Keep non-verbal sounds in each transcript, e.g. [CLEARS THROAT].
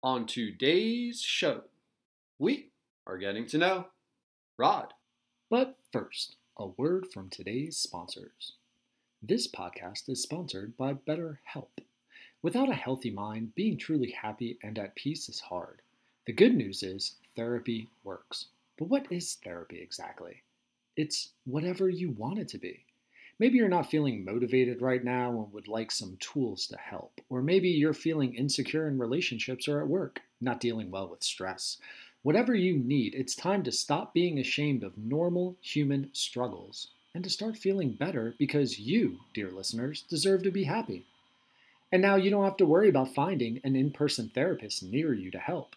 On today's show, we are getting to know Rod. But first, a word from today's sponsors. This podcast is sponsored by BetterHelp. Without a healthy mind, being truly happy and at peace is hard. The good news is therapy works. But what is therapy exactly? It's whatever you want it to be. Maybe you're not feeling motivated right now and would like some tools to help. Or maybe you're feeling insecure in relationships or at work, not dealing well with stress. Whatever you need, it's time to stop being ashamed of normal human struggles and to start feeling better because you, dear listeners, deserve to be happy. And now you don't have to worry about finding an in person therapist near you to help.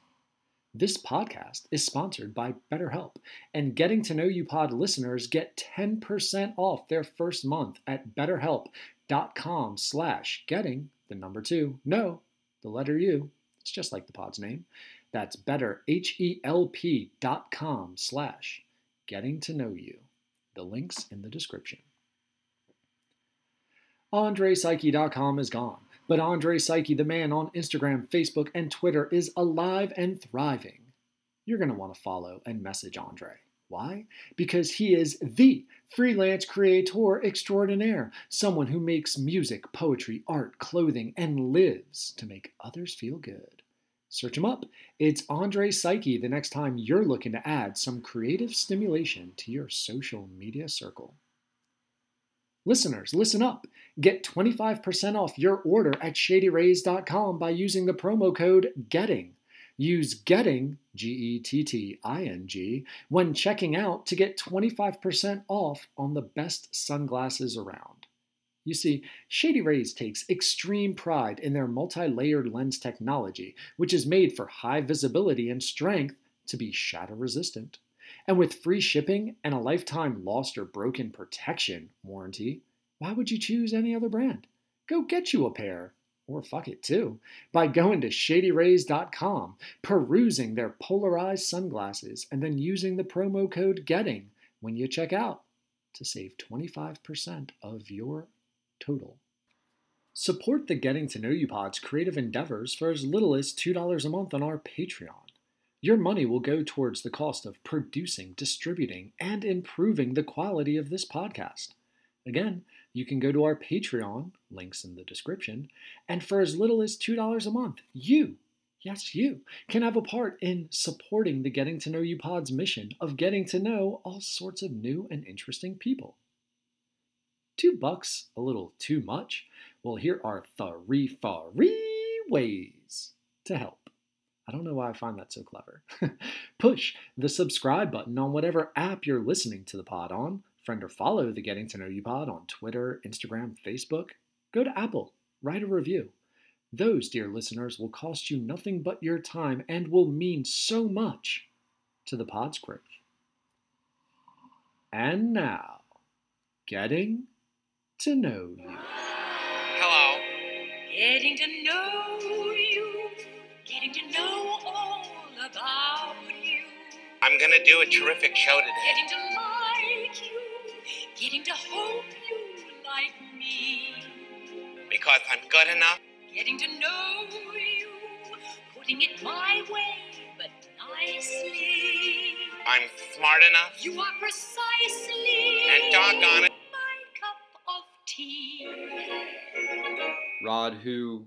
This podcast is sponsored by BetterHelp, and Getting to Know You Pod listeners get 10% off their first month at betterhelp.com slash getting the number two, no, the letter U. It's just like the pod's name. That's betterhelp.com slash getting to know you. The link's in the description. AndrePsyche.com is gone, but Andre Psyche, the man on Instagram, Facebook, and Twitter, is alive and thriving. You're going to want to follow and message Andre. Why? Because he is the freelance creator extraordinaire, someone who makes music, poetry, art, clothing, and lives to make others feel good. Search him up. It's Andre Psyche the next time you're looking to add some creative stimulation to your social media circle. Listeners, listen up. Get 25% off your order at shadyrays.com by using the promo code GETTING. Use GETTING, G E T T I N G, when checking out to get 25% off on the best sunglasses around. You see, Shady Rays takes extreme pride in their multi layered lens technology, which is made for high visibility and strength to be shatter resistant. And with free shipping and a lifetime lost or broken protection warranty, why would you choose any other brand? Go get you a pair, or fuck it too, by going to shadyrays.com, perusing their polarized sunglasses, and then using the promo code GETTING when you check out to save 25% of your total. Support the Getting to Know You Pod's creative endeavors for as little as $2 a month on our Patreon. Your money will go towards the cost of producing, distributing, and improving the quality of this podcast. Again, you can go to our Patreon, links in the description, and for as little as $2 a month, you, yes, you, can have a part in supporting the Getting to Know You Pod's mission of getting to know all sorts of new and interesting people. Two bucks, a little too much? Well, here are three, three ways to help. I don't know why I find that so clever. [LAUGHS] Push the subscribe button on whatever app you're listening to the pod on. Friend or follow the Getting to Know You pod on Twitter, Instagram, Facebook. Go to Apple, write a review. Those, dear listeners, will cost you nothing but your time and will mean so much to the pod's growth. And now, Getting to Know You. Hello. Getting to know you, getting to know you, I'm gonna do a terrific show today. getting to like you, getting to hope you like me, Because I'm good enough. getting to know you, putting it my way, but nicely. I'm smart enough. You are precisely And doggone it. my cup of tea. Rod, who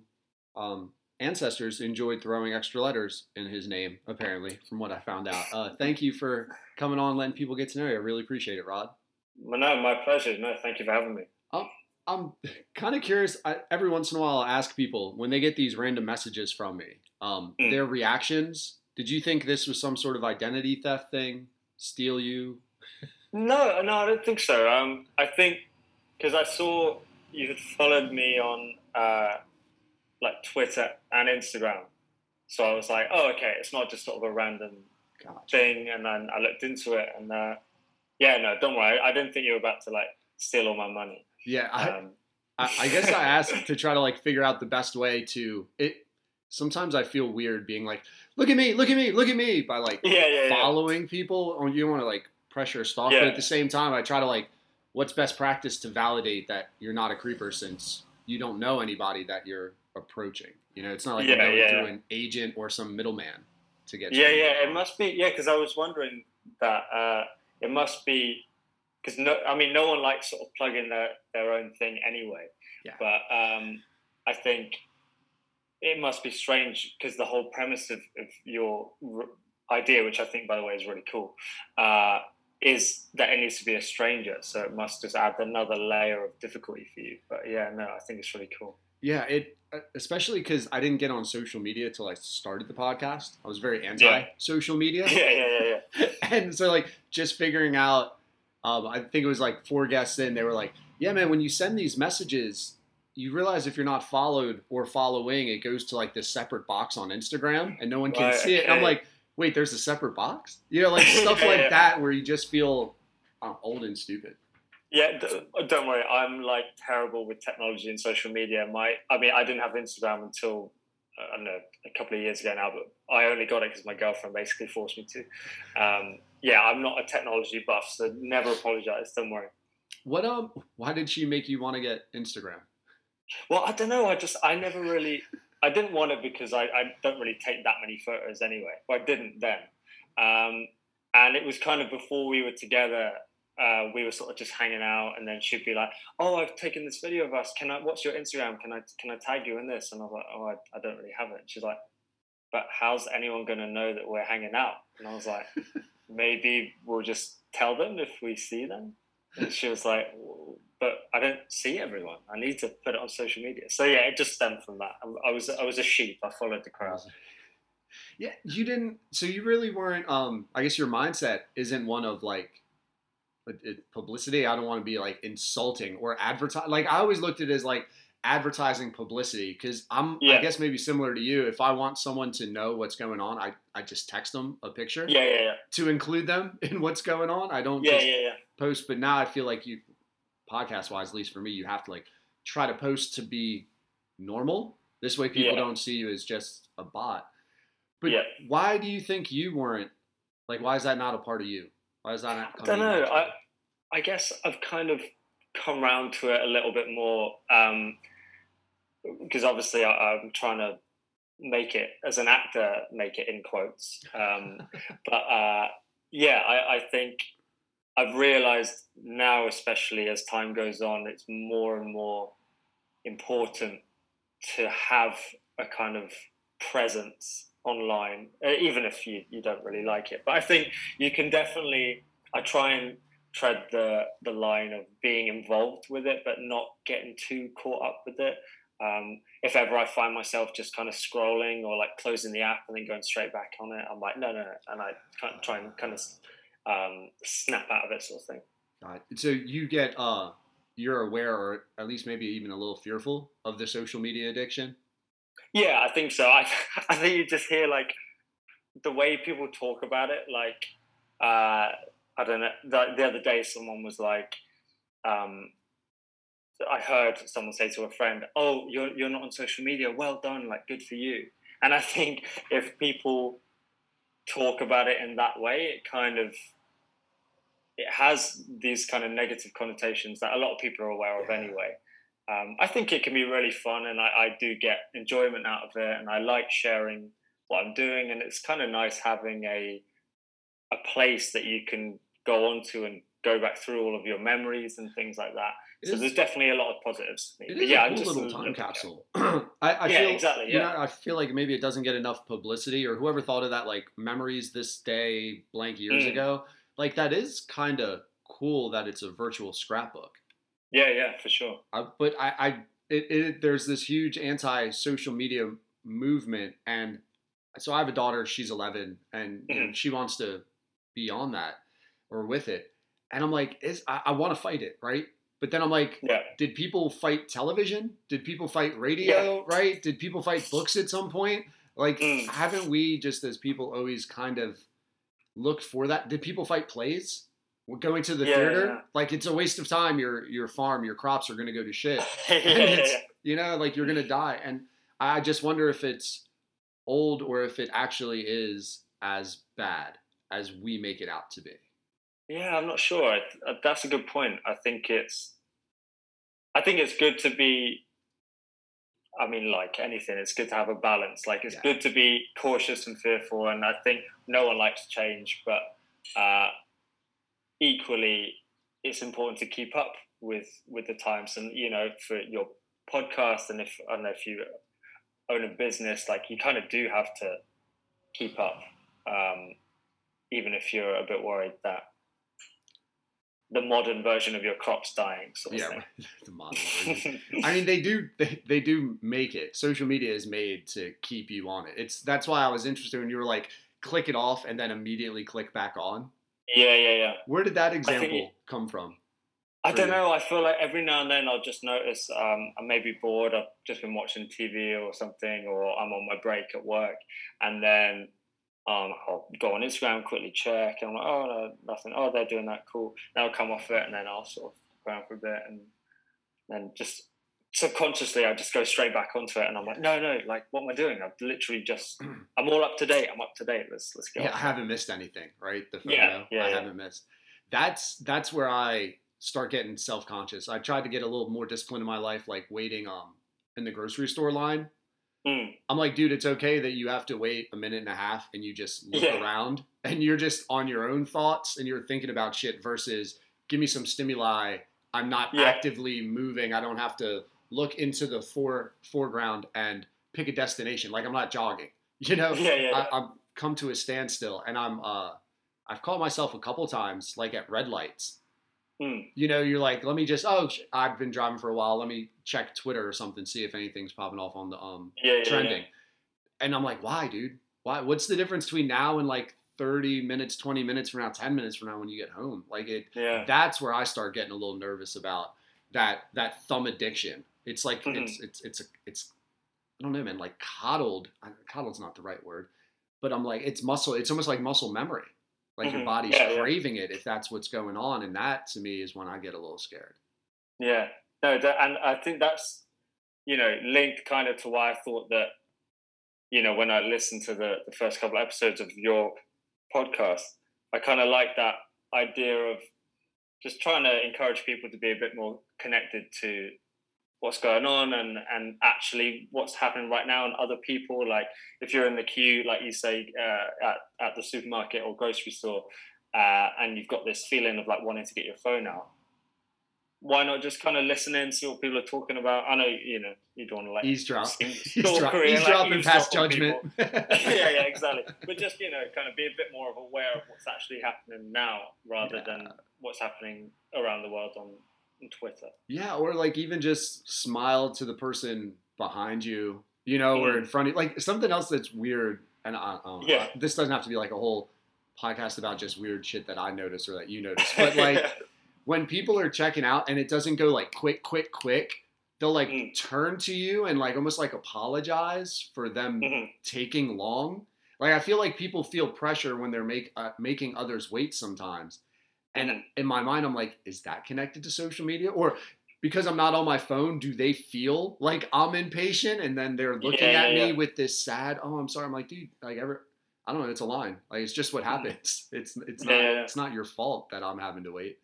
um, ancestors enjoyed throwing extra letters in his name, apparently, from what I found out. Uh, thank you for coming on, letting people get to know you. I really appreciate it, Rod. No, my pleasure. No, thank you for having me. I'm kind of curious. I, every once in a while, I ask people when they get these random messages from me, um, Mm. their reactions. Did you think this was some sort of identity theft thing? Steal you? No, no, I don't think so. Um, I think because I saw you had followed me on uh, like Twitter and Instagram, So I was like, oh, okay, it's not just sort of a random Gotcha. thing. And then I looked into it, and uh, yeah, no, don't worry. I didn't think you were about to like steal all my money. Yeah, I, Um, [LAUGHS] I, I guess I asked to try to like figure out the best way to it. Sometimes I feel weird being like, "Look at me, look at me, look at me," by like [LAUGHS] yeah, yeah, yeah. following people. Or you don't want to like pressure or stalk, but at the same time, I try to like, what's best practice to validate that you're not a creeper since you don't know anybody that you're approaching. You know, it's not like Yeah, going yeah, through an agent or some middleman to get. Yeah, yeah, it must be. Yeah, because I was wondering that uh, it must be because no, I mean, no one likes sort of plugging their their own thing anyway. Yeah. But um, I think it must be strange because the whole premise of, of your r- idea, which I think, by the way, is really cool, uh, is that it needs to be a stranger. So it must just add another layer of difficulty for you. But yeah, no, I think it's really cool. Yeah, it uh, especially because I didn't get on social media till I started the podcast. I was very anti Yeah. social media. [LAUGHS] Yeah, yeah, yeah, yeah. [LAUGHS] and so like just figuring out um, i think it was like four guests in they were like yeah man when you send these messages you realize if you're not followed or following it goes to like this separate box on instagram and no one can Right, see it and i'm like wait there's a separate box you know like [LAUGHS] stuff like that where you just feel uh, old and stupid Yeah, don't worry. I'm like terrible with technology and social media. My, I mean, I didn't have Instagram until uh, I don't know a couple of years ago now, but I only got it because my girlfriend basically forced me to. Um, yeah, I'm not a technology buff, so never apologize. Don't worry. what um why did she make you want to get instagram Well, I don't know. I just, I never really, I didn't want it because I, I don't really take that many photos anyway. Well, I didn't then. Um, and it was kind of before we were together. Uh, we were sort of just hanging out, and then she'd be like, "Oh, I've taken this video of us. Can I? What's your Instagram? Can I? Can I tag you in this?" And I was like, "Oh, I, I don't really have it." And she's like, "But how's anyone going to know that we're hanging out?" And I was like, [LAUGHS] "Maybe we'll just tell them if we see them." And she was like, "But I don't see everyone. I need to put it on social media." So yeah, it just stemmed from that. I, I was I was a sheep. I followed the crowd. yeah you didn't so you really weren't um i guess your mindset isn't one of like publicity i don't want to be like insulting or advertise like i always looked at it as like advertising publicity because i'm i guess maybe similar to you if i want someone to know what's going on i, I just text them a picture Yeah, yeah, yeah, to include them [LAUGHS] in what's going on i don't yeah, just yeah, yeah. post but now i feel like you podcast wise at least for me you have to like try to post to be normal this way people Yeah. don't see you as just a bot but Yeah. why do you think you weren't like why is that not a part of you why is that not I don't know. I I guess I've kind of come round to it a little bit more because obviously I, I'm trying to make it as an actor, make it in quotes. Um, [LAUGHS] but uh, yeah, I, I think I've realised now, especially as time goes on, it's more and more important to have a kind of presence online, uh, even if you, you don't really like it. But I think you can definitely. I try and tread the the line of being involved with it, but not getting too caught up with it. Um, if ever I find myself just kind of scrolling or like closing the app and then going straight back on it, I'm like, no, no, no, and I try and kind of um, snap out of it, sort of thing. God. so you get uh you're aware or at least maybe even a little fearful of the social media addiction Yeah, I think so. [LAUGHS] I I think you just hear like the way people talk about it. Like uh, I don't know. The, the other day, someone was like, um, I heard someone say to a friend, "Oh, you're you're not on social media. Well done. Like good for you." And I think if people talk about it in that way, it kind of it has these kind of negative connotations that a lot of people are aware of anyway. Um, I think it can be really fun, and I, I do get enjoyment out of it, and I like sharing what I'm doing, and it's kind of nice having a a place that you can go onto and go back through all of your memories and things like that. It so is- there's definitely a lot of positives. It is yeah, a I'm cool just little time capsule. [CLEARS THROAT] I, I Yeah, feel exactly, You yeah. know, I feel like maybe it doesn't get enough publicity, or whoever thought of that, like memories this day blank years Mm. ago. Like that is kind of cool that it's a virtual scrapbook. Yeah, yeah, for sure. I, but I, I it, it, there's this huge anti-social media movement, and so I have a daughter. She's 11, and you know, she wants to be on that or with it. And I'm like, is I, I want to fight it, right? But then I'm like, Yeah, did people fight television? Did people fight radio? Right? Did people fight books at some point? Like, Mm. haven't we just as people always kind of looked for that? Did people fight plays? Going to the Yeah, theater, yeah. like it's a waste of time. Your your farm, your crops are going to go to shit. [LAUGHS] [LAUGHS] yeah, you know, like you're gonna die. And I just wonder if it's old or if it actually is as bad as we make it out to be. Yeah, I'm not sure. I, that's a good point. I think it's, I think it's good to be. I mean, like anything, it's good to have a balance. Like it's Yeah. good to be cautious and fearful, and I think no one likes change, but uh, equally, it's important to keep up with with the times. And you know, for your podcast, and if I don't know if you own a business, like you kind of do have to keep up, um, even if you're a bit worried that the modern version of your crops dying. Sort of Yeah, thing. [LAUGHS] the modern version. I mean, they do they, they do make it. Social media is made to keep you on it. It's that's why I was interested when you were like click it off and then immediately click back on. Yeah, yeah, yeah. Where did that example it- come from? I don't you? know. I feel like every now and then I'll just notice um, I may be bored. I've just been watching TV or something, or I'm on my break at work, and then um, I'll go on Instagram, quickly check, and I'm like, oh no, nothing. Oh, they're doing that. Cool. Then I'll come off it, and then I'll sort of go around for a bit, and then just subconsciously I just go straight back onto it, and I'm like, no, no, like what am I doing? I've literally just [CLEARS THROAT] I'm all up to date. I'm up to date. Let's let's go. Yeah, I haven't missed anything, right? The photo, Yeah, yeah, I yeah. haven't missed. That's that's where I start getting self conscious. I tried to get a little more discipline in my life, like waiting um in the grocery store line. Mm, I'm like, dude, it's okay that you have to wait a minute and a half and you just look Yeah. around and you're just on your own thoughts and you're thinking about shit versus give me some stimuli. I'm not actively moving. I don't have to look into the fore, foreground and pick a destination. Like I'm not jogging. [LAUGHS] You know, Yeah, yeah, yeah. I, I'm come to a standstill and I'm uh I've caught myself a couple times like at red lights. mm, You know, you're like, let me just oh I've been driving for a while. Let me check Twitter or something, see if anything's popping off on the um yeah, yeah, yeah. trending. And I'm like, why, dude? Why? What's the difference between now and like 30 minutes, 20 minutes from now, 10 minutes from now when you get home? Like it. Yeah. That's where I start getting a little nervous about that that thumb addiction. It's like Mhm. it's it's it's a it's I don't know, man. Like coddled. Coddled's not the right word, but I'm like it's muscle. It's almost like muscle memory. Like your Mhm. body's Yeah, yeah. craving it if that's what's going on, and that to me is when I get a little scared. Yeah, no, that, and I think that's you know linked kind of to why I thought that you know when I listened to the the first couple of episodes of your podcast, I kind of like that idea of just trying to encourage people to be a bit more connected to what's going on and and actually what's happening right now and other people like if you're in the queue like you say uh, at, at the supermarket or grocery store uh, and you've got this feeling of like wanting to get your phone out why not just kind of listen in, see what people are talking about? I know you know you don't want to like Eavesdrop. [LAUGHS] Eavesdrop. stalkery and, like, Eavesdropping past eavesdrop on judgment. [LAUGHS] [LAUGHS] yeah, yeah, exactly. But just you know, kind of be a bit more of aware of what's actually happening now, rather than what's happening around the world on Twitter. Yeah, or like even just smile to the person behind you, you know, or Mm. in front of you. Like something else that's weird, and I, I don't know, Yeah. this doesn't have to be like a whole podcast about just weird shit that I notice or that you notice, [LAUGHS] but like when people are checking out and it doesn't go like quick, quick, quick, they'll like Mm. turn to you and like almost like apologize for them Mhm. taking long. Like I feel like people feel pressure when they're make uh, making others wait sometimes. And in my mind, I'm like, is that connected to social media or? Because I'm not on my phone, do they feel like I'm impatient and then they're looking Yeah, at yeah, me yeah. with this sad, oh, I'm sorry. I'm like, dude, like ever, I don't know. It's a line. Like it's just what happens. [LAUGHS] It's it's not it's not your fault that I'm having to wait.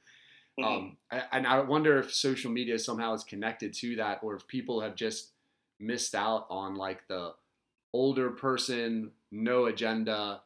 Mhm. Um, and I wonder if social media somehow is connected to that, or if people have just missed out on like the older person, no agenda.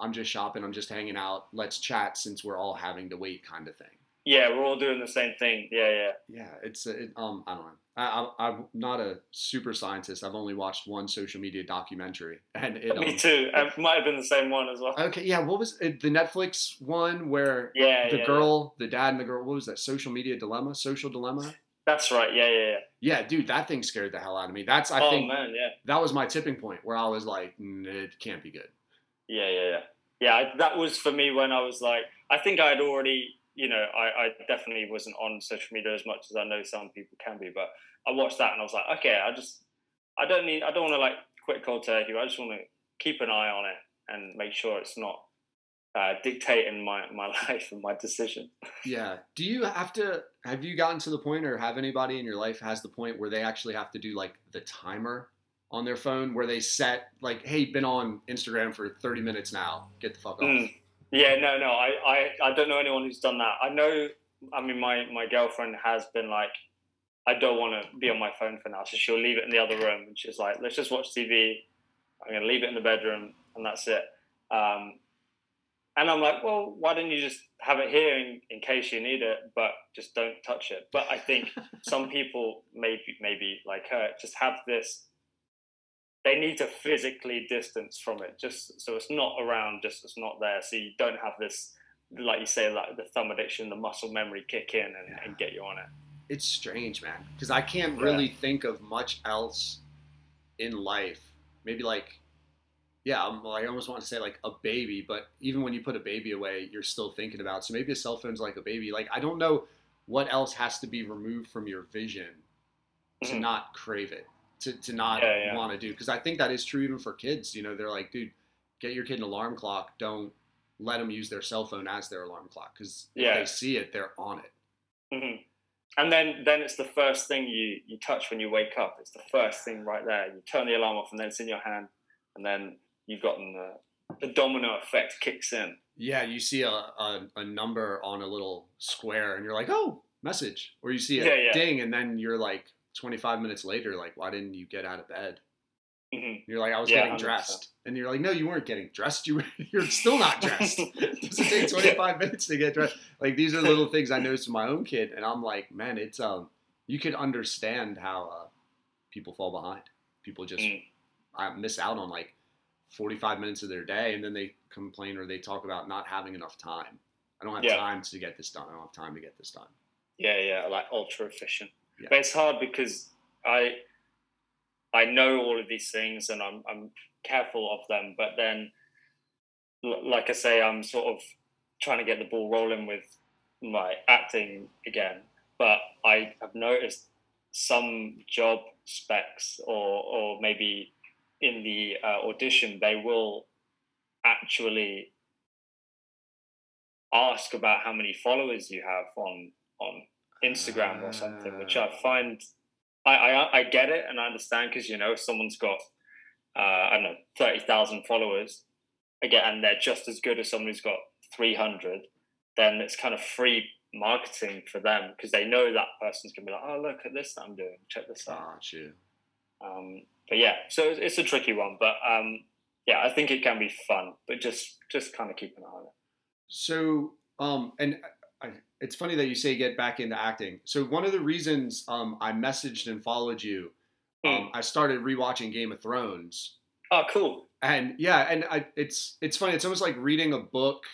I'm just shopping. I'm just hanging out. Let's chat since we're all having to wait, kind of thing. yeah, we're all doing the same thing. Yeah, yeah. Yeah, it's it, um I don't know. I, I'm not a super scientist. I've only watched one social media documentary, [LAUGHS] and it. Me Um, too. It might have been the same one as well. okay, yeah. What was it, the Netflix one where Yeah, the yeah, girl, the dad, and the girl? What was that? Social media dilemma? Social dilemma? That's right. Yeah, yeah, yeah. Yeah, dude, that thing scared the hell out of me. That's I oh think man, yeah. that was my tipping point where I was like, "Mm, it can't be good. Yeah, yeah, yeah. Yeah, that was for me when I was like, I think I had already, you know, I, I definitely wasn't on social media as much as I know some people can be, but I watched that and I was like, okay, I just, I don't need, I don't want to like quit cold turkey. I just want to keep an eye on it and make sure it's not uh, dictating my my [LAUGHS] life and my decision. Yeah. Do you have to? Have you gotten to the point, or have anybody in your life has the point where they actually have to do like the timer on their phone, where they set like, "Hey, been on Instagram for 30 minutes now. Get the fuck off." Mm. Yeah, no, no, I, I, I don't know anyone who's done that. I know, I mean, my, my girlfriend has been like, I don't want to be on my phone for now, so she'll leave it in the other room, and she's like, let's just watch TV. I'm gonna leave it in the bedroom, and that's it. Um, and I'm like, well, why don't you just have it here in, in case you need it, but just don't touch it. But I think [LAUGHS] some people, maybe maybe like her, just have this they need to physically distance from it just so it's not around just it's not there so you don't have this like you say like the thumb addiction the muscle memory kick in and, Yeah. and get you on it It's strange, man, because I can't Yeah. really think of much else in life. Maybe like, yeah, I'm, I almost want to say like a baby, but even when you put a baby away, you're still thinking about. So maybe a cell phone's like a baby. Like I don't know what else has to be removed from your vision to Mhm. not crave it, to, to not Yeah, yeah. want to do. Because I think that is true even for kids. You know, they're like, dude, get your kid an alarm clock. Don't let them use their cell phone as their alarm clock because if they see it, they're on it. hmm and then then it's the first thing you you touch when you wake up it's the first thing right there you turn the alarm off and then it's in your hand and then you've gotten the the domino effect kicks in Yeah, you see a, a, a number on a little square and you're like, oh, message. Or you see a Yeah, yeah. ding and then you're like 25 minutes later, like, why didn't you get out of bed? hmm You're like, I was Yeah, getting 100%. dressed. And you're like, no, you weren't getting dressed. You were, [LAUGHS] you're still not [LAUGHS] dressed. [LAUGHS] it doesn't take 25 minutes to get dressed. Like, these are little things I noticed in my own kid. And I'm like, man, it's, um, you could understand how uh, people fall behind. People just Mm. uh, miss out on like 45 minutes of their day and then they complain or they talk about not having enough time. I don't have Yeah. time to get this done. I don't have time to get this done. Yeah, yeah, like ultra efficient. Yeah. But it's hard because I I know all of these things and I'm I'm careful of them, but then like I say, I'm sort of trying to get the ball rolling with my acting again. But I have noticed some job specs or or maybe in the uh, audition they will actually ask about how many followers you have on on Instagram or something, which I find I I, I get it and I understand because you know if someone's got uh, I don't know thirty thousand followers again and they're just as good as someone who's got three hundred, then it's kind of free marketing for them because they know that person's gonna be like, oh look at this that I'm doing, check this out. Got you. Um, but yeah, so it's, it's a tricky one, but um, yeah, I think it can be fun, but just just kind of keep an eye on it. So, um, and I, it's funny that you say get back into acting. So one of the reasons um, I messaged and followed you, um, I started rewatching Game of Thrones, Oh, cool. and yeah, and I, it's it's funny. It's almost like reading a book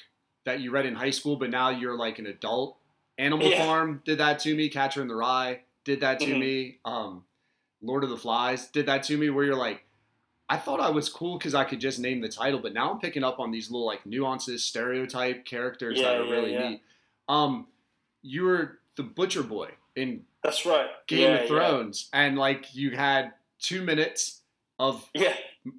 that you read in high school, but now you're like an adult. Animal Yeah. Farm did that to me. Catcher in the Rye did that to Mhm. me. Um, Lord of the Flies did that to me. Where you're like, I thought I was cool because I could just name the title, but now I'm picking up on these little like nuances, stereotype characters that are yeah, really yeah. neat. Um, you were the butcher boy in That's right. Game Yeah, of yeah. Thrones, and like you had two minutes of Yeah.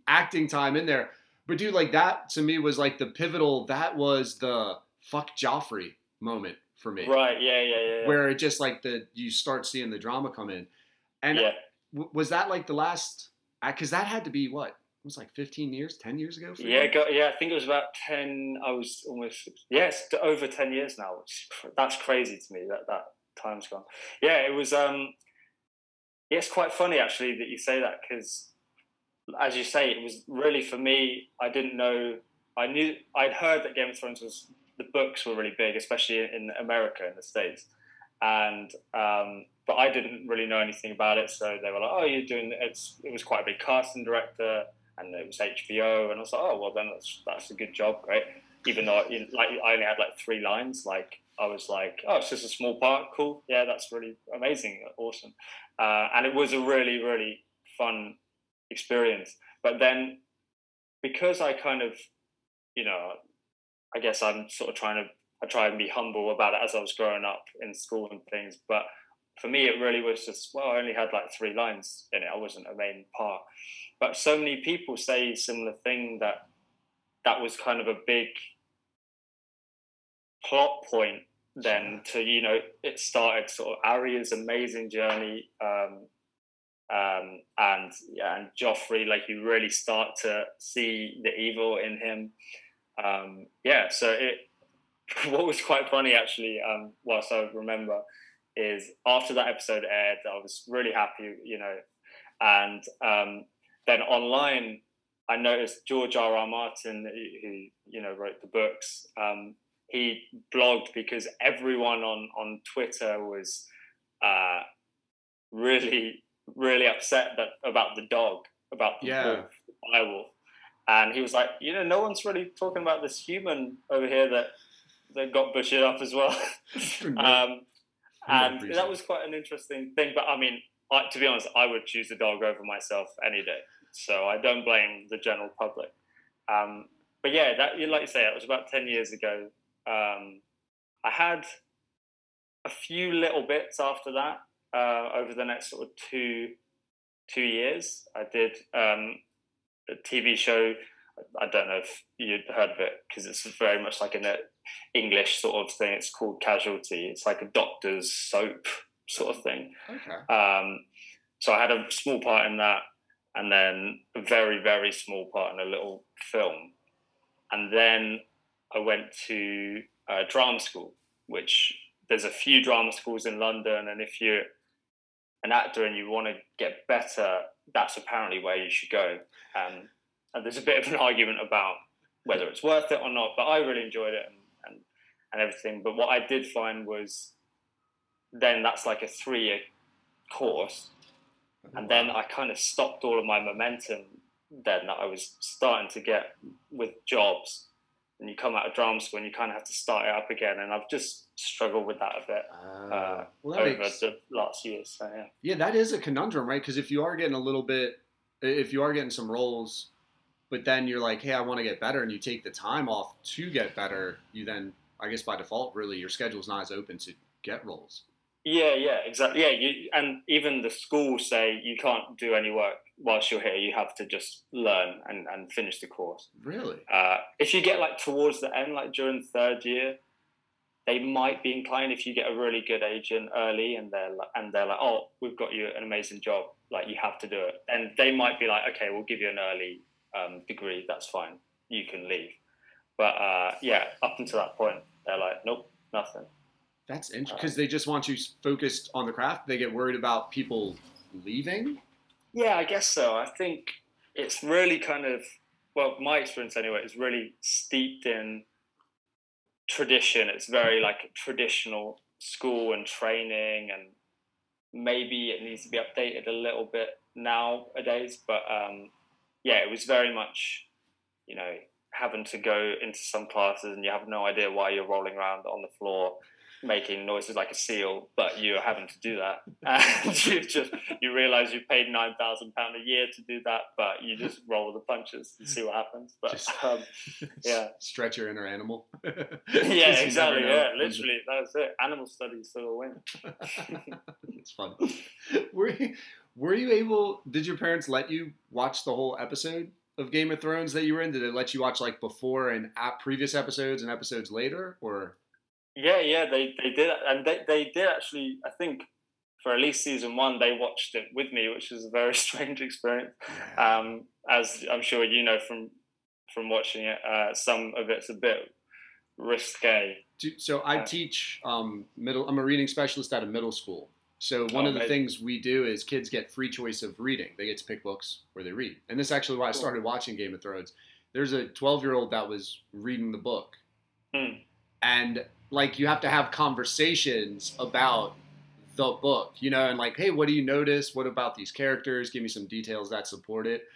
acting time in there. But dude, like that to me was like the pivotal. That was the fuck Joffrey moment for me, Right. Yeah. Yeah. Yeah. yeah. where it just like the you start seeing the drama come in. And yeah. w- was that like the last? Uh, because that had to be what was like 15 years, 10 years ago. For? Yeah, go, yeah. I think it was about ten. I was almost yes, over ten years now. Which that's crazy to me. That that time's gone. Yeah, it was. Um, yeah, it's quite funny actually that you say that because, as you say, it was really for me. I didn't know. I knew I'd heard that Game of Thrones was the books were really big, especially in America in the states, and um, but I didn't really know anything about it. So they were like, "Oh, you're doing it's." It was quite a big casting director and it was HBO, and I was like, oh well, then that's that's a good job, great. Even though like I only had like three lines, like I was like, oh, it's just a small part, cool, yeah, that's really amazing, awesome, uh, and it was a really really fun experience. But then because I kind of, you know, I guess I'm sort of trying to I try and be humble about it as I was growing up in school and things, but for me, it really was just well, I only had like three lines in it. I wasn't a main part, but so many people say similar thing that that was kind of a big plot point then to you know it started sort of Arya's amazing journey um, um, and yeah and Joffrey like you really start to see the evil in him. Um, yeah so it [LAUGHS] what was quite funny actually um, whilst I remember is after that episode aired I was really happy you know and um, then online I noticed George R. R. Martin who you know wrote the books um, he blogged because everyone on on Twitter was uh, really really upset that about the dog about the Yeah. wolf, the and he was like, you know, no one's really talking about this human over here that that got butchered up as well. [LAUGHS] Um, and that was quite an interesting thing. But I mean, I, to be honest, I would choose the dog over myself any day. So I don't blame the general public. Um, but yeah, that like you say, it was about ten years ago. Um, I had a few little bits after that uh, over the next sort of two two years. I did um, a TV show. I don't know if you'd heard of it because it's very much like a English sort of thing. It's called Casualty. It's like a doctor's soap sort of thing. okay. Um, so I had a small part in that, and then a very, very small part in a little film. And then I went to uh, drama school, which there's a few drama schools in London, and if you're an actor and you want to get better, that's apparently where you should go. Um, and there's a bit of an argument about whether it's worth it or not, but I really enjoyed it and, and, everything. But what I did find was then that's like a three year course. And then I kind of stopped all of my momentum then that I was starting to get with jobs. And you come out of drama school and you kind of have to start it up again. And I've just struggled with that a bit Uh, uh, well, over makes, the last year. So, yeah. yeah, that is a conundrum, right? Because if you are getting a little bit, if you are getting some roles, but then you're like, hey, I want to get better, and you take the time off to get better, you then, I guess by default, really, your schedule's not as open to get roles. Yeah, yeah, exactly. Yeah, you, and even the schools say you can't do any work whilst you're here. You have to just learn and, and finish the course. Really? Uh, if you get like towards the end, like during third year, they might be inclined if you get a really good agent early and they're like, and they're like, oh, we've got you an amazing job, like you have to do it. And they might be like, okay, we'll give you an early um, degree. That's fine. You can leave. But uh, yeah, up until that point, they're like, nope, nothing. That's interesting because they just want you focused on the craft. They get worried about people leaving. Yeah, I guess so. I think it's really kind of well, my experience anyway is really steeped in tradition. It's very like traditional school and training, and maybe it needs to be updated a little bit nowadays. But um, yeah, it was very much, you know, having to go into some classes and you have no idea why you're rolling around on the floor making noises like a seal, but you're having to do that, [LAUGHS] and you just you realize you paid nine thousand pound a year to do that, but you just roll with the punches and see what happens. But Just- [LAUGHS] um, [LAUGHS] yeah, Stretch your inner animal. yeah, exactly, yeah, literally, that's it. Animal studies the win. it's fun. Were you, were you able? Did your parents let you watch the whole episode of Game of Thrones that you were in? Did it let you watch like before and at previous episodes and episodes later, or Yeah, yeah, they they did, and they they did actually. I think for at least season one, they watched it with me, which was a very [LAUGHS] strange experience. um, as I'm sure you know from from watching it. Uh, some of it's a bit risque. So I Uh, teach um, middle. I'm a reading specialist at a middle school. So one Oh, of the things we do is kids get free choice of reading. They get to pick books where they read, and this is actually why I started watching Game of Thrones. There's a 12 year old that was reading the book, Hmm. and like you have to have conversations about the book, you know, and like, hey, what do you notice? What about these characters? Give me some details that support it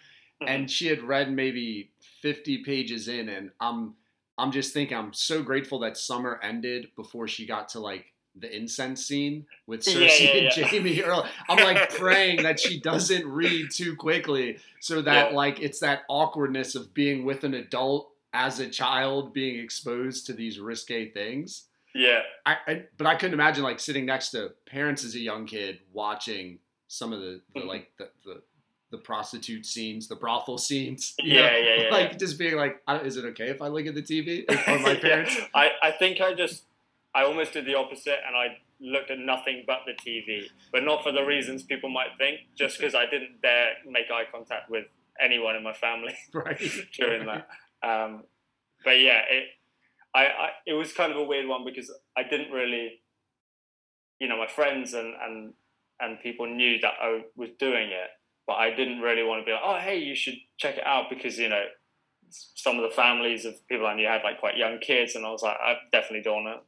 Mhm. and she had read maybe 50 pages in and i'm i'm just thinking i'm so grateful that summer ended before she got to like the incense scene with Yeah, cersei yeah, and yeah. Jaime [LAUGHS] earl i'm like praying that she doesn't read too quickly so that Yeah. like it's that awkwardness of being with an adult as a child being exposed to these risque things Yeah. I, I but I couldn't imagine like sitting next to parents as a young kid watching some of the, the Mhm. like the, the the prostitute scenes, the brothel scenes. [LAUGHS] you Yeah, know? yeah, yeah, [LAUGHS] Like yeah. just being like, is it okay if I look at the TV or my parents? I, I think I just I almost did the opposite and I looked at nothing but the TV, but not for the reasons people might think, just because I didn't dare make eye contact with anyone in my family [LAUGHS] right. [LAUGHS] during that. Um, but yeah, it I, I it was kind of a weird one because I didn't really, you know, my friends and and and people knew that I was doing it, but I didn't really want to be like, oh hey, you should check it out because you know some of the families of people I knew had like quite young kids, and I was like, I definitely don't want to,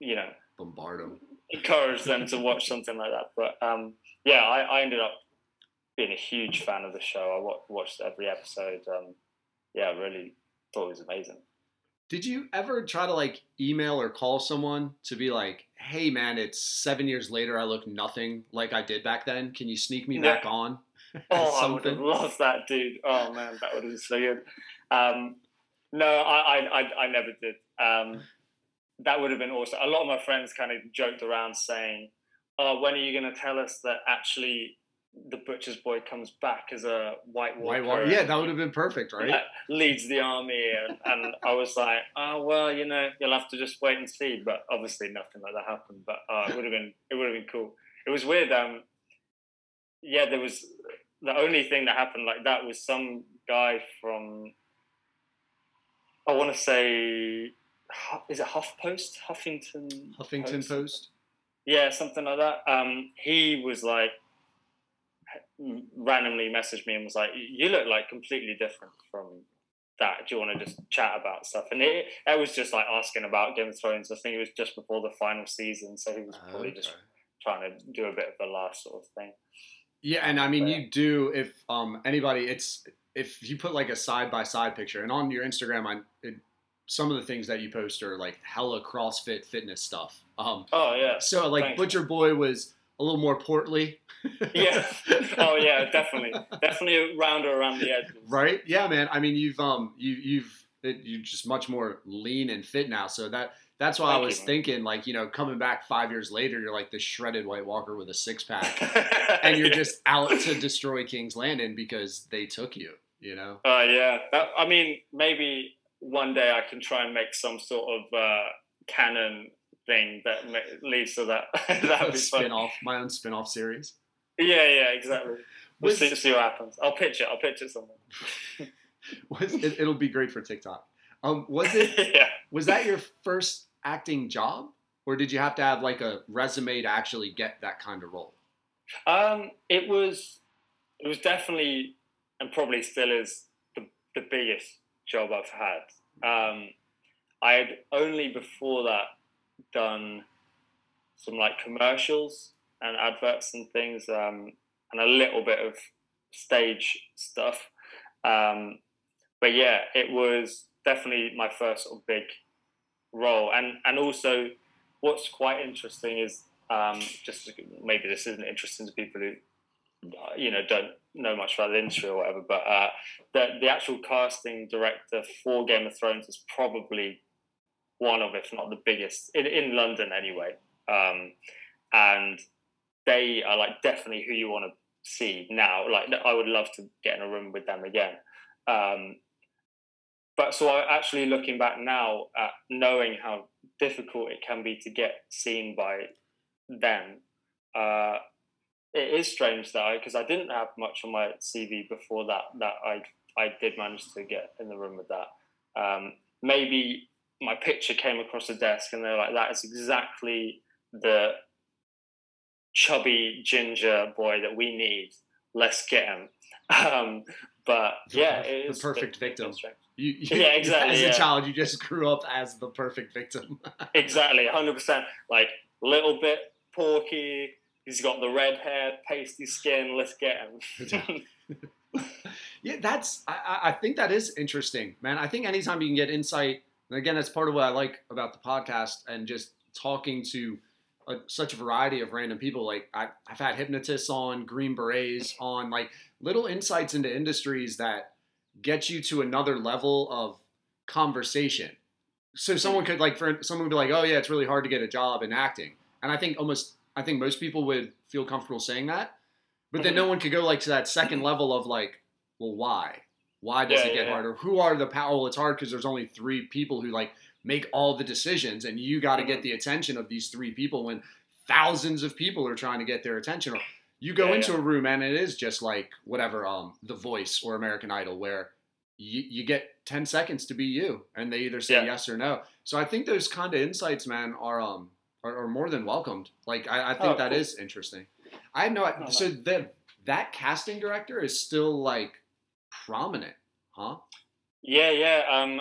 you know, Bombard them. encourage them to watch [LAUGHS] something like that. But um, yeah, I, I ended up being a huge fan of the show. I watched every episode. Um, yeah, really thought it was amazing. Did you ever try to like email or call someone to be like, hey man, it's seven years later, I look nothing like I did back then. Can you sneak me No. back on? [LAUGHS] Oh, [LAUGHS] I would have loved that, dude. Oh man, that would have been so good. Um, no, I, I, I, I never did. Um, that would have been awesome. A lot of my friends kind of joked around saying, "Oh, when are you going to tell us that actually the butcher's boy comes back as a White Walker?" White Walker. Yeah, that would have been perfect, right? uh, leads the army, and, and I was like, "Oh well, you know, you'll have to just wait and see." But obviously, nothing like that happened. But uh, it would have been, it would have been cool. It was weird. Um, yeah, there was the only thing that happened like that was some guy from I want to say is it HuffPost, Huffington, Huffington Post. yeah, something like that. Um, he was like randomly messaged me and was like, "You look like completely different from that. Do you want to just chat about stuff?" And it, it was just like asking about Game of Thrones. I think it was just before the final season, so he was probably just trying to do a bit of a last sort of thing. Yeah, and I mean, But- you do if um anybody, it's if you put like a side by side picture, and on your Instagram, I it, some of the things that you post are like hella CrossFit fitness stuff. Um, Oh yeah, so like Thanks. Butcher Boy was a little more portly. [LAUGHS] yeah. Oh yeah, definitely, definitely rounder around the edges. right? Yeah, man. I mean, you've um you you've it, you're just much more lean and fit now. So that that's why I Thank you, was man. thinking like you know coming back five years later, you're like the shredded White Walker with a six pack. [LAUGHS] and you're Yeah. just out to destroy King's Landing because they took you. You know, Oh yeah, that, I mean, maybe one day I can try and make some sort of uh, canon thing that ma- leads to that. [LAUGHS] That'd be spin off, my own spin off series. Yeah, yeah, exactly. We'll Was- see, see what happens. I'll pitch it. I'll pitch it somewhere. [LAUGHS] Was it, it'll be great for TikTok. Um, was it [LAUGHS] yeah. was that your first acting job, or did you have to have like a resume to actually get that kind of role? Um, it was, it was definitely, and probably still is the the biggest job I've had. Um, I had only before that done some like commercials and adverts and things, um, and a little bit of stage stuff. Um, but yeah, it was definitely my first sort of big role, and and also what's quite interesting is um, just maybe this isn't interesting to people who you know don't know much about the industry or whatever, but uh, the the actual casting director for Game of Thrones is probably one of, if not the biggest in, in London anyway, um, and they are like definitely who you want to see now. Like I would love to get in a room with them again. Um, but so I actually looking back now at knowing how difficult it can be to get seen by them, uh, it is strange that I because I didn't have much on my CV before that that I I did manage to get in the room with that. Um, maybe my picture came across the desk and they're like, "That is exactly the chubby ginger boy that we need. Let's get him." [LAUGHS] Um, but yeah, it is perfect been victim. strange. You, you [LAUGHS] Yeah, [LAUGHS] exactly, As yeah. a child, you just grew up as the perfect victim. Exactly, hundred percent. Like little bit porky. He's got the red hair, pasty skin. Let's get him. yeah, [LAUGHS] that's. I, I- think that is interesting, man. I think anytime you can get insight, and again, that's part of what I like about the podcast and just talking to a, such a variety of random people. Like I, I've had hypnotists on, green berets on, like little insights into industries that get you to another level of conversation. so someone could like for someone would be like, oh yeah, it's really hard to get a job in acting, and I think almost I think most people would feel comfortable saying that, but then Mhm. no one could go like to that second level of like, well, why? Why does Yeah, it get yeah, harder? Who are the power? Well, it's hard because there's only three people who like make all the decisions, and you got to get Mhm. the attention of these three people when thousands of people are trying to get their attention. Or you go Yeah, into a room and it is just like whatever, um, The Voice or American Idol, where you, you get 10 seconds to be you and they either say yes or no so i think those kind of insights man are um are, are more than welcomed like i, I think Oh, that cool. is interesting i had no Oh, so the that casting director is still like prominent huh Yeah, yeah. Um,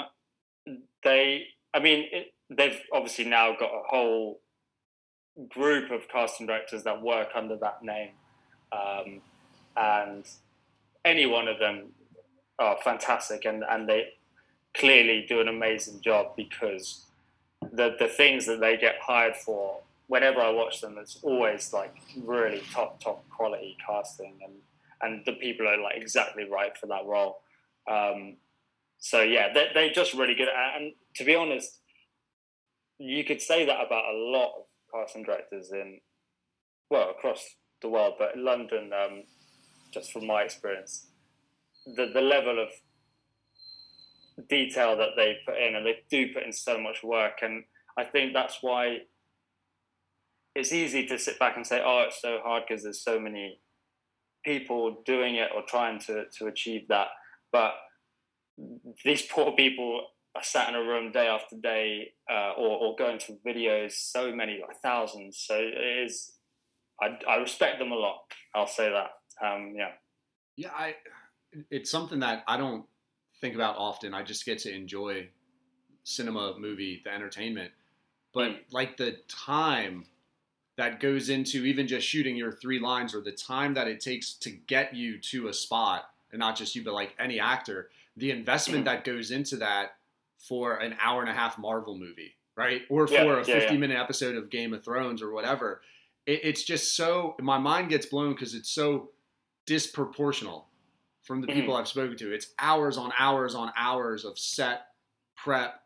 they, I mean, it, they've obviously now got a whole group of casting directors that work under that name, um, and any one of them are fantastic, and and they clearly do an amazing job because the the things that they get hired for. Whenever I watch them, it's always like really top top quality casting, and and the people are like exactly right for that role. Um, so yeah, they they're just really good. at- And to be honest, you could say that about a lot of casting directors in well across the world, but in London, um, just from my experience, the the level of detail that they put in, and they do put in so much work, and I think that's why it's easy to sit back and say, "Oh, it's so hard because there's so many people doing it or trying to to achieve that," but these poor people are sat in a room day after day uh, or, or going through videos, so many, like thousands. So it is, I, I respect them a lot. I'll say that. Um, yeah. yeah i it's something that i don't think about often i just get to enjoy cinema movie the entertainment but Mm. like the time that goes into even just shooting your three lines or the time that it takes to get you to a spot and not just you but like any actor the investment Mhm. that goes into that for an hour and a half marvel movie right or for Yeah, a yeah, 50 yeah. minute episode of game of thrones or whatever it, it's just so my mind gets blown because it's so disproportional from the Mhm. people I've spoken to. It's hours on hours on hours of set prep,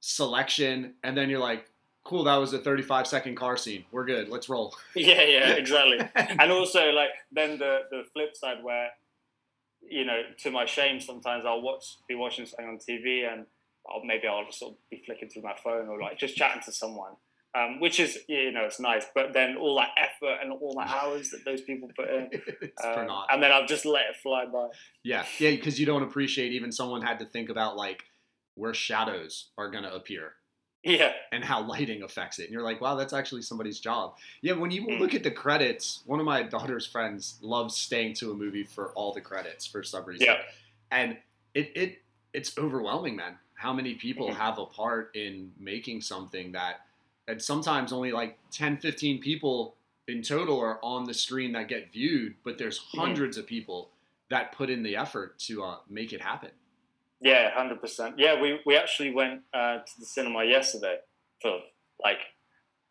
selection, and then you're like, cool, that was a 35 second car scene. We're good. Let's roll. [LAUGHS] Yeah, yeah, exactly. [LAUGHS] and also, like, then the, the flip side where, you know, to my shame, sometimes I'll watch, be watching something on TV and I'll, maybe I'll just sort of be flicking through my phone or like just chatting to someone. Um, which is, you know, it's nice, but then all that effort and all the hours that those people put in, [LAUGHS] Um, and then I've just let it fly by. Yeah, yeah, because you don't appreciate even someone had to think about like where shadows are gonna appear Yeah, and how lighting affects it. And you're like, wow, that's actually somebody's job. Yeah, when you Mm. look at the credits, one of my daughter's friends loves staying to a movie for all the credits for some reason. yeah, And it, it it's overwhelming, man. How many people Mhm. have a part in making something that and sometimes only like 10, 15 people in total are on the screen that get viewed, but there's hundreds of people that put in the effort to uh, make it happen. yeah, hundred percent. Yeah, we we actually went uh, to the cinema yesterday for like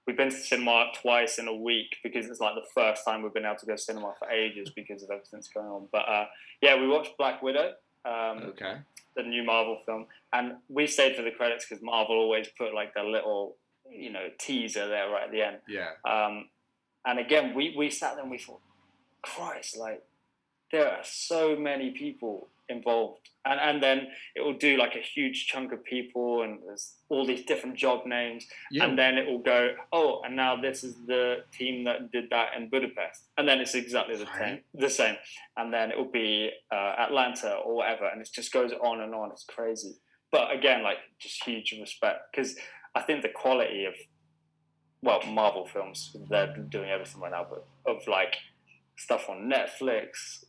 we've been to the cinema twice in a week because it's like the first time we've been able to go to cinema for ages because of everything that's going on. But uh, yeah, we watched Black Widow. Um, Okay. the new Marvel film, and we stayed for the credits because Marvel always put like their little, you know, teaser there right at the end. Yeah. Um, and again, we, we sat there and we thought, Christ, like there are so many people involved, and and then it will do like a huge chunk of people, and there's all these different job names, Yeah. and then it will go, oh, and now this is the team that did that in Budapest, and then it's exactly the same, the same, and then it will be uh, Atlanta or whatever, and it just goes on and on. It's crazy, but again, like just huge respect because I think the quality of well, Marvel films, they're doing everything right now, but of like stuff on Netflix,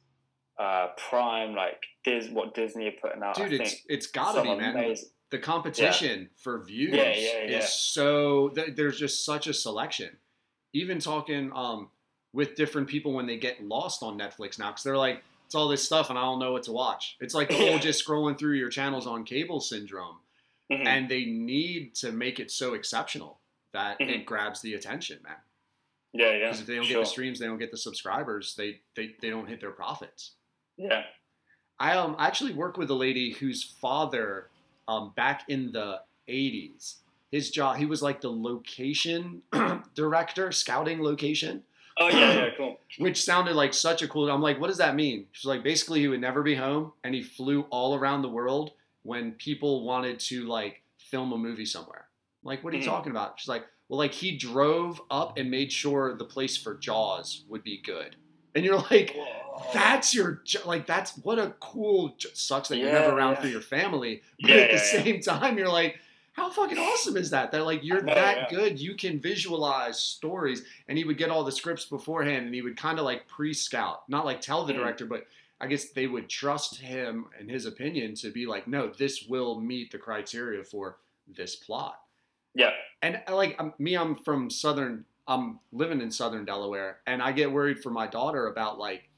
uh, Prime, like Dis- what Disney are putting out. Dude, I it's think it's gotta be, man. amazing. the competition for views Yeah, yeah, yeah. is so th- there's just such a selection even talking um, with different people when they get lost on netflix now because they're like it's all this stuff and i don't know what to watch it's like the whole [LAUGHS] just scrolling through your channels on cable syndrome Mhm. and they need to make it so exceptional that Mhm. it grabs the attention man yeah, yeah. because if they don't sure. get the streams they don't get the subscribers they, they they don't hit their profits Yeah. I um actually work with a lady whose father, um, back in the 80s. His job, he was like the location [CLEARS THROAT] director, scouting location, Oh yeah, yeah, [CLEARS THROAT] cool. which sounded like such a cool. I'm like, what does that mean? She's like, basically, he would never be home, and he flew all around the world when people wanted to like film a movie somewhere. I'm like, what are you Mhm. talking about? She's like, well, like he drove up and made sure the place for Jaws would be good, and you're like, that's your like that's what a cool sucks that you're never around yeah. for your family but Yeah, at the yeah, yeah. same time you're like how fucking awesome is that that like you're know, that yeah. good you can visualize stories and he would get all the scripts beforehand and he would kind of like pre-scout not like tell the Mhm. director but i guess they would trust him and his opinion to be like no this will meet the criteria for this plot Yeah. and uh, like um, me i'm from southern i'm living in southern delaware and i get worried for my daughter about like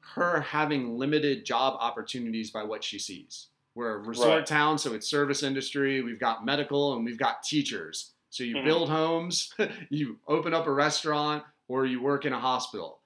her having limited job opportunities by what she sees we're a resort Right. town so it's service industry we've got medical and we've got teachers so you Mhm. build homes [LAUGHS] you open up a restaurant or you work in a hospital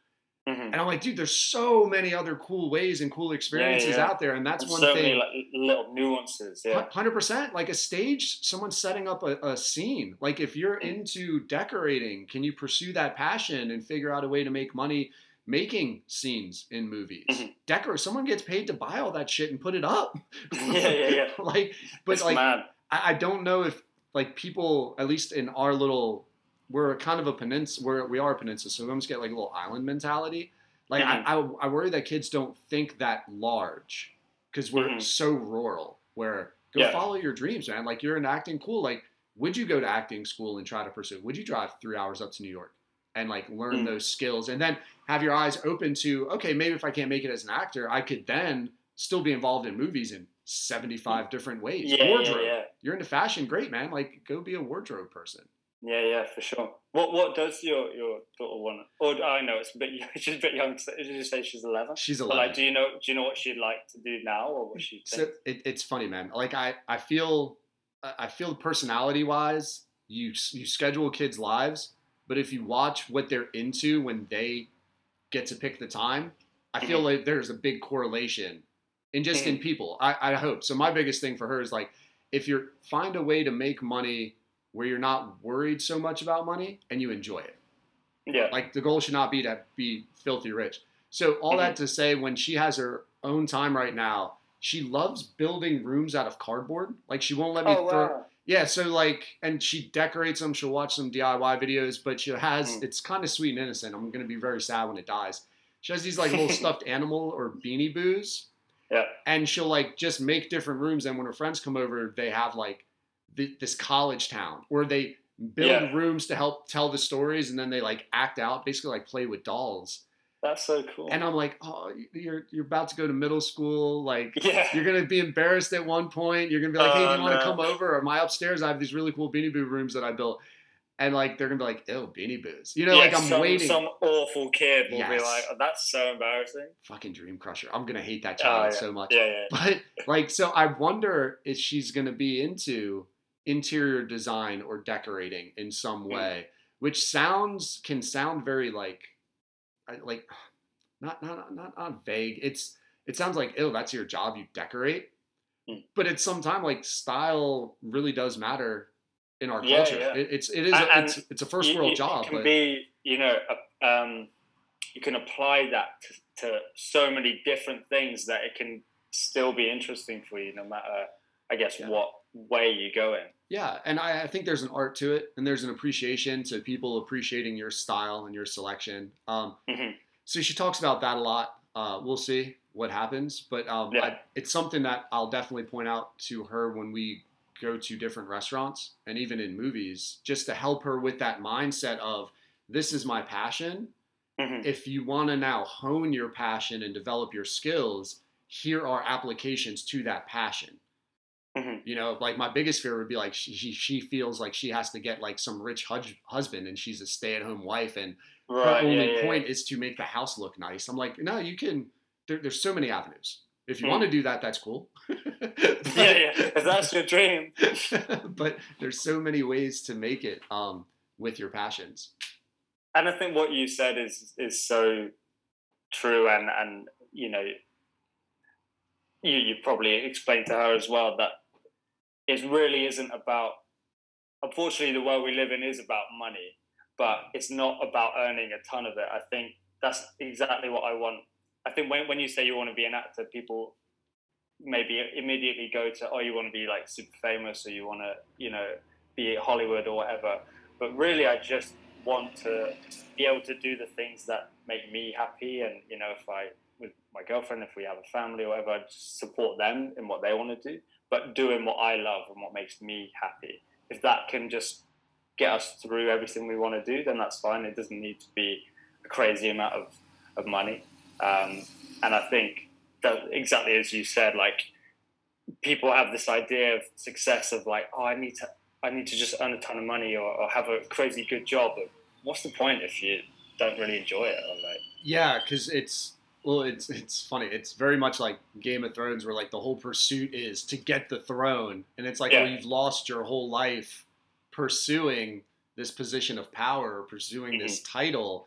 Mhm. and i'm like dude there's so many other cool ways and cool experiences yeah. out there and that's one so thing many like little nuances. Yeah. Hundred percent, like a stage, someone setting up a, a scene. Like if you're Mm. into decorating, can you pursue that passion and figure out a way to make money making scenes in movies? Mhm. Decor, someone gets paid to buy all that shit and put it up. [LAUGHS] Yeah, yeah, yeah. [LAUGHS] like, but It's like, mad. I, I don't know if like people, at least in our little, we're kind of a peninsula. We're, we are a peninsula, so we almost get like a little island mentality. Like Mhm. I, I, I worry that kids don't think that large because we're Mhm. so rural. Where go Yeah. follow your dreams, man. Like you're in acting, cool. Like would you go to acting school and try to pursue? Would you drive three hours up to New York and like learn Mm. those skills and then have your eyes open to okay, maybe if I can't make it as an actor, I could then still be involved in movies in 75 different ways. Yeah, yeah, wardrobe. yeah. You're into fashion, great man. Like go be a wardrobe person. Yeah, yeah, for sure. What What does your your daughter want? Or I know it's a bit. [LAUGHS] She's a bit young. Did you say she's eleven? She's But 11. like, do you know? Do you know what she'd like to do now, or what she so it, it's funny, man. Like I, I feel, I feel personality wise, you you schedule kids' lives, but if you watch what they're into when they get to pick the time, I feel Mhm. like there's a big correlation in just in people. I, I hope so. My biggest thing for her is like, if you find a way to make money where you're not worried so much about money and you enjoy it. Yeah. Like the goal should not be to be filthy rich. So all that to say, when she has her own time right now, she loves building rooms out of cardboard. Like she won't let me Oh throw. wow. Yeah, so like, and she decorates them. She'll watch some DIY videos, but she has. Mm. It's kind of sweet and innocent. I'm gonna be very sad when it dies. She has these like little [LAUGHS] stuffed animal or beanie boos, Yeah. and she'll like just make different rooms. And when her friends come over, they have like th- this college town where they build Yeah. rooms to help tell the stories, and then they like act out, basically like play with dolls. That's so cool. And I'm like, oh, you're you're about to go to middle school, like. [LAUGHS] yeah. You're gonna be embarrassed at one point. You're gonna be like, "Hey, do Oh, you want to no. come over?" Or my upstairs, I have these really cool Beanie Boo rooms that I built, and like they're gonna be like, "Ew, Beanie Boos." You know, Yeah, like I'm some, waiting. Some awful kid will be like, oh, "That's so embarrassing." Fucking Dream Crusher. I'm gonna hate that Oh, child yeah. so much. Yeah, yeah. [LAUGHS] But like, so I wonder if she's gonna be into interior design or decorating in some Hmm. way, which sounds can sound very like, like, not not not not vague. It's it sounds like, oh, that's your job. You decorate. Hmm. But it's sometimes like style really does matter in our Yeah, culture. yeah. It, it's it is And- a, it's it's a first world you- job. It can But be, you know, a, um, you can apply that to, to so many different things that it can still be interesting for you, no matter, I guess, Yeah. what way you go in. Yeah, and I, I think there's an art to it, and there's an appreciation to people appreciating your style and your selection. Um, Mhm. So she talks about that a lot. Uh, we'll see what happens, but um, Yeah. I, it's something that I'll definitely point out to her when we go to different restaurants and even in movies, just to help her with that mindset of this is my passion. Mhm. If you want to now hone your passion and develop your skills, here are applications to that passion. Mhm. You know, like my biggest fear would be like she she, she feels like she has to get like some rich hus- husband and she's a stay at home wife and her only yeah, yeah, point is to make the house look nice. I'm like, no, you can. There, there's so many avenues. If you Mm. want to do that, that's cool. [LAUGHS] [LAUGHS] yeah, yeah. If that's your dream. [LAUGHS] but there's so many ways to make it um, with your passions. and I think what you said is is so true, and and you know, you you probably explained to her as well that it really isn't about. Unfortunately, the world we live in is about money, but it's not about earning a ton of it. I think that's exactly what I want. I think when, when you say you want to be an actor, people maybe immediately go to, oh, you want to be like super famous or you want to, you know, be at Hollywood or whatever. But really, I just want to be able to do the things that make me happy. And, you know, if I, with my girlfriend, if we have a family or whatever, I just support them in what they want to do, but doing what I love and what makes me happy. If that can just get us through everything we want to do, then that's fine. It doesn't need to be a crazy amount of, of money. Um, and I think that exactly as you said, like people have this idea of success of like, oh, I need to, I need to just earn a ton of money or, or have a crazy good job. But what's the point if you don't really enjoy it? Or like, Yeah, because it's well, it's it's funny. It's very much like Game of Thrones, where like the whole pursuit is to get the throne, and it's like, Yeah. well, you've lost your whole life pursuing this position of power, pursuing this title,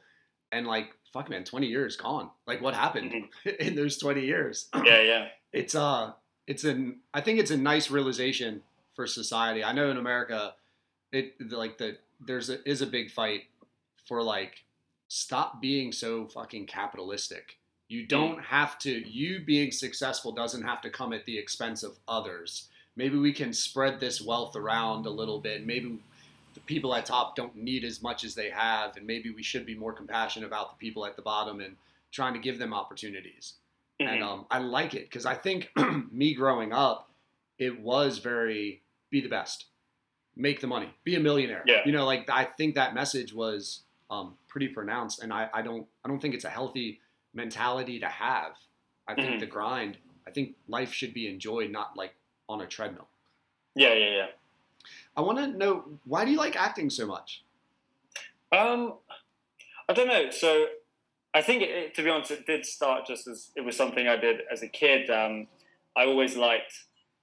and like, fuck, man, twenty years gone. Like, what happened [LAUGHS] in those twenty years? [CLEARS THROAT] yeah, yeah, it's uh it's an I think it's a nice realization for society. I know in America, it like the there's a, is a big fight for like stop being so fucking capitalistic. You don't have to. You being successful doesn't have to come at the expense of others. Maybe we can spread this wealth around a little bit. Maybe the people at top don't need as much as they have, and maybe we should be more compassionate about the people at the bottom and trying to give them opportunities and Mhm. um, I like it because I think [CLEARS THROAT] me growing up, it was very be the best, make the money, be a millionaire. Yeah. You know, like I think that message was um, pretty pronounced, and I, I don't I don't think it's a healthy mentality to have. I think Mhm. the grind. I think life should be enjoyed, not like on a treadmill. yeah, yeah, yeah. I want to know why do you like acting so much? Um, I don't know. So I think, it, to be honest, it did start just as it was something I did as a kid. Um, I always liked.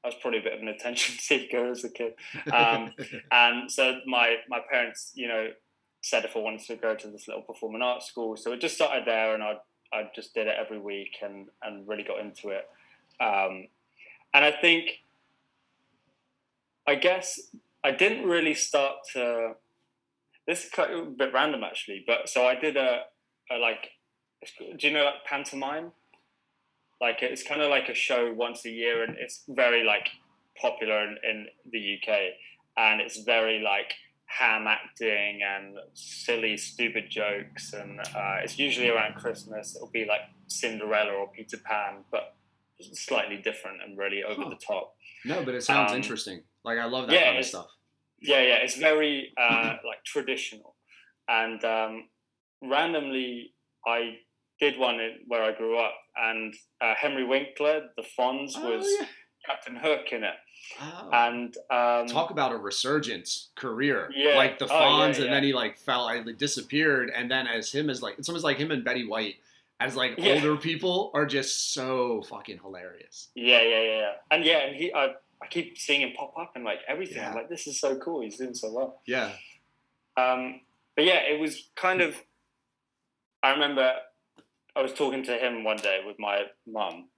I was probably a bit of an attention [LAUGHS] seeker as a kid, um, [LAUGHS] and so my my parents, you know, said if I wanted to go to this little performing arts school, so it just started there, and I I just did it every week and and really got into it. Um, and I think, I guess I didn't really start to. This is a bit random actually, but so I did a, a like, do you know like pantomime? Like it's kind of like a show once a year, and it's very like popular in, in the UK, and it's very like ham acting and silly, stupid jokes, and uh, it's usually around Christmas. It'll be like Cinderella or Peter Pan, but slightly different and really over Huh. the top. no, but it sounds Um, interesting. Like I love that yeah, kind of stuff. Yeah, yeah, it's very uh, [CLEARS THROAT] like traditional, and um, randomly I did one where I grew up, and uh, Henry Winkler, the Fonz, was Oh, yeah. Captain Hook in it, Oh. and um, talk about a resurgence career. Yeah. Like the Oh, yeah, Fonz, and then he like fell, like, disappeared, and then as him as like it's almost like him and Betty White as like older people are just so fucking hilarious. yeah, yeah, yeah, yeah, and yeah, and he I, I keep seeing him pop up and like everything. I'm like, this is so cool. He's doing so well. Yeah. Um, but yeah, it was kind of. I remember I was talking to him one day with my mum,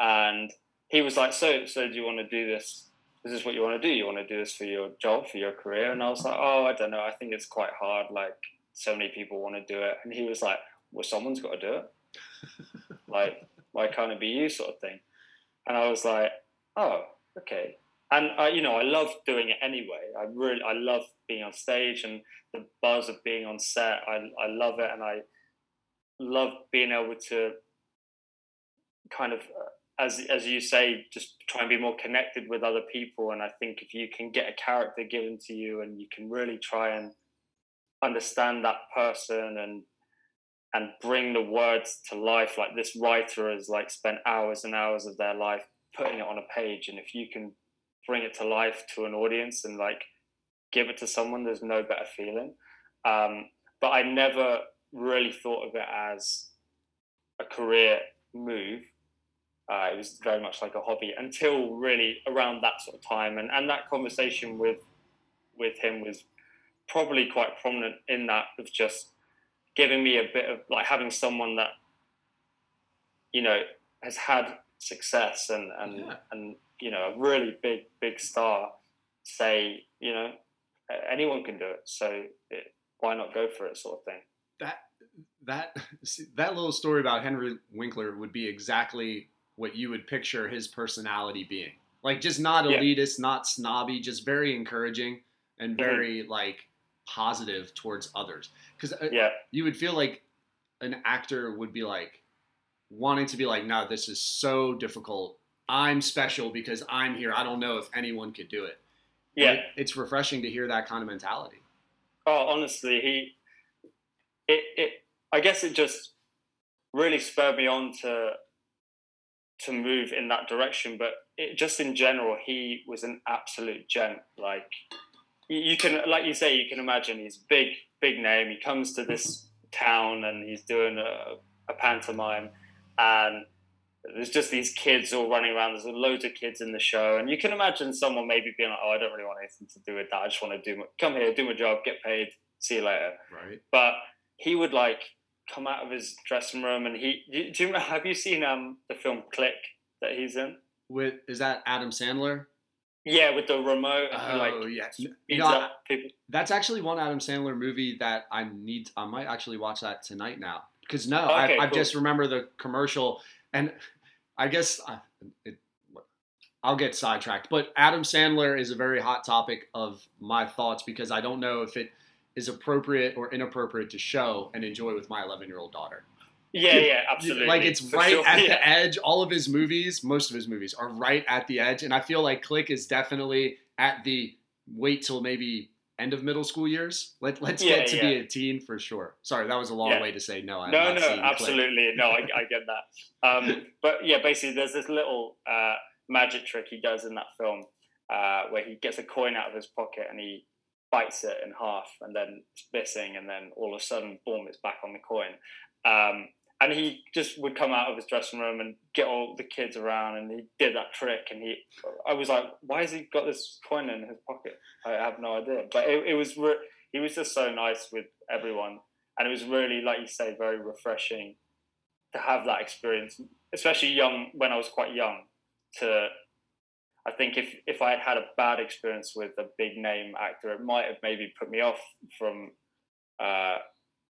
and he was like, "So, so do you want to do this? This is what you want to do? You want to do this for your job, for your career?" And I was like, "Oh, I don't know. I think it's quite hard. Like, so many people want to do it." And he was like, "Well, someone's got to do it. [LAUGHS] like, why can't it be you?" Sort of thing. And I was like, "Oh, okay." And I, you know, I love doing it anyway. I really, I love being on stage and the buzz of being on set. I, I love it, and I love being able to kind of, uh, as as you say, just try and be more connected with other people. And I think if you can get a character given to you, and you can really try and understand that person and and bring the words to life, like this writer has like spent hours and hours of their life putting it on a page, and if you can bring it to life to an audience and like give it to someone, there's no better feeling. Um, but I never really thought of it as a career move. Uh, it was very much like a hobby until really around that sort of time, and, and that conversation with with him was probably quite prominent in that of just giving me a bit of like having someone that you know has had success and and Yeah. and you know a really big big star say you know anyone can do it so it, why not go for it sort of thing that that [LAUGHS] that little story about Henry Winkler would be exactly what you would picture his personality being. Like just not Yeah. elitist, not snobby, just very encouraging and Mhm. very like positive towards others. Because yeah you would feel like an actor would be like wanting to be like, no, this is so difficult. I'm special because I'm here. I don't know if anyone could do it. Yeah it- it's refreshing to hear that kind of mentality. Oh, honestly, he, it, it, I guess it just really spurred me on to, to move in that direction. But it, just in general, he was an absolute gent. Like you, can, like you say, you can imagine he's big, big name. He comes to this town and he's doing a, a pantomime, and there's just these kids all running around. There's loads of kids in the show, and you can imagine someone maybe being like, "Oh, I don't really want anything to do with that. I just want to do my, come here, do my job, get paid, see you later." Right. But he would like come out of his dressing room, and he. Do you, do you [LAUGHS] have you seen um the film Click that he's in? With is that Adam Sandler? Yeah, with the remote. and Oh, like You know, I- That's actually one Adam Sandler movie that I need. I might actually watch that tonight now. Because no, Okay, I, I just remember the commercial, and I guess I, it, I'll get sidetracked. But Adam Sandler is a very hot topic of my thoughts because I don't know if it is appropriate or inappropriate to show and enjoy with my 11 year old daughter. Yeah, yeah, absolutely. Like it's For right sure. at Yeah. the edge. All of his movies, most of his movies, are right at the edge, and I feel like Click is definitely at the wait till maybe end of middle school years. Let Let's Yeah, get to be a teen for sure. Sorry, that was a long Yeah. way to say no. I have no, not no, seen Click. absolutely. No, I, I get that. [LAUGHS] Um, but yeah, basically, there's this little uh, magic trick he does in that film uh, where he gets a coin out of his pocket and he bites it in half and then it's missing, and then all of a sudden, boom, it's back on the coin. Um, and he just would come out of his dressing room and get all the kids around, and he did that trick. And he, I was like, why has he got this coin in his pocket? I have no idea. But it, it was, re- he was just so nice with everyone, and it was really, like you say, very refreshing to have that experience, especially young when I was quite young. To, I think if if I had had a bad experience with a big name actor, it might have maybe put me off from. Uh,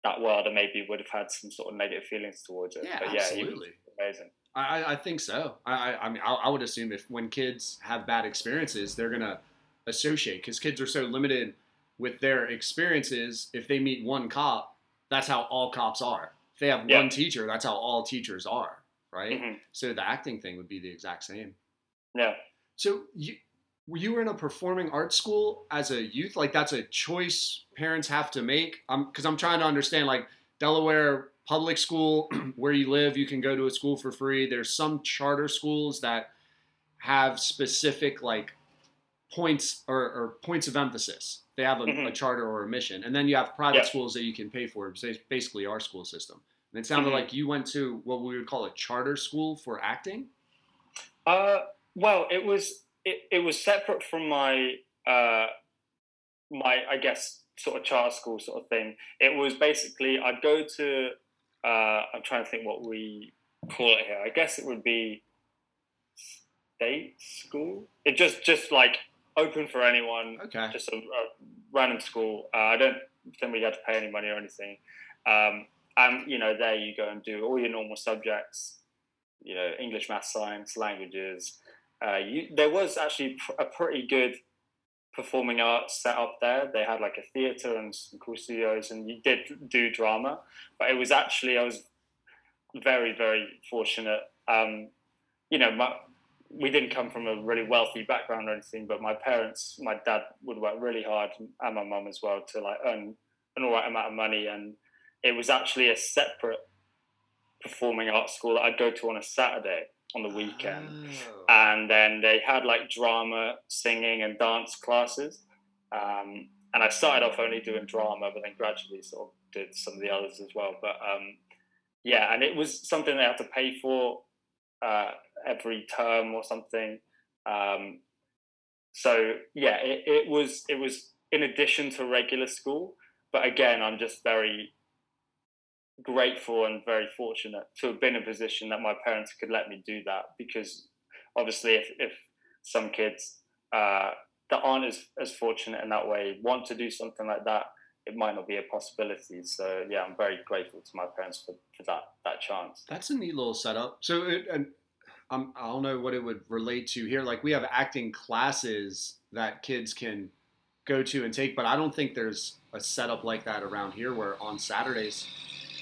that world and maybe would have had some sort of negative feelings towards it. Yeah, but yeah, absolutely. amazing. I, I- think so. I, I, mean, I, I would assume if when kids have bad experiences, they're gonna associate because kids are so limited with their experiences. If they meet one cop, that's how all cops are. If they have Yeah. one teacher, that's how all teachers are, right? Mhm. So the acting thing would be the exact same. Yeah. So you you were in a performing arts school as a youth, like that's a choice parents have to make. Um, because I'm trying to understand, like Delaware public school, [CLEARS THROAT] where you live, you can go to a school for free. There's some charter schools that have specific like points or, or points of emphasis. They have a, a Mhm. charter or a mission, and then you have private schools that you can pay for. Basically our school system. And it sounded Mhm. like you went to what we would call a charter school for acting. Uh, well, it was it, it was separate from my uh, my I guess sort of charter school sort of thing. It was basically I'd go to uh, I'm trying to think what we call it here. I guess it would be state school. It just just like open for anyone. Okay. just a, a random school. Uh, I don't think we had to pay any money or anything. Um, and you know, there you go and do all your normal subjects. You know, English, math, science, languages. Uh, you, there was actually pr- a pretty good performing arts set up there. They had like a theatre and some cool studios, and you did do drama. But it was actually I was very very fortunate. Um, you know, my, we didn't come from a really wealthy background or anything, but my parents, my dad would work really hard, and my mum as well, to like earn an all right amount of money. And it was actually a separate performing arts school that I'd go to on a Saturday on the weekend. Oh. And then they had like drama, singing, and dance classes. Um, and I started off only doing drama, but then gradually sort of did some of the others as well. But um, yeah, and it was something they had to pay for uh, every term or something. Um, so yeah, it, it was it was in addition to regular school. But again, I'm just very grateful and very fortunate to have been in a position that my parents could let me do that because obviously if, if some kids uh, that aren't as, as fortunate in that way want to do something like that it might not be a possibility so yeah i'm very grateful to my parents for, for that that chance That's a neat little setup. So, it, and I don't know what it would relate to here. Like, we have acting classes that kids can go to and take, but I don't think there's a setup like that around here where on Saturdays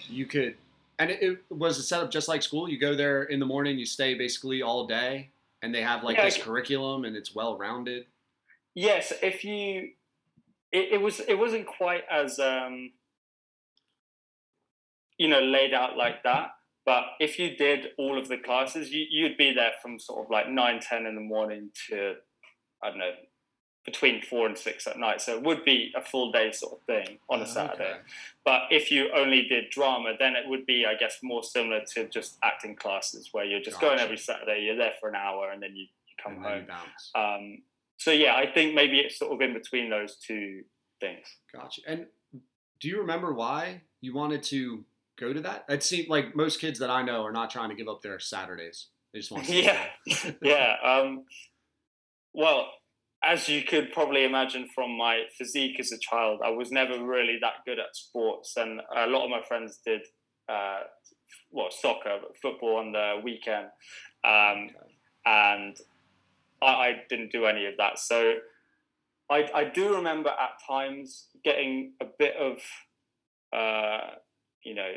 you could. And it, it was a setup just like school. You go there in the morning, you stay basically all day, and they have like Yeah, this I- curriculum and it's well rounded. yes if you it, it was it wasn't quite as um you know laid out like that but if you did all of the classes you, you'd be there from sort of like 9 10 in the morning to i don't know between 4 and 6 at night so it would be a full day sort of thing on a saturday Okay. but if you only did drama then it would be i guess more similar to just acting classes where you're just going every saturday you're there for an hour and then you, you come home you um, so yeah, I think maybe it's sort of in between those two things. Gotcha. And do you remember why you wanted to go to that? It seemed like most kids that I know are not trying to give up their Saturdays. They just want to. [LAUGHS] Yeah, [LAUGHS] yeah. Um, well, as you could probably imagine from my physique as a child, I was never really that good at sports, and a lot of my friends did, uh, well, soccer, but football on the weekend, um, and I, I didn't do any of that. So I, I do remember at times getting a bit of, uh, you know,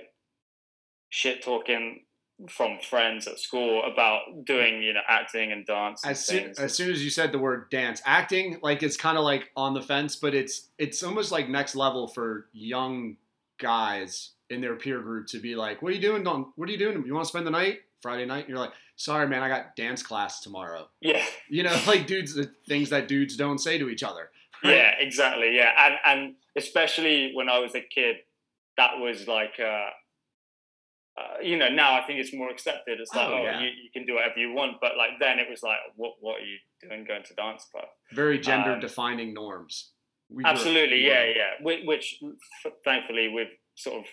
shit talking from friends at school about doing, you know, acting and dance. and as soon as soon as you said the word dance, acting like it's kind of like on the fence, but it's it's almost like next level for young guys in their peer group to be like, "What are you doing? Don? What are you doing? You want to spend the night Friday night?" And you're like, "Sorry, man, I got dance class tomorrow." yeah, You know, like dudes, the things that dudes don't say to each other. yeah, exactly. Yeah, and and especially when I was a kid, that was like, uh, uh, you know, now I think it's more accepted. It's like, Oh, oh, yeah. you, you can do whatever you want, but like then it was like, what what are you doing going to dance club? Very gender Um, defining norms. We Absolutely, yeah, yeah. Which, which thankfully we've sort of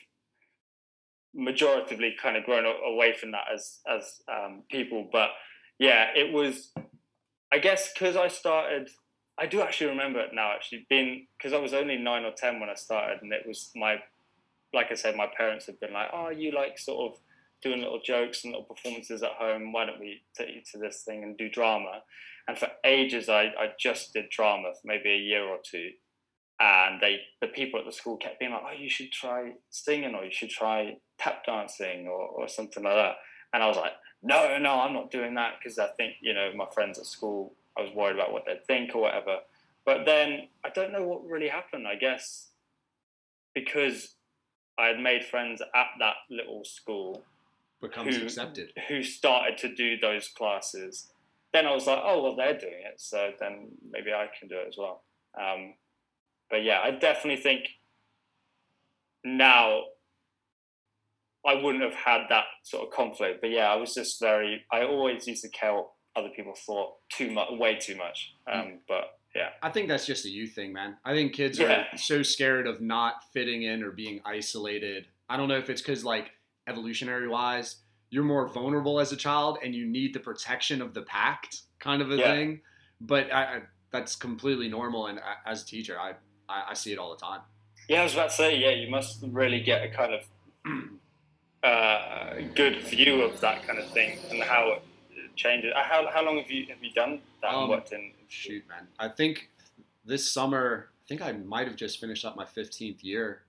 majoritively kind of grown a- away from that as as um, people. But yeah, it was. I guess because I started, I do actually remember it now. Actually, being because I was only nine or ten when I started, and it was my, like I said, my parents had been like, "Oh, you like sort of doing little jokes and little performances at home. Why don't we take you to this thing and do drama?" And for ages, I, I just did drama for maybe a year or two. And they, the people at the school kept being like, "Oh, you should try singing, or you should try tap dancing, or, or something like that." And I was like, "No, no, I'm not doing that because I think you know my friends at school. I was worried about what they'd think or whatever." But then I don't know what really happened. I guess because I had made friends at that little school becomes who- accepted. who started to do those classes. Then I was like, oh well, they're doing it, so then maybe I can do it as well. Um, but yeah, I definitely think now I wouldn't have had that sort of conflict. But yeah, I was just very. I always used to care what other people thought too much, way too much. Um, but yeah, I think that's just a youth thing, man. I think kids Yeah. are so scared of not fitting in or being isolated. I don't know if it's because, like, evolutionary wise, you're more vulnerable as a child and you need the protection of the pact, kind of a Yeah. thing. But I, I, that's completely normal. And I, as a teacher, I, I, I see it all the time. yeah, I was about to say, yeah, you must really get a kind of uh, good view of that kind of thing and how it changes. Uh, How, how long have you have you done that Um, and worked in? Shoot, man. I think this summer, I think I might have just finished up my 15th year.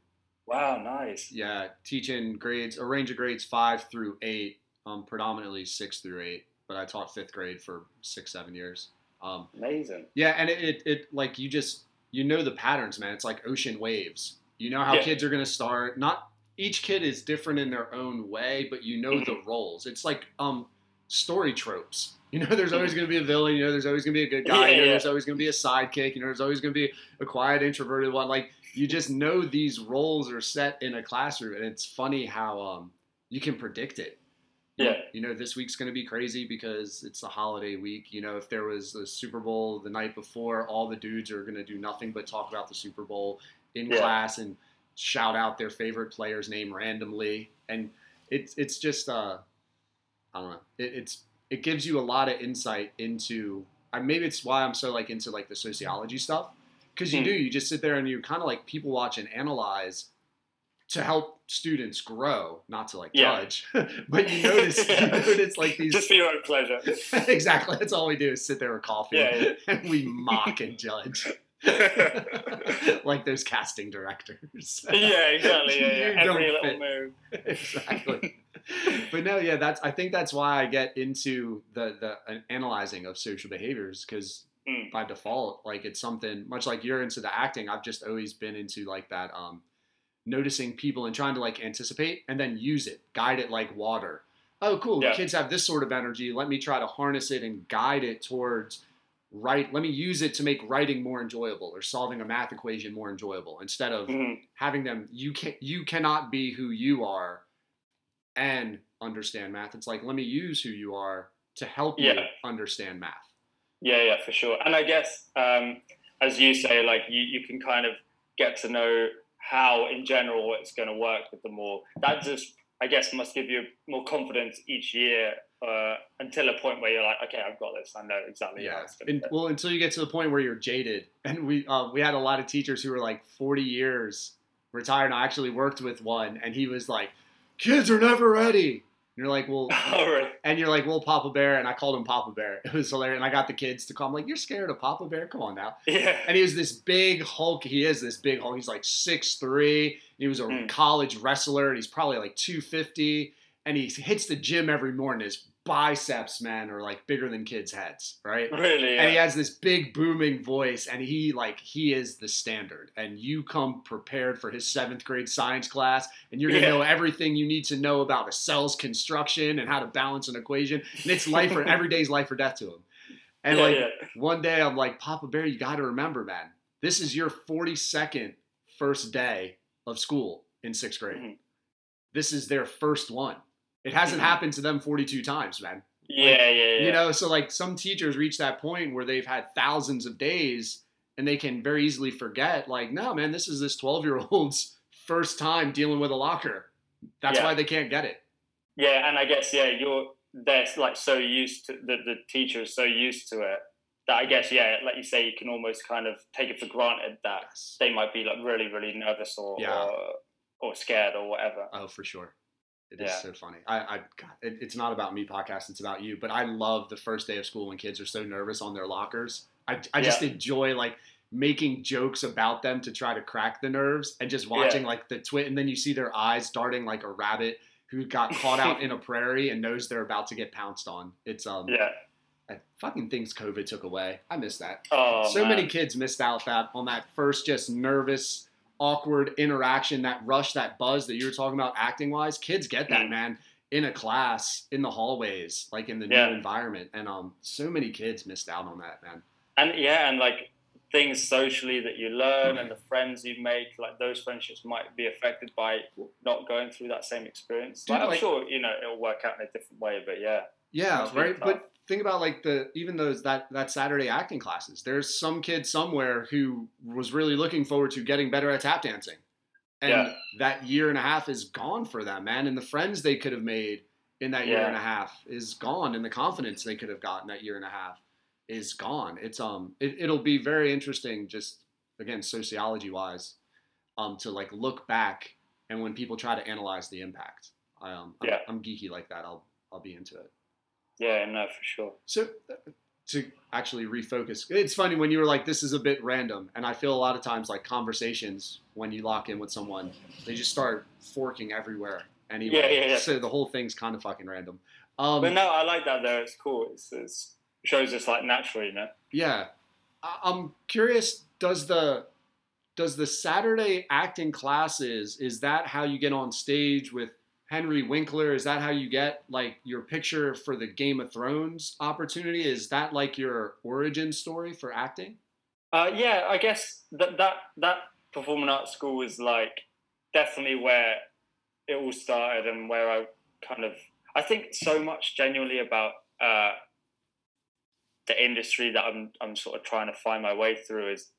Wow, nice. Yeah, teaching grades, a range of grades five through eight, um, predominantly six through eight. But I taught fifth grade for six, seven years. Um, Amazing. yeah, and it, it, it, like you just, you know the patterns, man. It's like ocean waves. You know how Yeah. kids are gonna start. Not each kid is different in their own way, but you know Mm-hmm. the roles. It's like um, story tropes. You know, there's always gonna be a villain. You know, there's always gonna be a good guy. Yeah, you know, yeah. there's always gonna be a sidekick. You know, there's always gonna be a quiet, introverted one. Like you just know these roles are set in a classroom, and it's funny how um, you can predict it. Yeah. You know, this week's going to be crazy because it's the holiday week. You know, if there was a Super Bowl the night before, all the dudes are going to do nothing but talk about the Super Bowl in Yeah. class. And shout out their favorite player's name randomly, and it's it's just uh, I don't know. It, it's it gives you a lot of insight into. Uh, maybe it's why I'm so like into like the sociology stuff because you Hmm. do you just sit there and you kind of like people watch and analyze to help students grow, not to like Yeah. judge, [LAUGHS] but you notice you [LAUGHS] notice like these Just for your own pleasure. [LAUGHS] exactly. That's all we do is sit there with coffee Yeah, yeah. and we mock and judge. like those casting directors. yeah, exactly. Yeah, yeah. Every little fit. move. exactly. [LAUGHS] but no, yeah, that's. I think that's why I get into the the uh, analyzing of social behaviors because Mm. by default, like it's something much like you're into the acting. I've just always been into like that, um, noticing people and trying to like anticipate and then use it, guide it like water. Oh, cool. Yeah. Kids have this sort of energy. Let me try to harness it and guide it towards right. Let me use it to make writing more enjoyable or solving a math equation more enjoyable instead of Mhm. having them you can you cannot be who you are and understand math it's like let me use who you are to help you understand math Yeah, yeah, for sure. And I guess, um, as you say, like you, you can kind of get to know how, in general, it's going to work with the more. That just, I guess, must give you more confidence each year uh, until a point where you're like, okay, I've got this. I know exactly how yeah it's going and, to well until you get to the point where you're jaded [LAUGHS] and we uh, we had a lot of teachers who were like 40 years retired and i actually worked with one and he was like kids are never ready and you're like well [LAUGHS] Oh, and you're like well papa bear and i called him papa bear [LAUGHS] it was hilarious and i got the kids to call him like you're scared of papa bear come on now Yeah. and he was this big Hulk. He is this big Hulk. He's like six three. He was a Mm. college wrestler, and he's probably like 250. And he hits the gym every morning. His biceps, man, are like bigger than kids' heads, right? Really? Yeah. And he has this big booming voice, and he like he is the standard. And you come prepared for his seventh grade science class, and you're gonna Yeah. know everything you need to know about a cell's construction and how to balance an equation. And it's life or every day's life or death to him. And yeah, like one day I'm like, Papa Bear, you got to remember, man, this is your 42nd first day of school in sixth grade. Mhm. This is their first one. It hasn't Mhm. happened to them 42 times, man. yeah, yeah, yeah. You know, so like some teachers reach that point where they've had thousands of days and they can very easily forget, like, no, man, this is this 12 year old's [LAUGHS] first time dealing with a locker. That's Yeah. why they can't get it. Yeah, and I guess yeah, you're they're like so used to the the teacher is so used to it that I guess yeah, like you say, you can almost kind of take it for granted that Yes. they might be like really really nervous or Yeah. or, or scared or whatever. Oh, for sure. It is Yeah. so funny. I, I God, it, it's not about me podcast. It's about you. But I love the first day of school when kids are so nervous on their lockers. I, I just enjoy like making jokes about them to try to crack the nerves and just watching like the twit. And then you see their eyes darting like a rabbit who got caught out in a [LAUGHS] prairie and knows they're about to get pounced on. It's um, Yeah. uh, fucking things COVID took away. I miss that. Oh, so many kids missed out that on that first just nervous awkward interaction that rush that buzz that you were talking about acting wise kids get that Mm. man in a class in the hallways like in the Yeah. new environment and um so many kids missed out on that man And yeah, and like things socially that you learn Mm. and the friends you make, like those friendships might be affected by not going through that same experience. Dude, Like, I'm like- sure you know it'll work out in a different way, but yeah. yeah right tough. but think about like the even those that that saturday acting classes. There's some kid somewhere who was really looking forward to getting better at tap dancing. And Yeah. that year and a half is gone for them man. And the friends they could have made in that year Yeah. and a half is gone and the confidence they could have gotten that year and a half is gone. It's um it, it'll be very interesting just again sociology wise um to like look back and when people try to analyze the impact. I, um I'm, Yeah. I'm geeky like that. I'll i'll be into it Yeah, no, for sure. so to actually refocus, it's funny when you were like, "This is a bit random," and I feel a lot of times like conversations when you lock in with someone, they just start forking everywhere. Anyway, Yeah, yeah, yeah. so the whole thing's kind of fucking random. Um, But no, I like that though. It's cool. It's, it's shows us like naturally, you know. yeah, I- I'm curious. Does the does the Saturday acting classes is that how you get on stage with Henry Winkler? Is that how you get like your picture for the Game of Thrones opportunity? Is that like your origin story for acting? Uh, yeah, I guess that that that performing arts school was like definitely where it all started and where I kind of I think so much genuinely about uh, the industry that I'm I'm sort of trying to find my way through is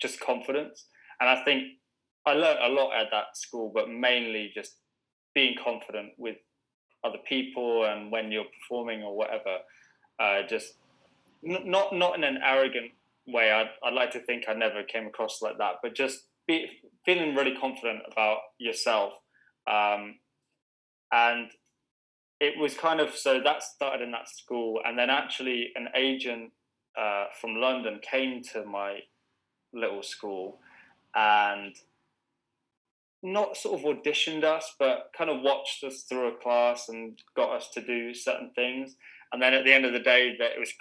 just confidence, and I think I learned a lot at that school, but mainly just being confident with other people and when you're performing or whatever. Uh, just n- not not in an arrogant way. I'd, I'd like to think I never came across like that, but just be, feeling really confident about yourself. Um, and it was kind of so that started in that school, and then actually an agent uh, from London came to my little school and not sort of auditioned us, but kind of watched us through a class and got us to do certain things. And then at the end of the day, that it was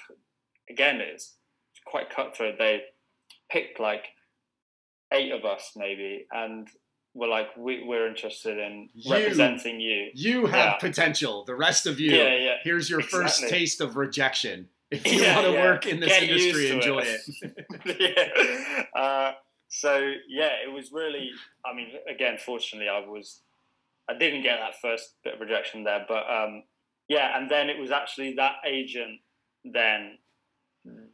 again, it's quite cutthroat. They picked like eight of us maybe, and were like, we, "We're interested in You- representing you." You have Yeah. potential. The rest of you, Yeah, yeah. here's your first taste of rejection. If you Yeah, want to work in this Get industry, enjoy it. it. [LAUGHS] yeah. Uh, so yeah, it was really. I mean, again, fortunately, I was. I didn't get that first bit of rejection there, but um, yeah, and then it was actually that agent. Then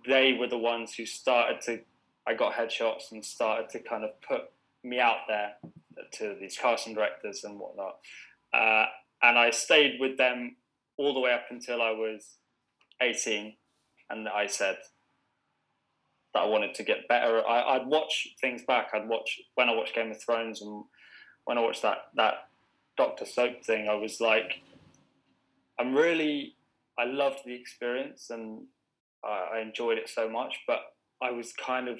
they were the ones who started to. I got headshots and started to kind of put me out there to these casting directors and whatnot. Uh, and I stayed with them all the way up until I was 18 and I said that I wanted to get better. I, I'd watch things back. I'd watch when I watched Game of Thrones and when I watched that that Doctor Soap thing. I was like, I'm really, I loved the experience and I, I enjoyed it so much. But I was kind of,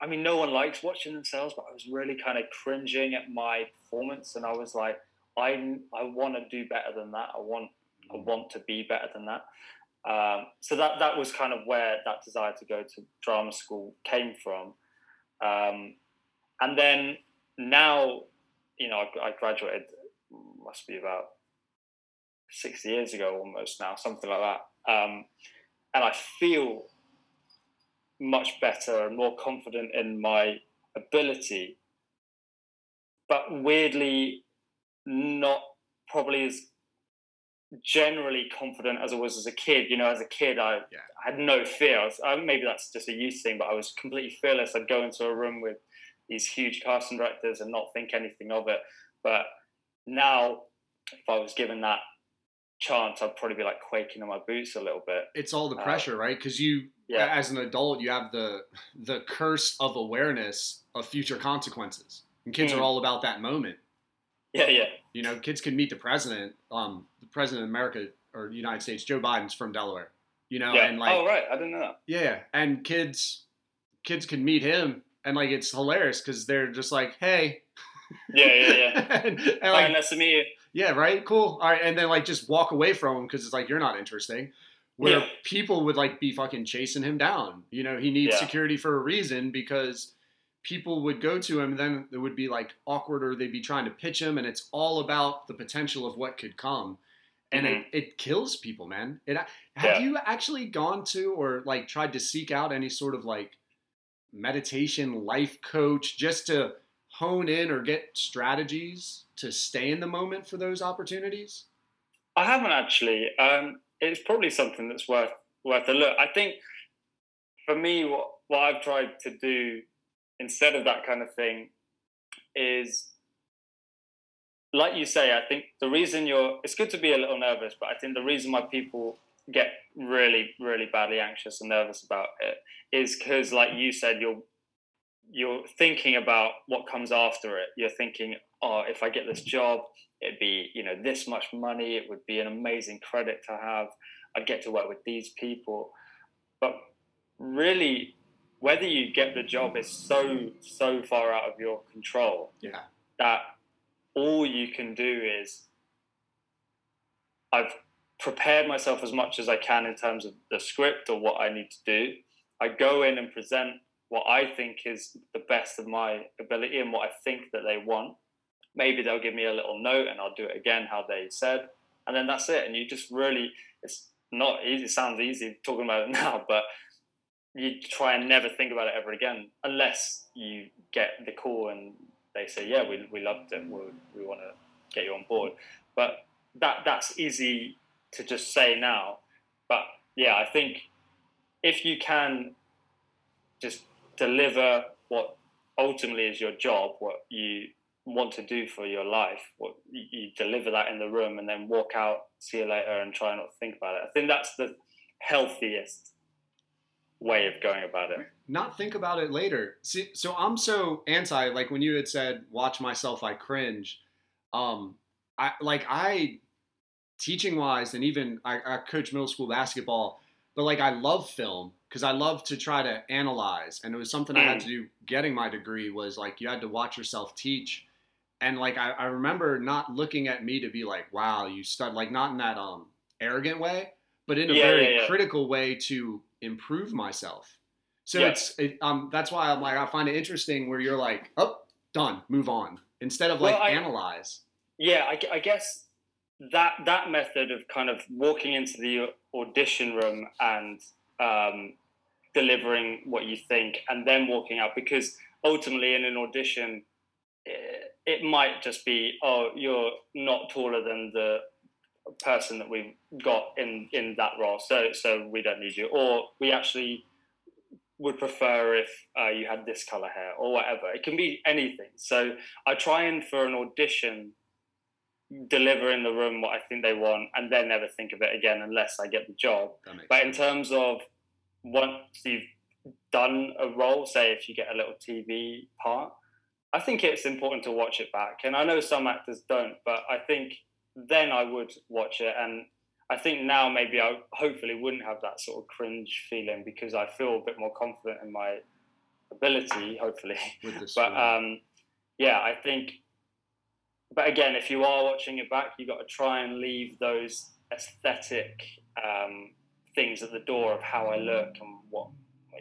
I mean, no one likes watching themselves, but I was really kind of cringing at my performance, and I was like, I I want to do better than that. I want I want to be better than that. Um, so that that was kind of where that desire to go to drama school came from. Um, and then now, you know, I, I graduated must be about six years ago almost now, something like that. Um, and I feel much better and more confident in my ability, but weirdly not probably as generally confident as I was as a kid. You know, as a kid, I, Yeah. I had no fear. I was, I, maybe that's just a youth thing, but I was completely fearless. I'd go into a room with these huge casting directors and not think anything of it. But now, if I was given that chance, I'd probably be like quaking in my boots a little bit. It's all the Uh, pressure, right? Because you, Yeah. as an adult, you have the the curse of awareness of future consequences. And kids Mm. are all about that moment. Yeah, yeah. You know, kids can meet the president, um, the president of America or the United States, Joe Biden's from Delaware. You know, yeah. and like oh, right. I didn't know. Yeah, and kids kids can meet him and like it's hilarious because they're just like, hey, Yeah, yeah, yeah. [LAUGHS] and, and, Hi, like, nice to meet you. yeah, right, cool, all right, and then like just walk away from him because it's like you're not interesting. Where Yeah. people would like be fucking chasing him down. You know, he needs Yeah. security for a reason because people would go to him, then it would be like awkward or they'd be trying to pitch him, and it's all about the potential of what could come. And it, it kills people, man. It have Mm-hmm. Yeah. you actually gone to or like tried to seek out any sort of like meditation life coach just to hone in or get strategies to stay in the moment for those opportunities? I haven't actually. Um, it's probably something that's worth worth a look. I think for me, what what I've tried to do instead of that kind of thing is, like you say, I think the reason you're it's good to be a little nervous, but I think the reason why people get really really badly anxious and nervous about it is because, like you said, you're you're thinking about what comes after it. You're thinking, oh, if I get this job, it'd be you know this much money. It would be an amazing credit to have. I'd get to work with these people. But really whether you get the job is so so far out of your control Yeah. that all you can do is i've prepared myself as much as i can in terms of the script or what i need to do i go in and present what i think is the best of my ability and what i think that they want maybe they'll give me a little note and I'll do it again how they said, and then that's it. And you just really, it's not easy. It sounds easy talking about it [LAUGHS] now, but you try and never think about it ever again unless you get the call and they say, yeah, we, we loved it. We, we want to get you on board. But that that's easy to just say now. But yeah, I think if you can just deliver what ultimately is your job, what you want to do for your life, what you deliver that in the room, and then walk out, see you later, and try not to think about it. I think that's the healthiest way of going about it. Not think about it later. See, so I'm so anti. Like when you had said, "Watch myself, I cringe." Um, I like I teaching wise, and even I, I coach middle school basketball, but like I love film because I love to try to analyze, and it was something I had to do. Getting my degree was like you had to watch yourself teach, and like I, I remember not looking at me to be like, "Wow, you stud," like not in that um arrogant way, but in a Yeah, very yeah, yeah. critical way to improve myself. So Yeah. it's it, um that's why I'm like I find it interesting where you're like, "Oh, done, move on," instead of like I- analyze. Yeah, I, I guess that that method of kind of walking into the audition room and um, delivering what you think, and then walking out, because ultimately in an audition, it, it might just be, oh, you're not taller than the person that we've got in in that role, so so we don't need you, or we actually would prefer if uh, you had this color hair or whatever. It can be anything. So I try and for an audition deliver in the room what I think they want and then never think of it again unless I get the job. But in terms of once you've done a role, say if you get a little TV part, I think it's important to watch it back. And I know some actors don't, but I think then I would watch it. And I think now maybe I hopefully wouldn't have that sort of cringe feeling because I feel a bit more confident in my ability, hopefully. [LAUGHS] But um, yeah, I think. But again, if you are watching it back, you've got to try and leave those aesthetic um, things at the door of how I look and what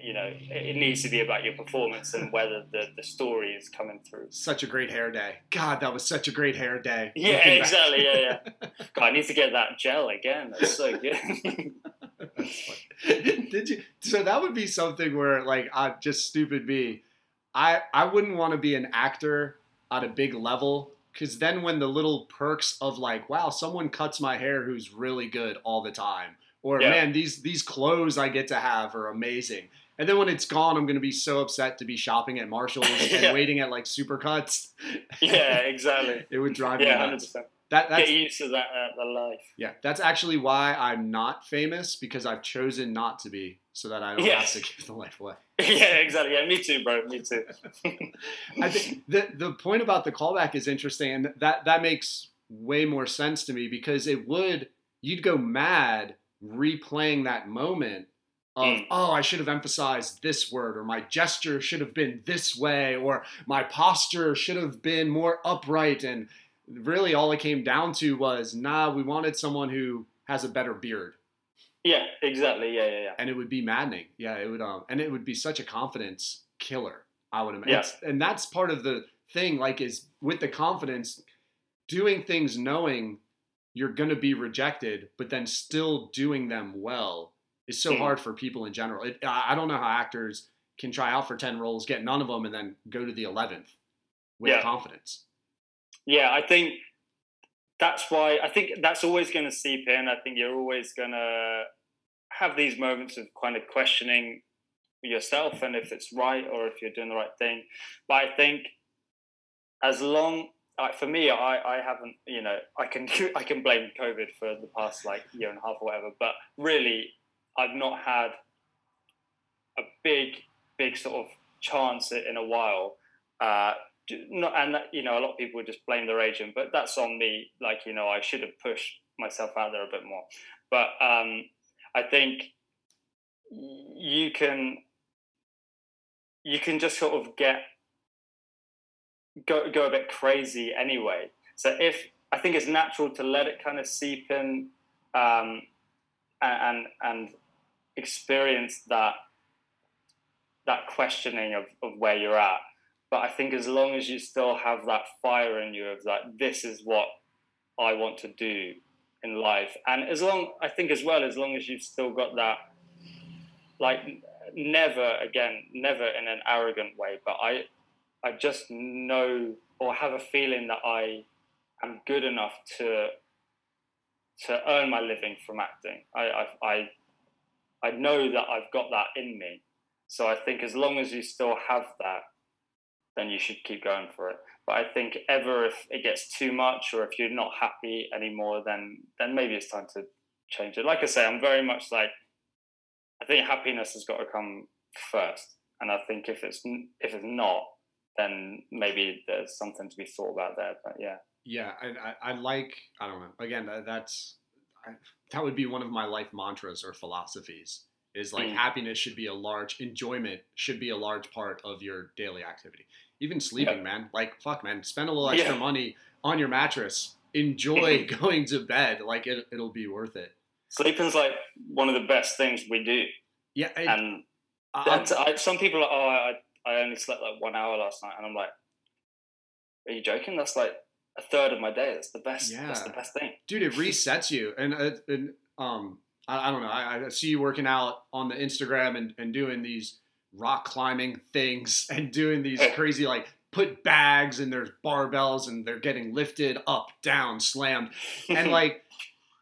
you know. It, needs to be about your performance and whether the the story is coming through. such a great hair day. God, that was such a great hair day. Yeah, back. exactly. Yeah, yeah. [LAUGHS] God, I need to get that gel again. That's so good. [LAUGHS] Did you? So that would be something where, like, I just stupid me. I I wouldn't want to be an actor at a big level because then when the little perks of like, wow, someone cuts my hair who's really good all the time, or Yeah. man, these these clothes I get to have are amazing. And then when it's gone, I'm gonna be so upset to be shopping at Marshalls [LAUGHS] and waiting at like supercuts. yeah, exactly. [LAUGHS] It would drive Yeah, me nuts. percent. That that's Get used to that uh, the life. yeah, that's actually why I'm not famous because I've chosen not to be, so that I don't Yes. have to give the life away. [LAUGHS] yeah, exactly. Yeah, me too, bro. Me too. I think the the point about the callback is interesting, and that that makes way more sense to me because it would you'd go mad replaying that moment of Mm. oh I should have emphasized this word or my gesture should have been this way or my posture should have been more upright and really all it came down to was nah we wanted someone who has a better beard yeah, exactly. Yeah, yeah, yeah. and it would be maddening. Yeah, it would um and it would be such a confidence killer. I would imagine. Yeah. It's- And that's part of the thing like is with the confidence doing things knowing you're going to be rejected but then still doing them well is so Mhm. hard for people in general. It, I I don't know how actors can try out for 10 roles, get none of them and then go to the 11th with Yeah. confidence. Yeah, I think that's why I think that's always going to seep in. I think you're always going to have these moments of kind of questioning yourself and if it's right or if you're doing the right thing. But I think as long like for me, I, I haven't, you know, I can [LAUGHS] I can blame COVID for the past like year and a half or whatever, but really, I've not had a big, big sort of chance in a while. Uh, not, and that, you know, a lot of people would just blame their agent, but that's on me. Like, you know, I should have pushed myself out there a bit more. But um, I think you can, you can just sort of get go go a bit crazy anyway. So if I think it's natural to let it kind of seep in, um, and and, and experience that that questioning of, of where you're at. But I think as long as you still have that fire in you of that, this is what I want to do in life, and as long I think as well as long as you've still got that, like never again, never in an arrogant way, but I I just know or have a feeling that I am good enough to to earn my living from acting. I I I, I know that I've got that in me. So I think as long as you still have that, then you should keep going for it. But I think ever if it gets too much or if you're not happy anymore, then then maybe it's time to change it. Like I say, I'm very much like I think happiness has got to come first, and I think if it's if it's not, then maybe there's something to be thought about there. But yeah, Yeah, I, I, I like. I don't know. Again, that, that's I, that would be one of my life mantras or philosophies. Is like Mm. happiness should be a large enjoyment should be a large part of your daily activity. Even sleeping, Yeah. man. Like fuck, man. Spend a little extra Yeah. money on your mattress. Enjoy [LAUGHS] going to bed. Like it, it'll be worth it. sleeping's like one of the best things we do, Yeah, I- and I- some people are like, oh, I, I only slept like one hour last night, and I'm like, are you joking? That's like a third of my day. That's the best. Yeah. That's the best thing. dude it resets you and, uh, and um I, I don't know I, I see you working out on the instagram and, and doing these rock climbing things [LAUGHS] and doing these crazy like put bags and there's barbells and they're getting lifted up down slammed and [LAUGHS] like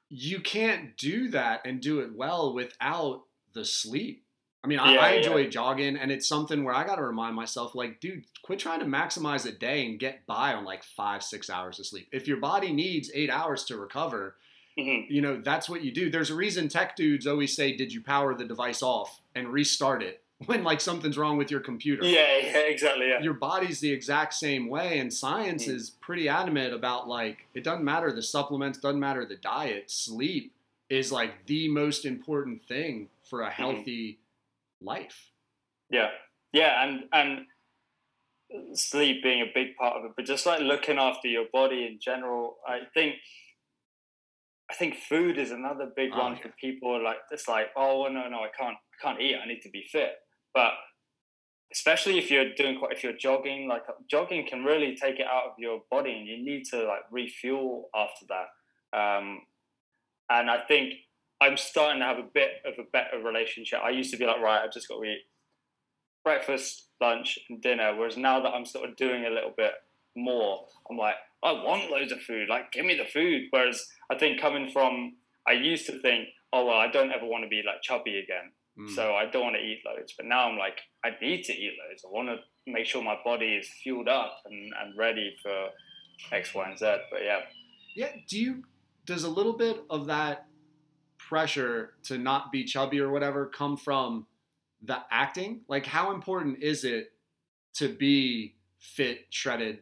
you can't do that and do it well without the sleep i mean I, Yeah, I yeah. enjoy jogging and it's something where i got to remind myself like dude quit trying to maximize a day and get by on like five six hours of sleep if your body needs eight hours to recover Mhm. you know that's what you do there's a reason tech dudes always say did you power the device off and restart it [LAUGHS] when like something's wrong with your computer Yeah, yeah, exactly. Yeah. your body's the exact same way and science Mm. is pretty adamant about like it doesn't matter the supplements doesn't matter the diet sleep is like the most important thing for Mm-hmm. a healthy life Yeah, yeah, and and sleep being a big part of it, but just like looking after your body in general, I think I think food is another big Oh, one yeah. for people. Like it's like, oh no, no, I can't, I can't eat. I need to be fit. But especially if you're doing quite, if you're jogging, like jogging can really take it out of your body, and you need to like refuel after that. Um, and I think I'm starting to have a bit of a better relationship. I used to be like, right, I've just got to eat breakfast, lunch, and dinner. Whereas now that I'm sort of doing a little bit more, I'm like, I want loads of food. Like, give me the food. Whereas I think coming from, I used to think, oh well, I don't ever want to be like chubby again, Mm. so I don't want to eat loads. But now I'm like, I need to eat loads. I want to make sure my body is fueled up and, and ready for X, Y, and Z. But yeah, yeah do you does a little bit of that pressure to not be chubby or whatever come from the acting like how important is it to be fit shredded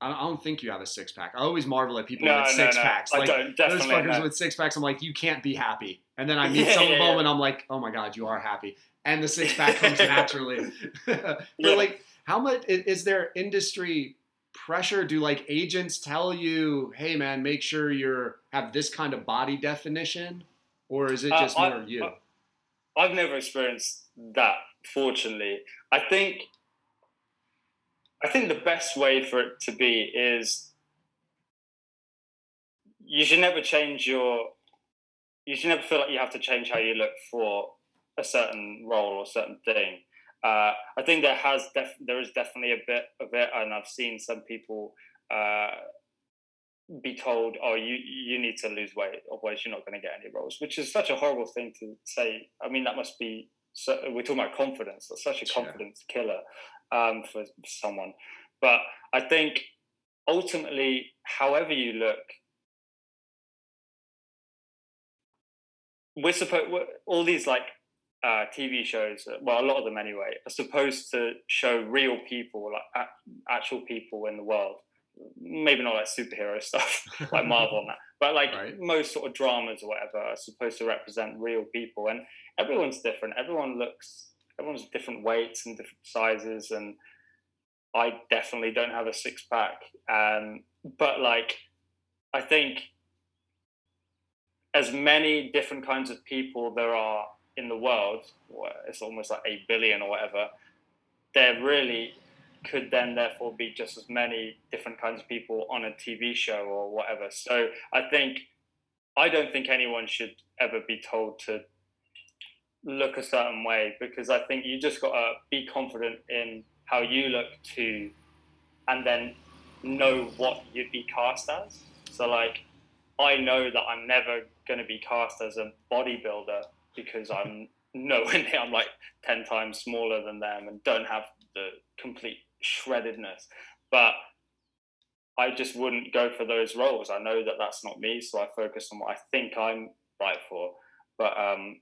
I don't, I don't think you have a six pack. I always marvel at people no, with no, six no, packs. I Like don't. those fuckers with six packs, I'm like, you can't be happy. And then I [LAUGHS] meet Yeah, some yeah, of them, yeah. and I'm like, oh my god, you are happy. And the [LAUGHS] six pack comes naturally. [LAUGHS] but like, how much is, is there industry pressure? Do like agents tell you, hey man, make sure you're have this kind of body definition, or is it Uh, just I- more you? I- I've never experienced that, fortunately. I think I think the best way for it to be is you should never change your you should never feel like you have to change how you look for a certain role or certain thing. Uh, I think there has def- there is definitely a bit of it, and I've seen some people uh, be told, "Oh, you you need to lose weight, otherwise you're not going to get any roles," which is such a horrible thing to say. I mean, that must be. So, we're talking about confidence. That's such a confidence killer um, for someone. But I think ultimately, however you look, we're supposed all these like uh, TV shows. uh, Well, a lot of them anyway, are supposed to show real people, like a- actual people in the world. Maybe not like superhero [LAUGHS] stuff [LAUGHS] like Marvel and that, but like Right. most sort of dramas or whatever are supposed to represent real people, and everyone's different. Everyone looks, everyone's different weights and different sizes, and I definitely don't have a six pack. Um, but like, I think as many different kinds of people there are in the world, it's almost like eight billion or whatever. There really could then therefore be just as many different kinds of people on a TV show or whatever. So I think I don't think anyone should ever be told to look a certain way because I think you just got to be confident in how you look to and then know what you'd be cast as. So like I know that I'm never going to be cast as a bodybuilder because I'm [LAUGHS] nowhere near I'm like 10 times smaller than them and don't have the complete shreddedness. But I just wouldn't go for those roles. I know that that's not me, so I focus on what I think I'm right for. But um,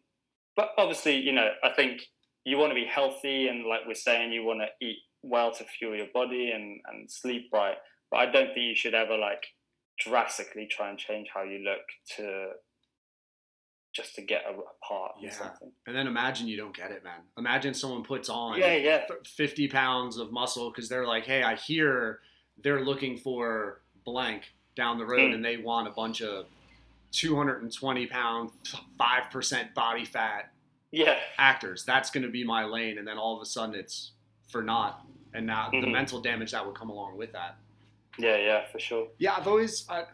but obviously, you know, I think you want to be healthy, and like we're saying, you want to eat well to fuel your body and and sleep right. But I don't think you should ever like drastically try and change how you look to just to get a, a part Yeah. or something. And then imagine you don't get it, man. Imagine someone puts on Yeah, yeah. f- 50 pounds of muscle because they're like, hey, I hear they're looking for blank down the road Mm. and they want a bunch of 220 pound, 5% body fat Yeah. actors. That's going to be my lane. And then all of a sudden it's for naught. And now the Mhm. mental damage that would come along with that. Yeah, yeah, for sure. Yeah, I've always I,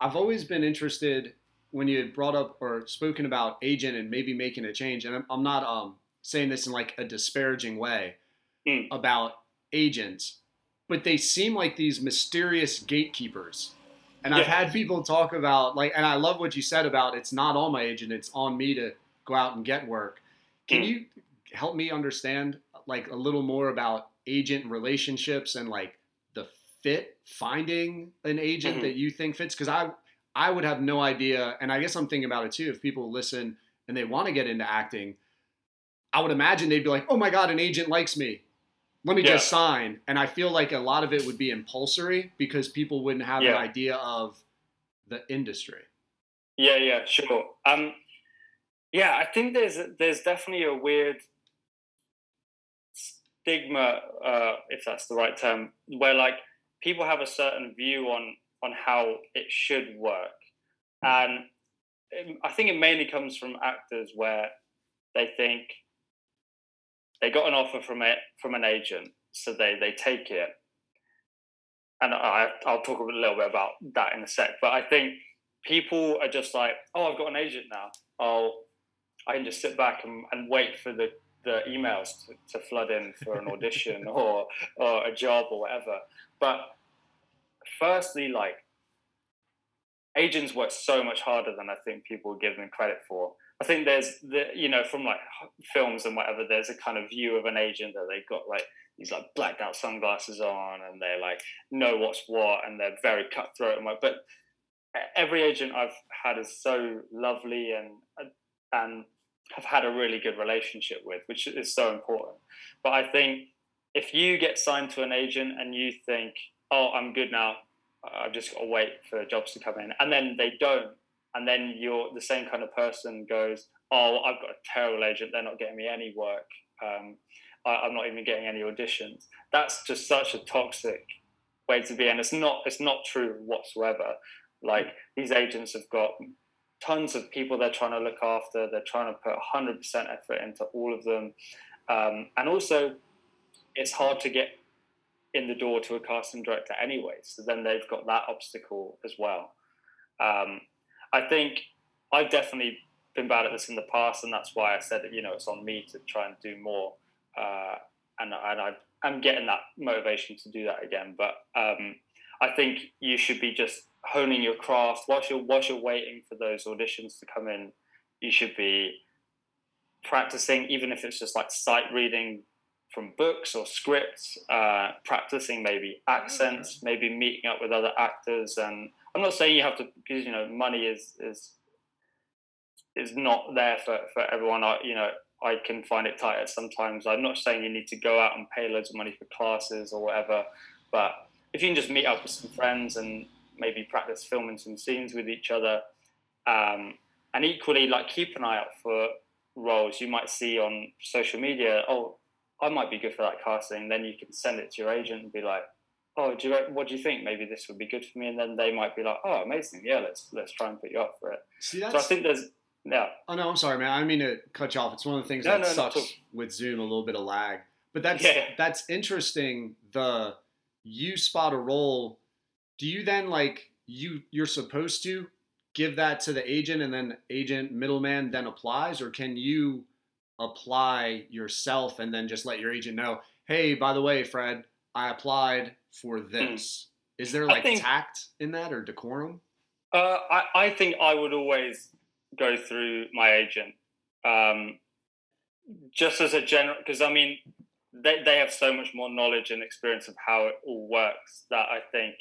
I've always been interested when you had brought up or spoken about agent and maybe making a change. And I'm, I'm not um, saying this in like a disparaging way Mm. about agents, but they seem like these mysterious gatekeepers. And I've had people talk about like, and I love what you said about it's not on my agent, it's on me to go out and get work. Can Mm. you help me understand like a little more about agent relationships and like the fit finding an agent Mhm. that you think fits? Because I I would have no idea, and I guess I'm thinking about it too. If people listen and they want to get into acting, I would imagine they'd be like, "Oh my god, an agent likes me. Let me Yeah. just sign." And I feel like a lot of it would be impulsory because people wouldn't have an idea of the industry. Yeah, yeah, sure. Um, yeah, I think there's there's definitely a weird stigma, uh, if that's the right term, where like people have a certain view on on how it should work, and I think it mainly comes from actors where they think they got an offer from it from an agent, so they they take it. And I, I'll talk a little bit about that in a sec. But I think people are just like, oh, I've got an agent now. I'll, I can just sit back and, and wait for the, the emails to, to flood in for an audition [LAUGHS] or, or a job or whatever. But firstly, like, agents work so much harder than I think people give them credit for. I think there's the, you know, from like films and whatever, there's a kind of view of an agent that they've got like these like blacked out sunglasses on and they like know what's what and they're very cutthroat and like, but every agent I've had is so lovely and and have had a really good relationship with, which is so important. But I think if you get signed to an agent and you think, "Oh, I'm good now. I've just got to wait for jobs to come in," and then they don't, and then you're the same kind of person goes, "Oh, I've got a terrible agent. They're not getting me any work. Um, I, I'm not even getting any auditions." That's just such a toxic way to be, and it's not. It's not true whatsoever. Like these agents have got tons of people they're trying to look after. They're trying to put 100% effort into all of them. Um, and also, it's hard to get in the door to a casting director anyway. So then they've got that obstacle as well. Um, I think I've definitely been bad at this in the past, and that's why I said that you know it's on me to try and do more. Uh, and and I, I'm getting that motivation to do that again. But um, I think you should be just honing your craft whilst you're whilst you're waiting for those auditions to come in. You should be practicing, even if it's just like sight reading from books or scripts, uh, practicing maybe accents, maybe meeting up with other actors. And I'm not saying you have to, because you know, money is is is not there for for everyone. I you know. I can find it tight at sometimes. I'm not saying you need to go out and pay loads of money for classes or whatever, but if you can just meet up with some friends and maybe practice filming some scenes with each other, um, and equally like keep an eye out for roles you might see on social media. Oh, I might be good for that casting. Then you can send it to your agent and be like, "Oh, do you what do you think? Maybe this would be good for me." And then they might be like, "Oh, amazing! Yeah, let's let's try and put you up for it." See, So I think there's yeah Oh no, I'm sorry, man. I mean to cut you off. It's one of the things No, that no, sucks with Zoom, a little bit of lag. But that's Yeah. that's interesting. The you spot a role. Do you then like you you're supposed to give that to the agent and then agent middleman then applies, or can you apply yourself and then just let your agent know, hey, by the way, Fred, I applied for this. Is there Hmm. Like think- tact in that or decorum? Uh, I, I think I would always go through my agent, um, just as a general. Because I mean, they they have so much more knowledge and experience of how it all works that I think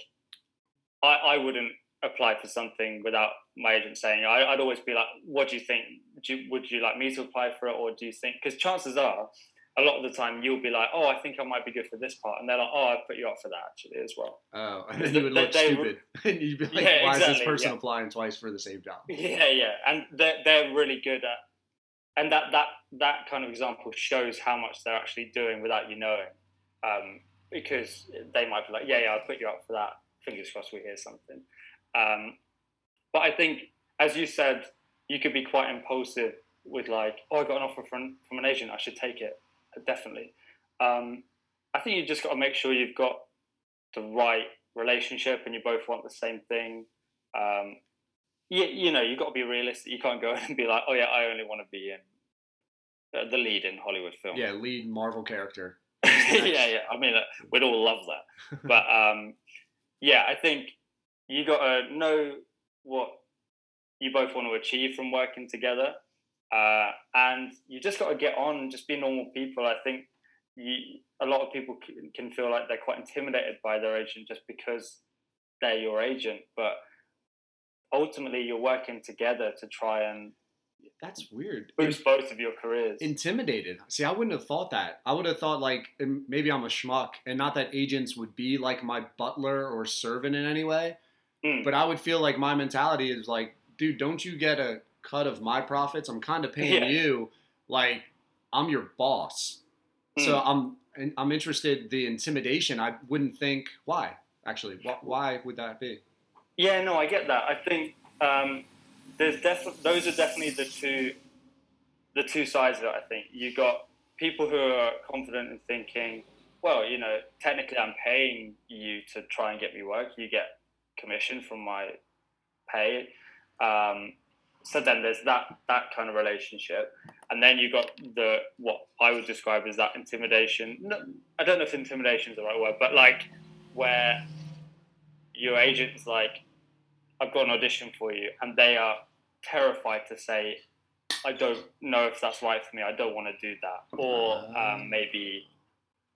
I I wouldn't apply for something without my agent saying. I, I'd always be like, "What do you think? Do you, would you like me to apply for it, or do you think?" Because chances are, a lot of the time, you'll be like, "Oh, I think I might be good for this part," and they're like, "Oh, I put you up for that actually as well." Oh, and then you would look they- stupid, [LAUGHS] and you'd be like, Yeah, "Why is this person yeah. applying twice for the same job?" [LAUGHS] Yeah, yeah, and they're they're really good at, and that that that kind of example shows how much they're actually doing without you knowing, um, because they might be like, yeah, yeah, I'll put you up for that. Fingers crossed, we hear something. Um, but I think, as you said, you could be quite impulsive with like, oh, I got an offer from from an agent, I should take it, definitely. Um, I think you just got to make sure you've got the right relationship and you both want the same thing. Um, you, you know, you've got to be realistic. You can't go [LAUGHS] and be like, oh yeah, I only want to be in the lead in Hollywood film. Yeah, lead Marvel character. [LAUGHS] yeah, yeah. I mean, uh, we'd all love that. But um, yeah, I think you got to know what you both want to achieve from working together, uh, and you just got to get on and just be normal people. I think you, a lot of people can, can feel like they're quite intimidated by their agent just because they're your agent, but ultimately you're working together to try and That's weird. boost both of your careers. Intimidated. See, I wouldn't have thought that. I would have thought like maybe I'm a schmuck, and not that agents would be like my butler or servant in any way. Mm. But I would feel like my mentality is like, dude, don't you get a cut of my profits? I'm kind of paying Yeah. you. Like, I'm your boss. So I'm I'm interested. The intimidation. I wouldn't think why. Actually, wh- why would that be? Yeah, no, I get that. I think um, there's definitely those are definitely the two the two sides of it. I think you got people who are confident in thinking, well, you know, technically I'm paying you to try and get me work. You get commission from my pay. Um, so then there's that that kind of relationship, and then you got the what I would describe as that intimidation. No, I don't know if intimidation is the right word, but like where your agent's like, I've got an audition for you, and they are terrified to say, I don't know if that's right for me. I don't want to do that, or um, maybe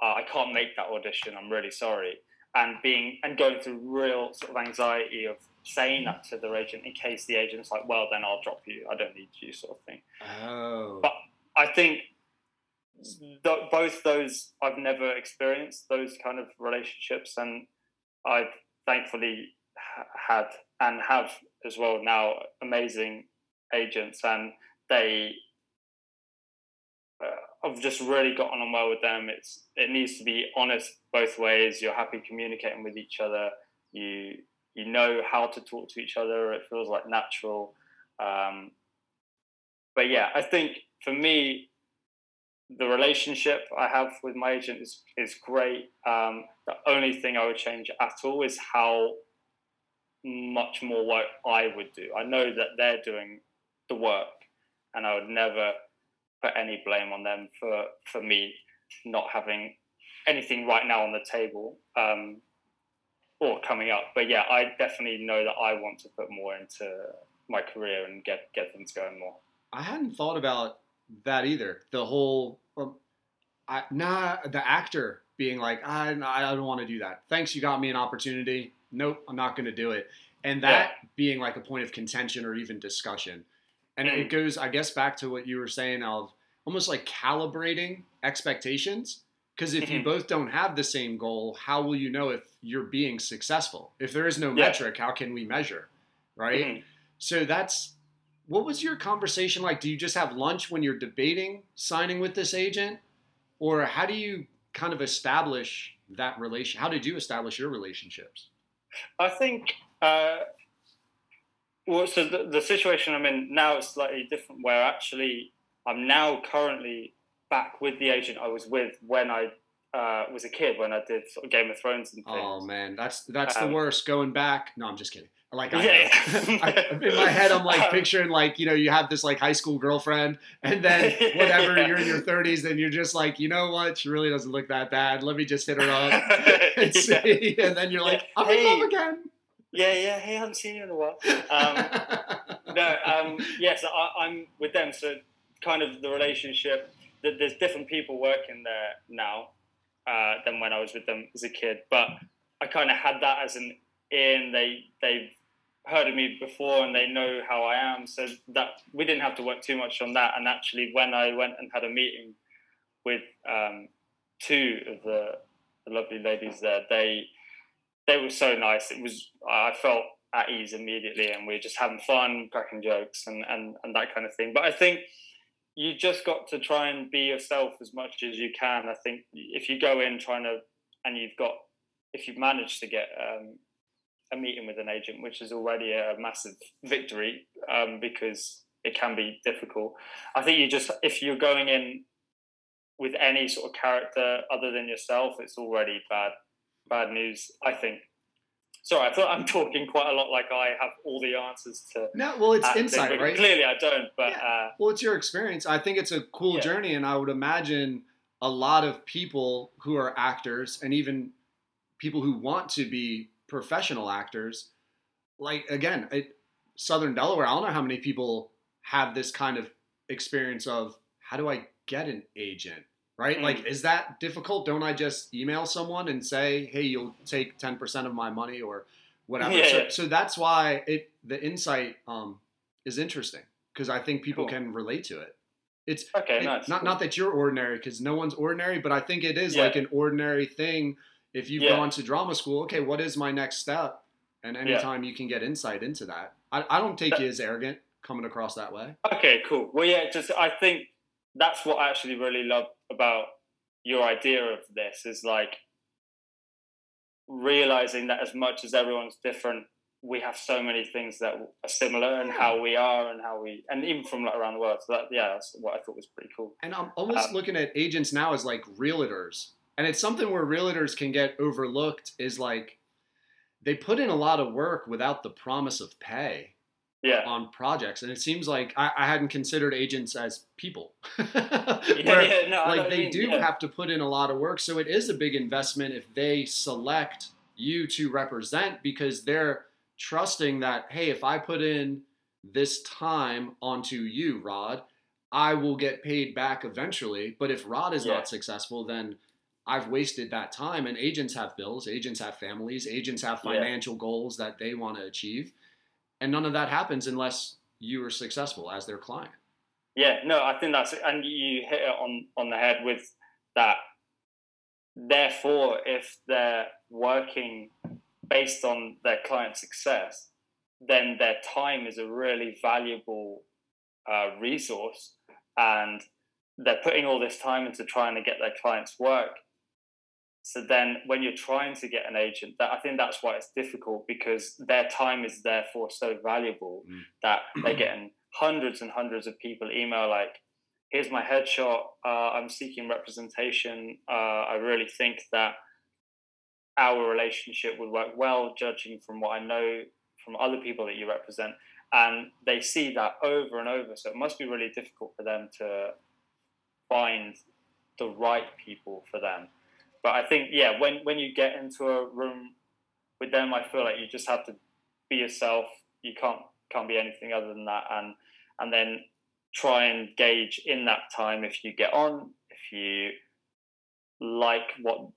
uh, I can't make that audition. I'm really sorry, and being and going through real sort of anxiety of saying that to their agent in case the agent's like, well, then I'll drop you. I don't need you, sort of thing. Oh. But I think th- both those I've never experienced those kind of relationships, and I've thankfully ha- had and have as well now amazing agents, and they I've just really gotten on well with them. It's it needs to be honest both ways. You're happy communicating with each other. You you know how to talk to each other. It feels like natural. Um, but yeah, I think for me, the relationship I have with my agent is is great. Um, the only thing I would change at all is how much more work I would do. I know that they're doing the work, and I would never put any blame on them for for me not having anything right now on the table um, or coming up. But yeah, I definitely know that I want to put more into my career and get get things going more. I hadn't thought about that either. The whole, um, I, nah, the actor being like, I, I don't want to do that. Thanks, you got me an opportunity. Nope, I'm not going to do it. And that being like a point of contention or even discussion. And Mm. it goes, I guess, back to what you were saying of almost like calibrating expectations. Because if you Mhm. both don't have the same goal, how will you know if you're being successful? If there is no Yeah. metric, how can we measure? Right? Mhm. So that's what was your conversation like? Do you just have lunch when you're debating signing with this agent? Or how do you kind of establish that relation? How did you establish your relationships? I think. Uh, well, so the, the situation I'm in now is slightly different. Where actually, I'm now currently back with the agent I was with when I uh, was a kid, when I did sort of Game of Thrones and things. Oh man, that's that's the Um, worst. Going back. No, I'm just kidding. Like I, [LAUGHS] Yeah, I- in my head, I'm like Um, picturing like you know you have this like high school girlfriend, and then [LAUGHS] whatever Yeah. you're in your 30s, and you're just like you know what, she really doesn't look that bad. Let me just hit her up [LAUGHS] and Yeah. see, and then you're like, Yeah. I'm in love again. yeah, yeah. Hey, I haven't seen you in a while. Um, no, um, yes, I, I'm with them. So, kind of the relationship that there's different people working there now uh, than when I was with them as a kid. But I kind of had that as an in. They they've heard of me before and they know how I am. So that we didn't have to work too much on that. And actually, when I went and had a meeting with um, two of the, the lovely ladies there, they they were so nice. It was I felt at ease immediately, and we were just having fun, cracking jokes, and and and that kind of thing. But I think you just got to try and be yourself as much as you can. I think if you go in trying to, and you've got, if you've managed to get um, a meeting with an agent, which is already a massive victory um, because it can be difficult. I think you just, if you're going in with any sort of character other than yourself, it's already bad, bad news. I think. Sorry, I thought I'm talking quite a lot like I have all the answers to. No, well, it's insight, but right? Clearly, I don't. But Yeah. uh, Well, it's your experience. I think it's a cool Yeah. journey, and I would imagine a lot of people who are actors and even people who want to be professional actors, like again, it, Southern Delaware. I don't know how many people have this kind of experience of how do I get an agent, right? Mm. Like, is that difficult? Don't I just email someone and say, hey, you'll take ten percent of my money or whatever? Yeah, so, yeah. so that's why it the insight um, is interesting because I think people Cool. can relate to it. It's okay, it- nice. not not that you're ordinary because no one's ordinary, but I think it is Yeah. like an ordinary thing. If you've gone to drama school, okay, what is my next step? And anytime you can get insight into that, I, I don't take That- you as arrogant coming across that way. Okay, cool. Well, yeah, just I think that's what I actually really love about your idea of this is like realizing that as much as everyone's different, we have so many things that are similar and how we are and how we, and even from like around the world. So that, yeah, that's what I thought was pretty cool. And I'm almost Um, looking at agents now as like realtors. And it's something where realtors can get overlooked is like they put in a lot of work without the promise of pay. Yeah. on projects, and it seems like I, I hadn't considered agents as people. [LAUGHS] Yeah, yeah, no, like they mean, do yeah. have to put in a lot of work, so it is a big investment if they select you to represent because they're trusting that hey, if I put in this time onto you, Rod, I will get paid back eventually. But if Rod is not successful, then I've wasted that time. And agents have bills, agents have families, agents have financial goals that they want to achieve. And none of that happens unless you are successful as their client. Yeah, no, I think that's and you hit it on on the head with that. Therefore, if they're working based on their client success, then their time is a really valuable uh, resource, and they're putting all this time into trying to get their clients work. So then, when you're trying to get an agent, that I think that's why it's difficult because their time is therefore so valuable Mm. that they're getting hundreds and hundreds of people email like, "Here's my headshot. Uh, I'm seeking representation. Uh, I really think that our relationship would work well, judging from what I know from other people that you represent." And they see that over and over. So it must be really difficult for them to find the right people for them. But I think, yeah, when when you get into a room with them, I feel like you just have to be yourself. You can't can't be anything other than that, and and then try and gauge in that time if you get on, if you like what,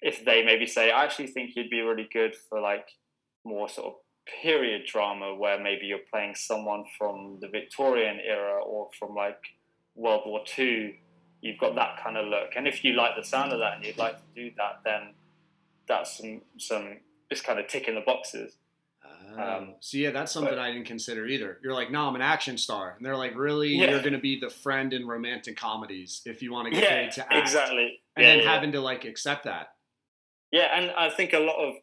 if they maybe say, I actually think you'd be really good for like more sort of period drama where maybe you're playing someone from the Victorian era or from like World War Two. You've got that kind of look, and if you like the sound of that and you'd like to do that, then that's some some just kind of ticking the boxes. Um, so yeah, that's something but- I didn't consider either. You're like, no, I'm an action star, and they're like, really? Yeah. You're going to be the friend in romantic comedies if you want to get Yeah, paid to act, exactly. and yeah, then yeah. having to like accept that. Yeah, and I think a lot of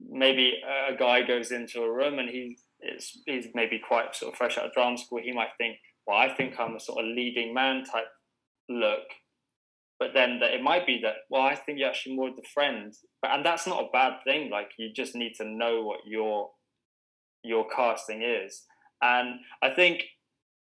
maybe a guy goes into a room and he is he's maybe quite sort of fresh out of drama school. He might think, well, I think I'm a sort of leading man type look, but then that it might be that well, I think you're actually more the friend, but and that's not a bad thing. Like you just need to know what your your casting is, and I think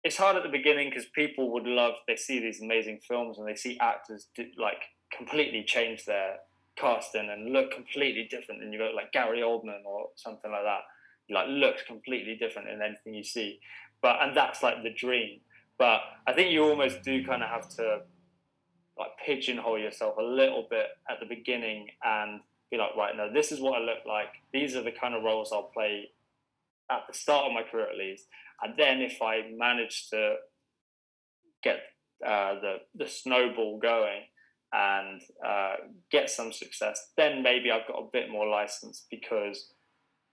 it's hard at the beginning because people would love they see these amazing films and they see actors do, like completely change their casting and look completely different than you got like Gary Oldman or something like that. Like looks completely different in anything you see. But and that's like the dream. But I think you almost do kind of have to like pigeonhole yourself a little bit at the beginning and be like, right, no, this is what I look like. These are the kind of roles I'll play at the start of my career, at least. And then if I manage to get uh, the the snowball going and uh, get some success, then maybe I've got a bit more license because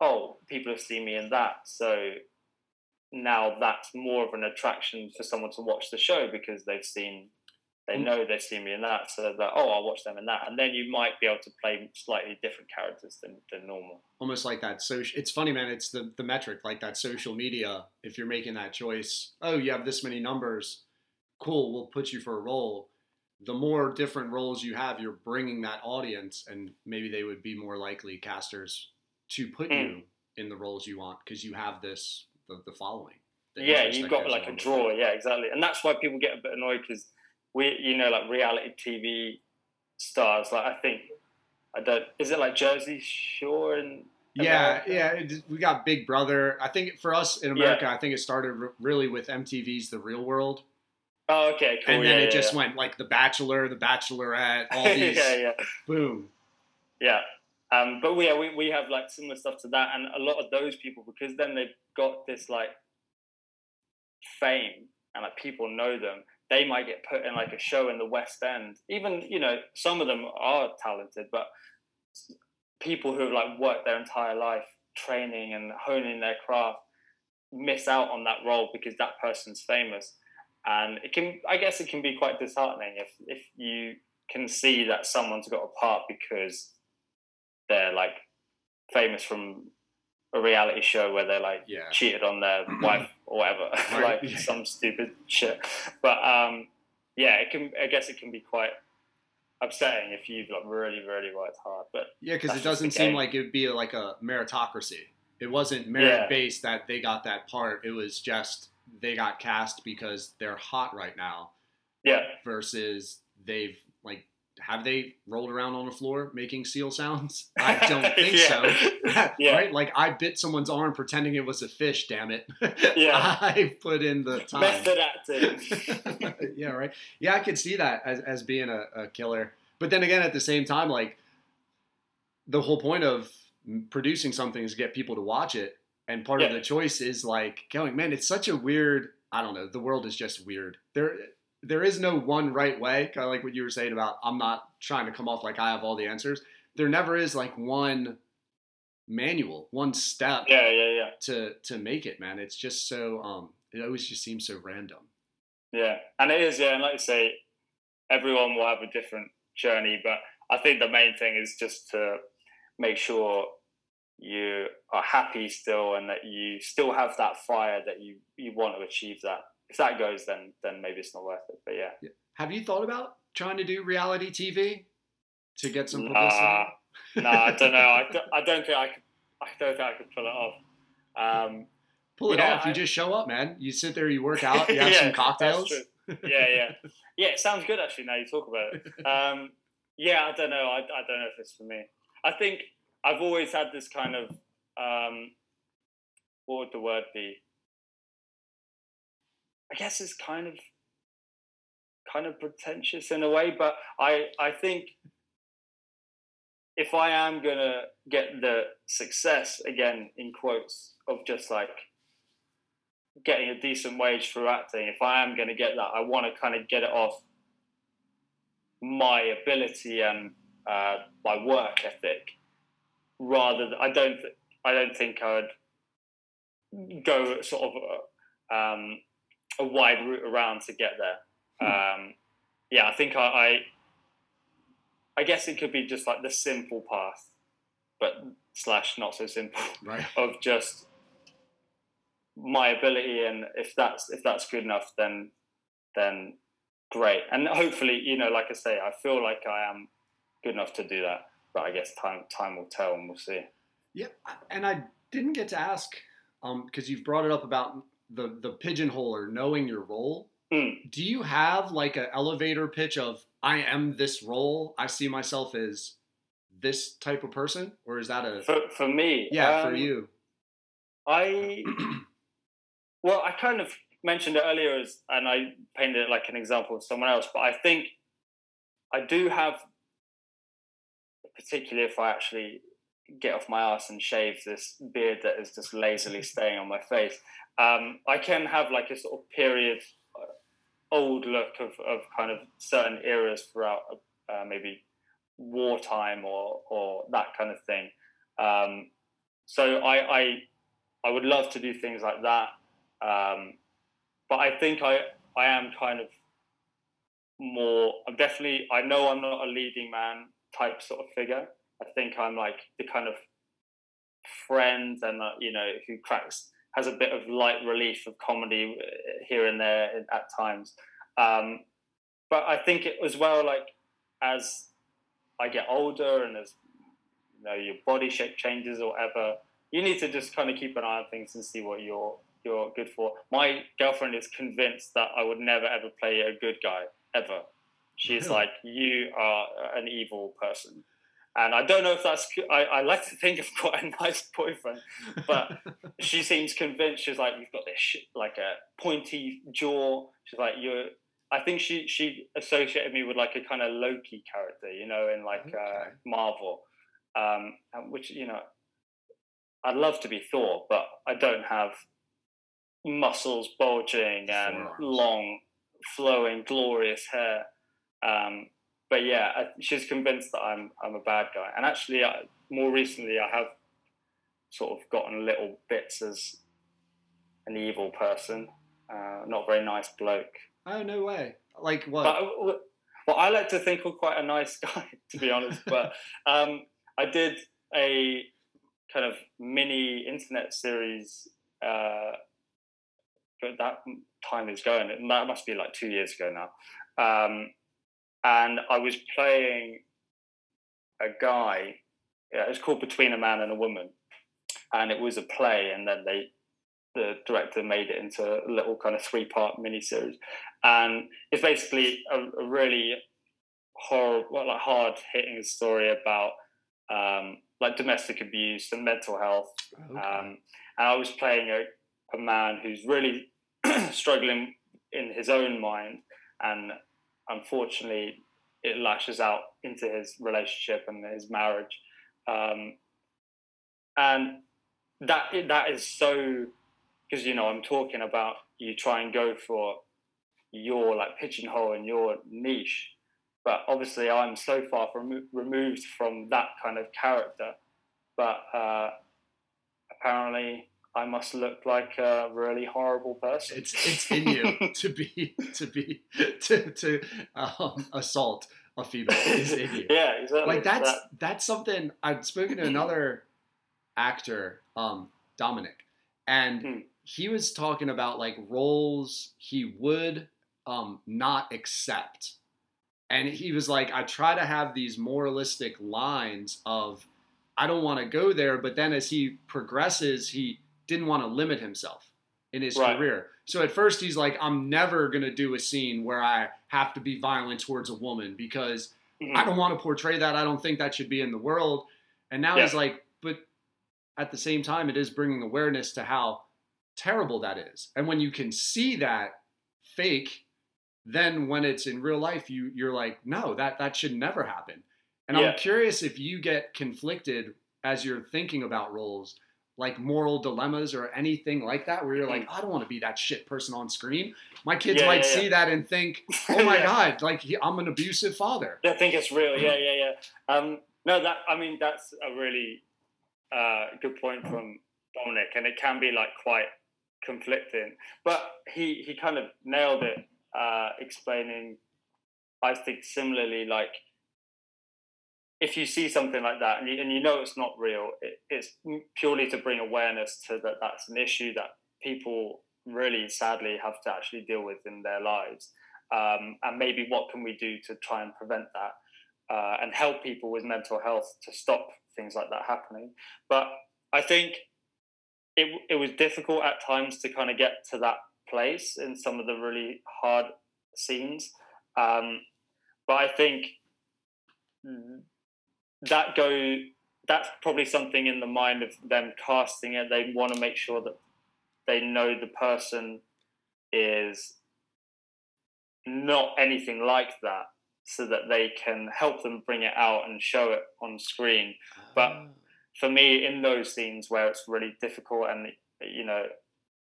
oh, people have seen me in that, so now that's more of an attraction for someone to watch the show because they've seen they Mm. know they've seen me in that so that oh i'll watch them in that and then you might be able to play slightly different characters than, than normal almost like that social it's funny man it's the, the metric like that social media if you're making that choice oh you have this many numbers cool we'll put you for a role the more different roles you have you're bringing that audience and maybe they would be more likely casters to put Mm. you in the roles you want because you have this the, the following yeah you've got like a draw yeah exactly and that's why people get a bit annoyed because we you know like reality tv stars like i think i don't is it like jersey shore and Yeah, America? yeah. It, we got Big Brother. I think for us in Yeah. America, I think it started r- really with MTV's The Real World, oh okay cool and yeah, then it yeah, just yeah. went like The Bachelor, The Bachelorette, all [LAUGHS] these. yeah yeah Boom. Yeah. Um, but we, yeah, we, we have like similar stuff to that. And a lot of those people, because then they've got this like fame and like people know them, they might get put in like a show in the West End. Even, you know, some of them are talented, but people who have like worked their entire life training and honing their craft miss out on that role because that person's famous. And it can, I guess it can be quite disheartening if, if you can see that someone's got a part because they're like famous from a reality show where they're like Yeah. cheated on their [CLEARS THROAT] wife or whatever, [LAUGHS] like some stupid shit. But um, yeah, it can. I guess it can be quite upsetting if you've like really, really worked hard. But Yeah, because it doesn't seem like it would be like a meritocracy. It wasn't merit based that they got that part. It was just they got cast because they're hot right now. yeah, Versus they've like have they rolled around on the floor making seal sounds? [LAUGHS] I don't think Yeah. so. [LAUGHS] Yeah. Right? Like I bit someone's arm pretending it was a fish. Damn it! [LAUGHS] Yeah. I put in the time. method acting. yeah, right. Yeah, I could see that as, as being a, a killer. But then again, at the same time, like the whole point of producing something is to get people to watch it. And part of the choice is like going, man, it's such a weird, I don't know, the world is just weird. There there is no one right way, kind of like what you were saying about I'm not trying to come off like I have all the answers. There never is like one manual, one step yeah, yeah, yeah. to to make it, man. It's just so um it always just seems so random. Yeah, and it is. Yeah, and like you say, everyone will have a different journey, but I think the main thing is just to make sure you are happy still, and that you still have that fire that you you want to achieve. That if that goes, then then maybe it's not worth it. But yeah, Have you thought about trying to do reality TV to get some publicity? nah, nah, I don't know. I, don't- I don't think I could. I don't think I could pull it off. Um, Pull it yeah, off. You just show up, man. You sit there, you work [LAUGHS] out, you have Yeah, some cocktails. yeah, yeah, [LAUGHS] yeah. It sounds good actually. Now you talk about it. Um, yeah, I don't know. I, I don't know if it's for me. I think I've always had this kind of um, what would the word be? I guess it's kind of kind of pretentious in a way, but I I think if I am gonna get the success again in quotes of just like getting a decent wage for acting, if I am to get that, I want to kind of get it off my ability and uh, my work ethic, rather than I don't th- I don't think I'd go sort of a, um, a wide route around to get there. Um, yeah, I think I, I I guess it could be just like the simple path, but slash not so simple Right. [LAUGHS] of just my ability and if that's if that's good enough then then great and hopefully you know like i say i feel like i am good enough to do that but i guess time time will tell and we'll see Yep. And I didn't get to ask, um, because you've brought it up about the the pigeonhole or knowing your role. Hmm. Do you have like an elevator pitch of I am this role? I see myself as this type of person, or is that a for, for me yeah for um, you? i [CLEARS THROAT] well i kind of mentioned it earlier, as, and I painted it like an example of someone else, but I think I do have, particularly if I actually get off my ass and shave this beard that is just lazily [LAUGHS] staying on my face, um, I can have like a sort of period, uh, old look of, of kind of certain eras throughout uh, maybe wartime or or that kind of thing. Um, so I, I I would love to do things like that, um, but I think I I am kind of more. I'm definitely. I know I'm not a leading man type sort of figure. I think I'm like the kind of friend and uh, you know who cracks has a bit of light relief of comedy uh, here and there at times. Um, but I think it as well like as I get older and as you know your body shape changes or whatever, you need to just kind of keep an eye on things and see what you're you're good for. My girlfriend is convinced that I would never ever play a good guy ever. She's Really? like, you are an evil person. And I don't know if that's. I, I like to think [LAUGHS] I've got a nice boyfriend, but [LAUGHS] she seems convinced. She's like, you've got this shit, like a pointy jaw. She's like, you're. I think she she associated me with like a kind of Loki character, you know, in like uh, Marvel, um, which you know, I'd love to be Thor, but I don't have muscles bulging and long, flowing, glorious hair. Um, but yeah, I, she's convinced that I'm I'm a bad guy, and actually, I, more recently, I have sort of gotten little bits as an evil person, uh, not a very nice bloke. oh no way! Like what? But uh, well, I like to think I'm quite a nice [LAUGHS] guy, to be honest. But um, I did a kind of mini internet series. Uh, but that time is going. and That must be like two years ago now. Um, and I was playing a guy. Yeah, it was called Between a Man and a Woman, and it was a play. And then they, the director made it into a little kind of three-part miniseries and it's basically a, a really horrible, well, like hard-hitting story about um, like domestic abuse and mental health. Okay. Um, and I was playing a, a man who's really [CLEARS THROAT] struggling in his own mind, and unfortunately, it lashes out into his relationship and his marriage. Um, and that that is so because you know I'm talking about you try and go for your like pigeonhole and your niche, but obviously I'm so far from removed from that kind of character. But uh, apparently, I must look like a really horrible person. it's it's in you [LAUGHS] to be to be to to um, assault a female. It's in you. yeah, exactly. Like that's That- that's something I've spoken to [CLEARS THROAT] another actor, um, Dominic, and Hmm. he was talking about like roles he would um, not accept. And he was like, I try to have these moralistic lines of, I don't want to go there. But then as he progresses, he didn't want to limit himself in his Right. career. So at first he's like, I'm never going to do a scene where I have to be violent towards a woman because Mhm. I don't want to portray that. I don't think that should be in the world. And now Yeah. he's like, but at the same time, it is bringing awareness to how terrible that is. And when you can see that fake, then when it's in real life, you you're like, no, that that should never happen. And Yeah. I'm curious if you get conflicted as you're thinking about roles, like moral dilemmas or anything like that, where you're like, I don't want to be that shit person on screen. My kids Mm. Yeah, might yeah, yeah. see that and think, [LAUGHS] oh my Yeah. god, like he, I'm an abusive father. I think it's real. Yeah, yeah, yeah. Um, no, that I mean that's a really uh, good point from Dominic, and it can be like quite conflicting. But he he kind of nailed it, uh, explaining. I think similarly, like if you see something like that and you, and you know it's not real, it, it's purely to bring awareness to that that's an issue that people really sadly have to actually deal with in their lives. Um, and maybe what can we do to try and prevent that uh, and help people with mental health to stop things like that happening. But I think it, it was difficult at times to kind of get to that place in some of the really hard scenes. Um, but I think that go that's probably something in the mind of them casting it. They want to make sure that they know the person is not anything like that so that they can help them bring it out and show it on screen But- Ah. for me in those scenes where it's really difficult and you know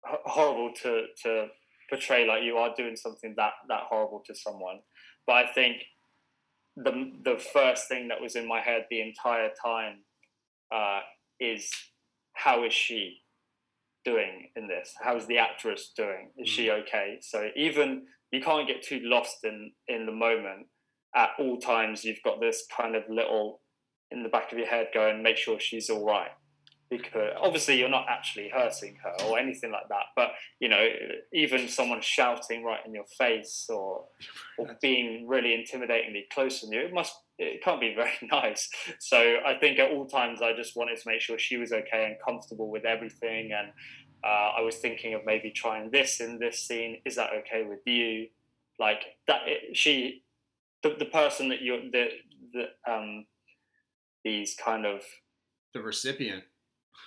horrible to to portray like you are doing something that that horrible to someone but i think the the first thing that was in my head the entire time uh, is how is she doing in this? How is the actress doing? Is she okay? So even you can't get too lost in in the moment. At all times you've got this kind of little in the back of your head going make sure she's all right because obviously you're not actually hurting her or anything like that but you know even someone shouting right in your face or or being really intimidatingly close to you it must it can't be [LAUGHS] very nice. So i think at all times i just wanted to make sure she was okay and comfortable with everything and uh, i was thinking of maybe trying this in this scene. Is that okay with you? Like that it, she the, the person that you're the the um these kind of the recipient.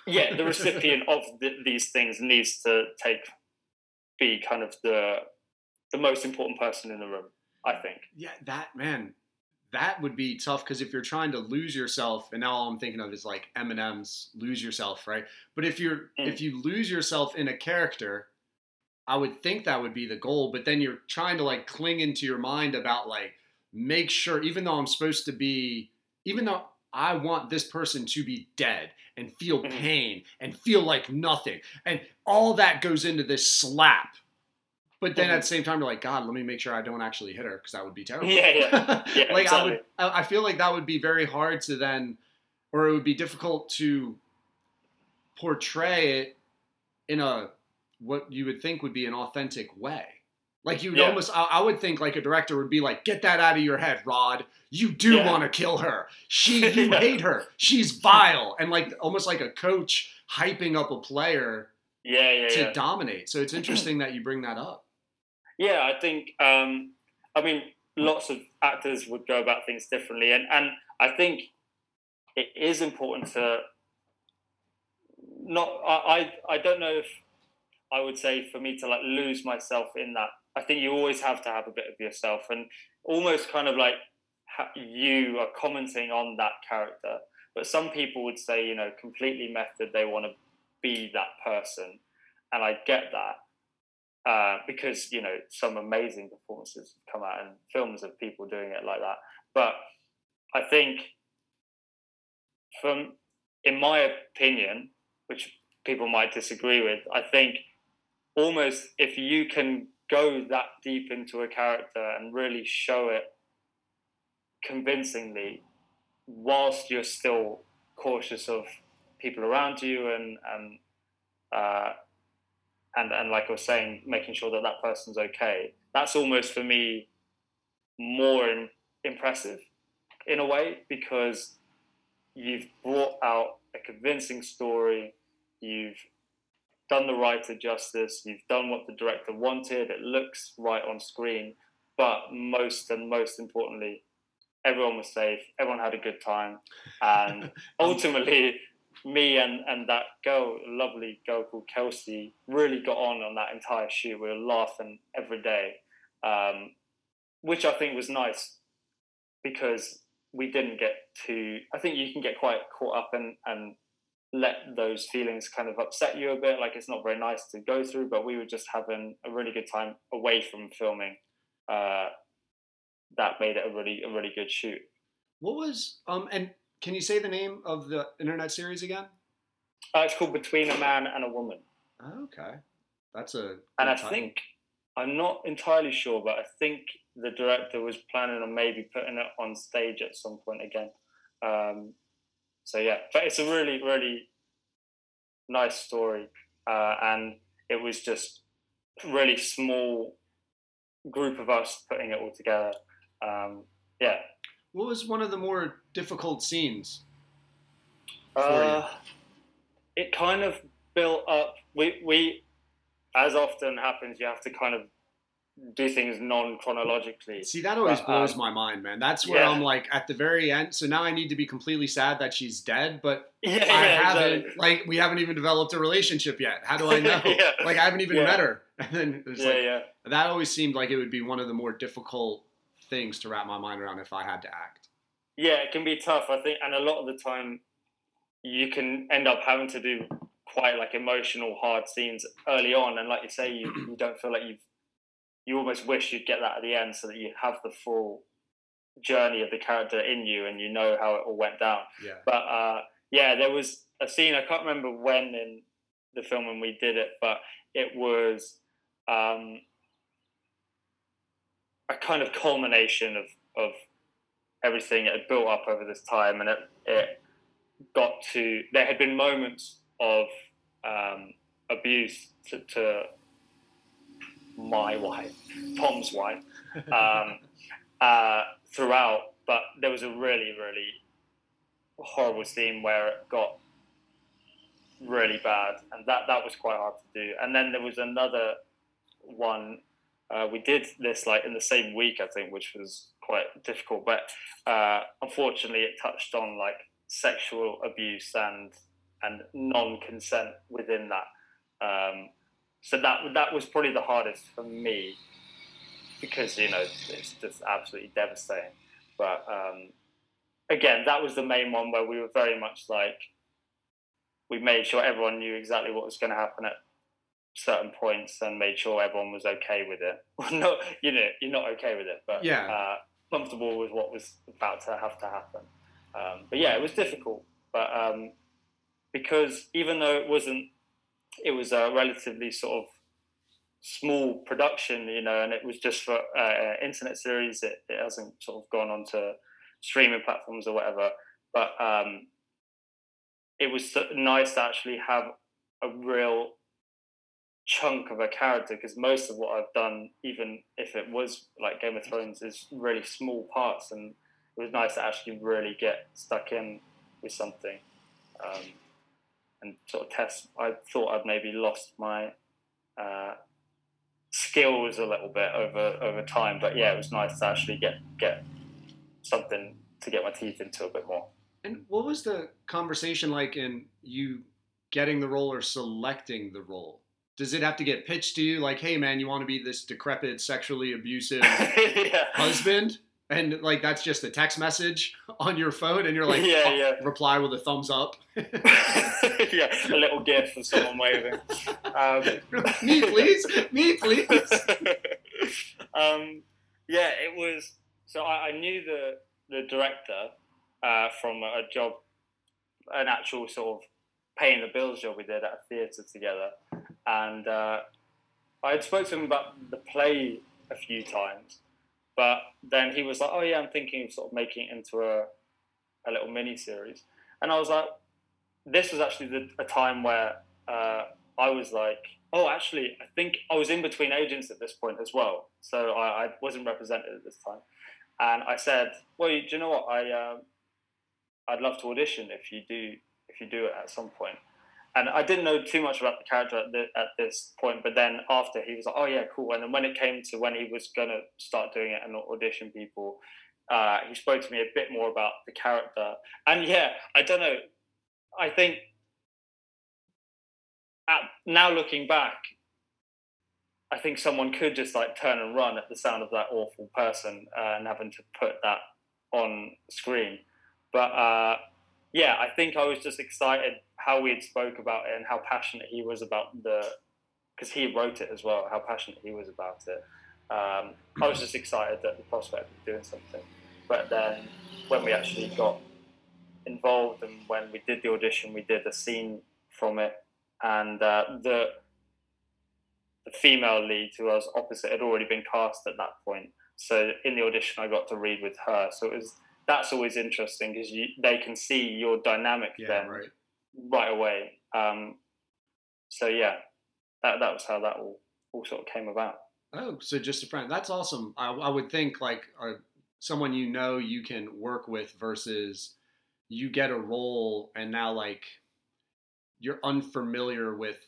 Yeah the [LAUGHS] recipient of th these things needs to take be kind of the the most important person in the room i think Yeah, that man, that would be tough because if you're trying to lose yourself, and now all I'm thinking of is like Eminem's, "Lose Yourself," right? But if you're Mm. if you lose yourself in a character, I would think that would be the goal. But then you're trying to like cling into your mind about like make sure, even though I'm supposed to be, even though I want this person to be dead and feel Mhm. pain and feel like nothing, and all that goes into this slap. But then at the same time, you're like, God, let me make sure I don't actually hit her because that would be terrible. Yeah, yeah. [LAUGHS] Yeah, like I would. I feel like that would be very hard to then, or it would be difficult to portray it in a what you would think would be an authentic way. Like you would Yeah. almost, I, I would think like a director would be like, get that out of your head, Rod. You do Yeah. want to kill her. She, [LAUGHS] you Yeah. hate her. She's vile, and like almost like a coach hyping up a player yeah yeah to dominate. So it's [CLEARS THROAT] interesting that you bring that up. Yeah, I think. Um, I mean, lots of actors would go about things differently, and and I think it is important to not. I I, I don't know if I would say for me to like lose myself in that. I think you always have to have a bit of yourself, and almost kind of like you are commenting on that character. But some people would say, you know, completely method. They want to be that person, and I get that uh, because you know some amazing performances have come out in films of people doing it like that. But I think, from in my opinion, which people might disagree with, I think almost if you can go that deep into a character and really show it convincingly, whilst you're still cautious of people around you and and uh, and and like I was saying, making sure that that person's okay. That's almost for me more im- impressive in a way because you've brought out a convincing story. You've done the writer justice. You've done what the director wanted. It looks right on screen. But most and most importantly, everyone was safe. Everyone had a good time, and [LAUGHS] ultimately, me and, and that girl, lovely girl called Kelsey, really got on on that entire shoot. We were laughing every day, um, which I think was nice because we didn't get too. I think you can get quite caught up and and let those feelings kind of upset you a bit. Like it's not very nice to go through, but we were just having a really good time away from filming. Uh, that made it a really a really good shoot. What was um and can you say the name of the internet series again? Uh, it's called Between a Man and a Woman. Okay, that's a. And I title. think I'm not entirely sure, but I think the director was planning on maybe putting it on stage at some point again. Um, so yeah, but it's a really really nice story, uh, and it was just really small group of us putting it all together. Um, yeah, What was one of the more difficult scenes? Uh, it kind of built up. We we, as often happens, you have to kind of do things non chronologically. See, that always But, blows um, my mind, man. That's where yeah. I'm like at the very end. So now I need to be completely sad that she's dead, but [LAUGHS] Yeah, I yeah, haven't. exactly. Like, we haven't even developed a relationship yet. How do I [LAUGHS] know? Like, I haven't even met her. [LAUGHS] And then yeah, like yeah. that always seemed like it would be one of the more difficult things to wrap my mind around if I had to act. Yeah, it can be tough, I think, and a lot of the time you can end up having to do quite like emotional, hard scenes early on, and like you say, you, you don't feel like you've you almost wish you'd get that at the end so that you have the full journey of the character in you and you know how it all went down. Yeah. But uh, yeah, there was a scene I can't remember when in the film when we did it, but it was um, a kind of culmination of of everything it had built up over this time, and it it got to there had been moments of um, abuse to, to my wife, Tom's wife, um, [LAUGHS] uh, throughout, but there was a really really horrible scene where it got really bad, and that that was quite hard to do. And then there was another one. Uh, we did this like in the same week, I think, which was quite difficult. But uh, unfortunately, it touched on like sexual abuse and and non-consent within that. Um, so that that was probably the hardest for me because you know it's just absolutely devastating. But um, again, that was the main one where we were very much like we made sure everyone knew exactly what was going to happen at certain points and made sure everyone was okay with it. [LAUGHS] Well, no, you know, you're not okay with it, but Yeah. uh, comfortable with what was about to have to happen. Um, but yeah, it was difficult, but um, because even though it wasn't, it was a relatively sort of small production, you know, and it was just for uh, internet series. It, it hasn't sort of gone onto streaming platforms or whatever. But um, it was nice to actually have a real chunk of a character because most of what I've done, even if it was like Game of Thrones, is really small parts, and it was nice to actually really get stuck in with something um, and sort of test. I thought I'd maybe lost my uh, skills a little bit over over time, but yeah, it was nice to actually get get something to get my teeth into a bit more. And what was the conversation like in you getting the role or selecting the role? Does it have to get pitched to you like, hey man, you want to be this decrepit, sexually abusive [LAUGHS] yeah. husband? And like that's just a text message on your phone, and you're like, Yeah, "Oh," yeah. reply with a thumbs up. [LAUGHS] [LAUGHS] yeah, a little gif of someone waving. Um, [LAUGHS] me, please, me, please. um, yeah, it was. So I, I knew the the director uh, from a job, an actual sort of paying the bills job we did at a theatre together, and uh, I had spoken to him about the play a few times, but then he was like, "Oh yeah, I'm thinking of sort of making it into a a little mini series," and I was like, "This was actually the, a time where." Uh, I was like, oh, actually, I think I was in between agents at this point as well, so I, I wasn't represented at this time. And I said, well, do you know what? I um, I'd love to audition if you do if you do it at some point. And I didn't know too much about the character at, the, at this point, but then after he was like, oh yeah, cool. And then when it came to when he was gonna start doing it and audition people, uh, he spoke to me a bit more about the character. And yeah, I don't know. I think at, now looking back, I think someone could just like turn and run at the sound of that awful person uh, and having to put that on screen. But uh, yeah, I think I was just excited how we had spoke about it and how passionate he was about the because he wrote it as well. How passionate he was about it. Um, I was just excited at the prospect of doing something. But then when we actually got involved and when we did the audition, we did a scene from it and uh, the the female lead who was opposite had already been cast at that point. So in the audition, I got to read with her. So it was that's always interesting because they can see your dynamic Yeah, then right. right away. Um, so yeah, that that was how that all all sort of came about. Oh, so just a friend. That's awesome. I, I would think like uh, someone you know you can work with versus you get a role and now like you're unfamiliar with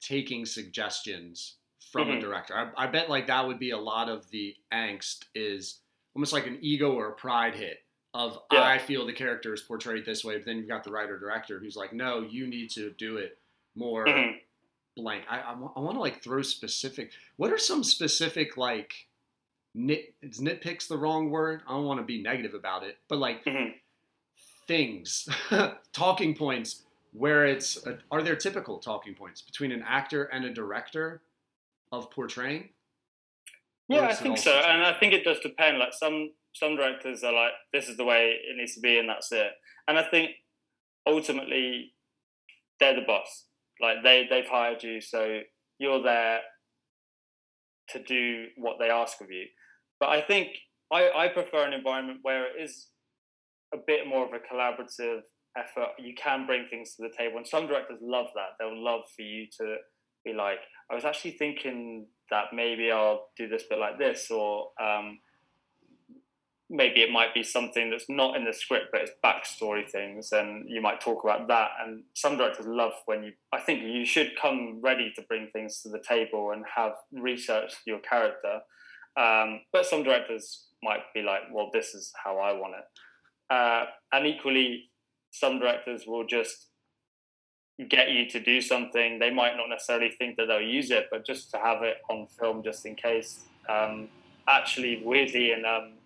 taking suggestions from a Mhm. director. I, I bet like that would be a lot of the angst is almost like an ego or a pride hit of Yeah. I feel the character is portrayed this way, but then you've got the writer director who's like, no, you need to do it more Mhm. blank. I, I, want to like throw specific. What are some specific like nit? Is nitpicks the wrong word? I don't want to be negative about it, but like Mhm. things, [LAUGHS] talking points where it's uh are there typical talking points between an actor and a director of portraying? Yeah, I think so, and? I think it does depend. Like some some directors are like, this is the way it needs to be, and that's it. And I think ultimately they're the boss. Like they they've hired you, so you're there to do what they ask of you. But I think I, I prefer an environment where it is a bit more of a collaborative effort. You can bring things to the table, and some directors love that. They'll love for you to be like, I was actually thinking that maybe I'll do this bit like this, or um, maybe it might be something that's not in the script, but it's backstory things, and you might talk about that. And some directors love when you. I think you should come ready to bring things to the table and have researched your character. Um, but some directors might be like, "Well, this is how I want it," uh, and equally, some directors will just get you to do something. They might not necessarily think that they'll use it, but just to have it on film just in case. Um, actually, weirdly, in um,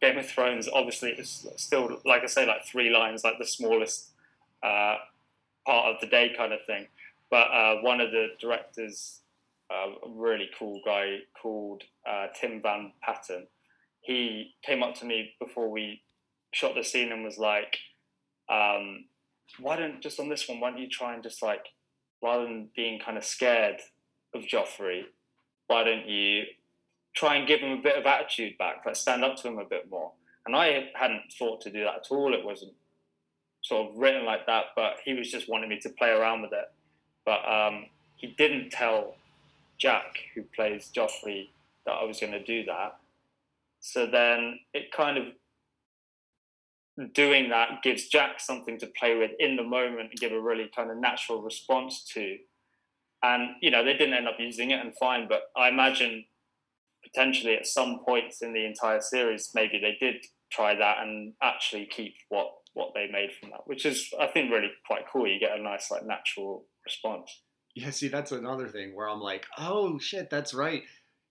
Game of Thrones, obviously, it's still, like I say, like three lines, like the smallest uh, part of the day kind of thing. But uh, one of the directors, uh, a really cool guy called uh, Tim Van Patten, he came up to me before we shot the scene and was like, um, why don't just on this one, why don't you try and just like, rather than being kind of scared of Joffrey, why don't you try and give him a bit of attitude back, like stand up to him a bit more? And I hadn't thought to do that at all. It wasn't sort of written like that, but he was just wanting me to play around with it. But um, he didn't tell Jack, who plays Joffrey, that I was going to do that. So then it kind of doing that gives Jack something to play with in the moment and give a really kind of natural response to. And you know they didn't end up using it and fine, but I imagine potentially at some points in the entire series maybe they did try that and actually keep what what they made from that, which is I think really quite cool. You get a nice like natural response. Yeah, see, that's another thing where I'm like, oh shit, that's right.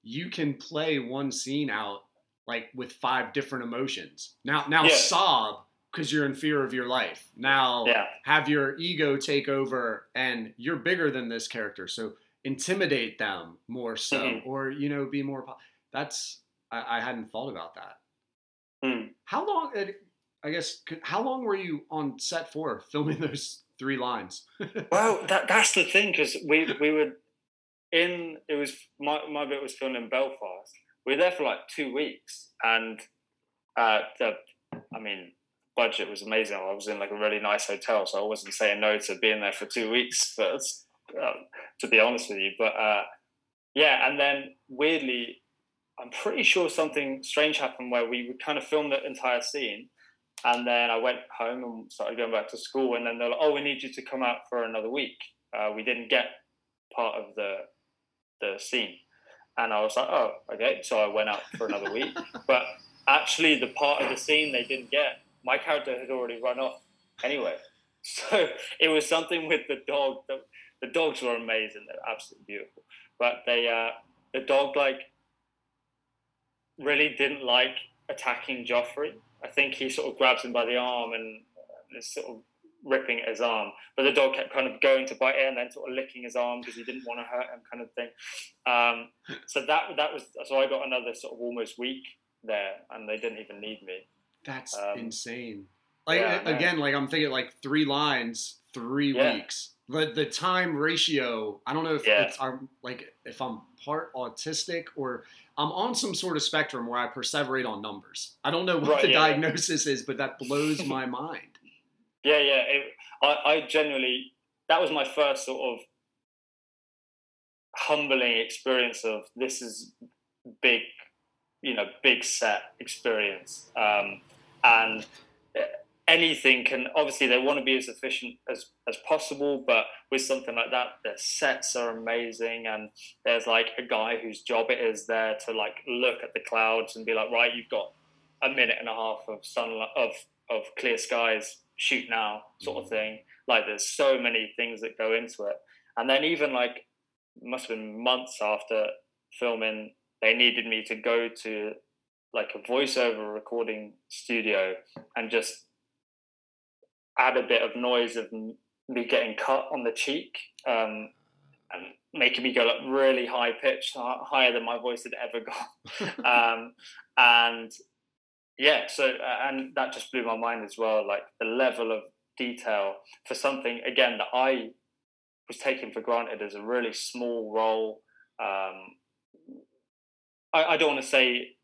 You can play one scene out like with five different emotions. Now, now Yeah. sob because you're in fear of your life. Now, Yeah. have your ego take over, and you're bigger than this character, so intimidate them more so, Mhm. or you know, be more. That's I, I hadn't thought about that. Mm. How long? I guess how long were you on set for [LAUGHS] filming those three lines? [LAUGHS] Well, that that's the thing because we we were in it was my my bit was filmed in Belfast. We were there for like two weeks, and uh, the I mean budget was amazing. I was in like a really nice hotel, so I wasn't saying no to being there for two weeks. [LAUGHS] But uh, to be honest with you, but uh, yeah, and then weirdly, I'm pretty sure something strange happened where we would kind of film the entire scene. And then I went home and started going back to school. And then they're like, "Oh, we need you to come out for another week." Uh, we didn't get part of the the scene, and I was like, "Oh, okay." So I went out for another week. [LAUGHS] But actually, the part of the scene they didn't get, my character had already run off anyway. [LAUGHS] So it was something with the dog. The, the dogs were amazing; they're absolutely beautiful. But they, uh, the dog, like, really didn't like attacking Joffrey. I think he sort of grabs him by the arm and is sort of ripping at his arm. But the dog kept kind of going to bite it and then sort of licking his arm because he didn't want to hurt him, kind of thing. Um, so that that was so I got another sort of almost week there, and they didn't even need me. That's Um, insane. Like yeah, a- I know. again, like I'm thinking like three lines, three Yeah. weeks. The the time ratio, I don't know if Yeah. it's I'm like if I'm part autistic or I'm on some sort of spectrum where I perseverate on numbers. I don't know what Right, the yeah, diagnosis is, but that blows [LAUGHS] my mind. Yeah, yeah. It, I, I genuinely that was my first sort of humbling experience of this is big, you know, big set experience. Um, and anything can obviously they want to be as efficient as as possible but with something like that the sets are amazing and there's like a guy whose job it is there to like look at the clouds and be like right you've got a minute and a half of sunlight of of clear skies shoot now sort of mm. thing. Like there's so many things that go into it. And then even like must have been months after filming they needed me to go to like a voiceover recording studio and just add a bit of noise of me getting cut on the cheek um, and making me go like really high pitched, higher than my voice had ever [LAUGHS] gone. um, and yeah, so and that just blew my mind as well. Like the level of detail for something again that I was taking for granted as a really small role. Um, I, I don't want to say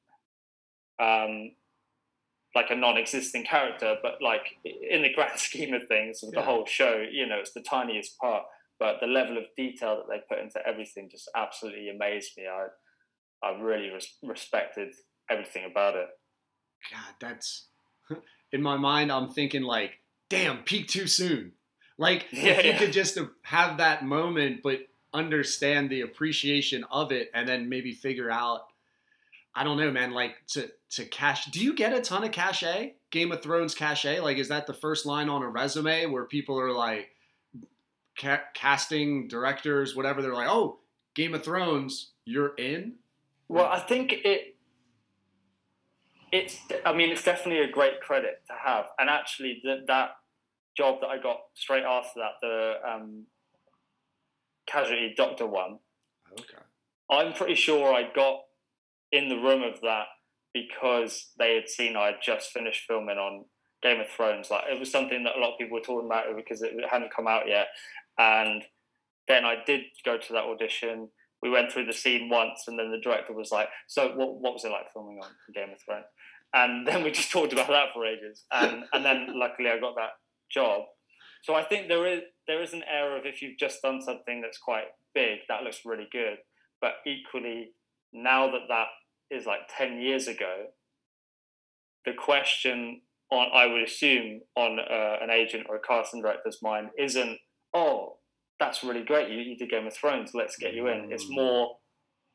um, like a non-existing character, but like in the grand [LAUGHS] scheme of things of the whole show, you know, it's the tiniest part. But the level of detail that they put into everything just absolutely amazed me. I I really res- respected everything about it. God, that's [LAUGHS] in my mind. I'm thinking like, damn, peak too soon. Like Yeah, [LAUGHS] if you yeah. could just have that moment, but understand the appreciation of it, and then maybe figure out. I don't know, man. Like to to cash. Do you get a ton of cachet? Game of Thrones cachet. Like, is that the first line on a resume where people are like, ca- casting directors, whatever? They're like, oh, Game of Thrones, you're in. Well, I think it. It's. I mean, it's definitely a great credit to have, and actually, that that job that I got straight after that, the um, casualty doctor one, Okay. I'm pretty sure I got in the room of that because they had seen I had just finished filming on Game of Thrones. Like it was something that a lot of people were talking about because it hadn't come out yet. And then I did go to that audition. We went through the scene once, and then the director was like, "So, what, what was it like filming on Game of Thrones?" And then we just [LAUGHS] talked about that for ages. And and then luckily I got that job. So I think there is there is an air of if you've just done something that's quite big, that looks really good. But equally, now that that is like 10 years ago, the question on, I would assume, on uh, an agent or a casting director's mind isn't, oh, that's really great. You, you did Game of Thrones. Let's get you in. It's more,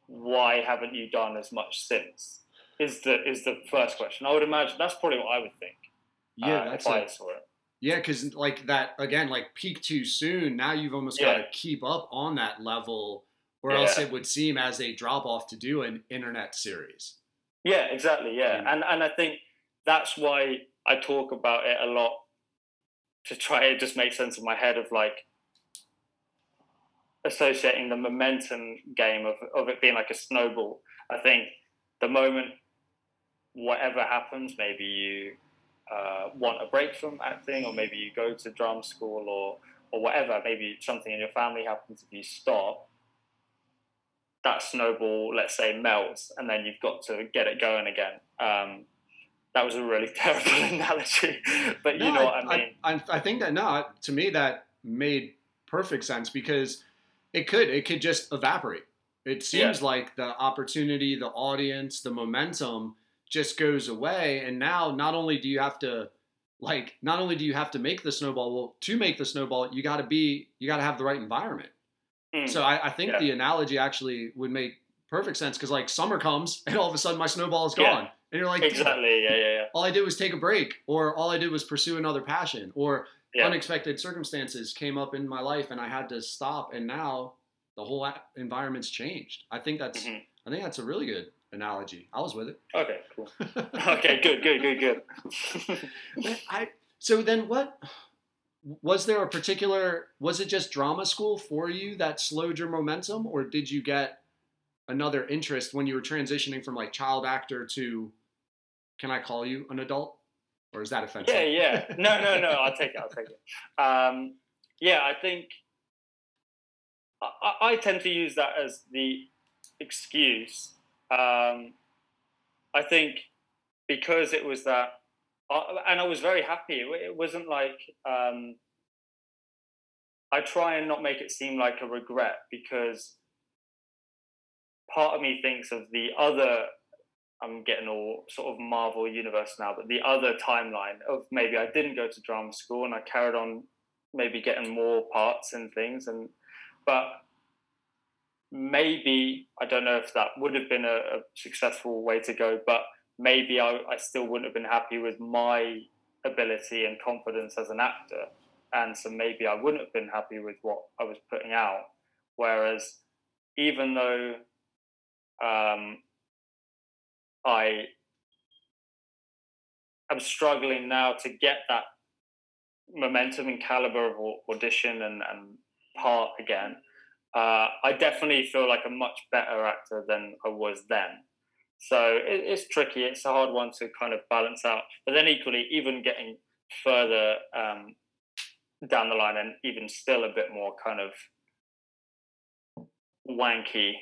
why haven't you done as much since? Is the is the first question. I would imagine that's probably what I would think. Yeah, uh, that's if I a- saw it. Yeah, because like that again, like peak too soon. Now you've almost got to keep up on that level, or else it would seem as a drop off to do an internet series. Yeah, exactly. Yeah, Yeah. and and I think that's why I talk about it a lot to try to just make sense of my head of like associating the momentum game of of it being like a snowball. I think the moment whatever happens, maybe you uh, want a break from acting, or maybe you go to drum school, or or whatever. Maybe something in your family happens if you stop. That snowball, let's say, melts, and then you've got to get it going again. Um, that was a really [LAUGHS] terrible analogy, but you No, know what I mean. I, I think that no, to me that made perfect sense because it could it could just evaporate. It seems like the opportunity, the audience, the momentum just goes away, and now not only do you have to like not only do you have to make the snowball, well, to make the snowball, you got to be you got to have the right environment. Mm. So I, I think Yeah. the analogy actually would make perfect sense because like summer comes [LAUGHS] and all of a sudden my snowball is Yeah. gone, and you're like, exactly. Yeah, yeah, yeah. all I did was take a break, or all I did was pursue another passion, or Yeah. unexpected circumstances came up in my life and I had to stop, and now the whole environment's changed. I think that's Mhm. I think that's a really good analogy. I was with it. Okay, cool. [LAUGHS] Okay, good, good, good, good. [LAUGHS] I so then what was there a particular was it just drama school for you that slowed your momentum or did you get another interest when you were transitioning from like child actor to can I call you an adult or is that offensive? Yeah, yeah. [LAUGHS] No, no, no. I'll take it. I'll take it. Um, yeah, I think I, I- tend to use that as the excuse. Um, I think because it was that, uh, and I was very happy. It, it wasn't like um, I try and not make it seem like a regret because part of me thinks of the other I'm getting all sort of Marvel universe now, but the other timeline of maybe I didn't go to drama school and I carried on maybe getting more parts and things and but maybe I don't know if that would have been a, a successful way to go, but maybe I, I still wouldn't have been happy with my ability and confidence as an actor. And so maybe I wouldn't have been happy with what I was putting out. Whereas even though um, I am struggling now to get that momentum and caliber of audition and, and part again, uh, I definitely feel like a much better actor than I was then. So it, it's tricky. It's a hard one to kind of balance out. But then equally, even getting further um, down the line and even still a bit more kind of wanky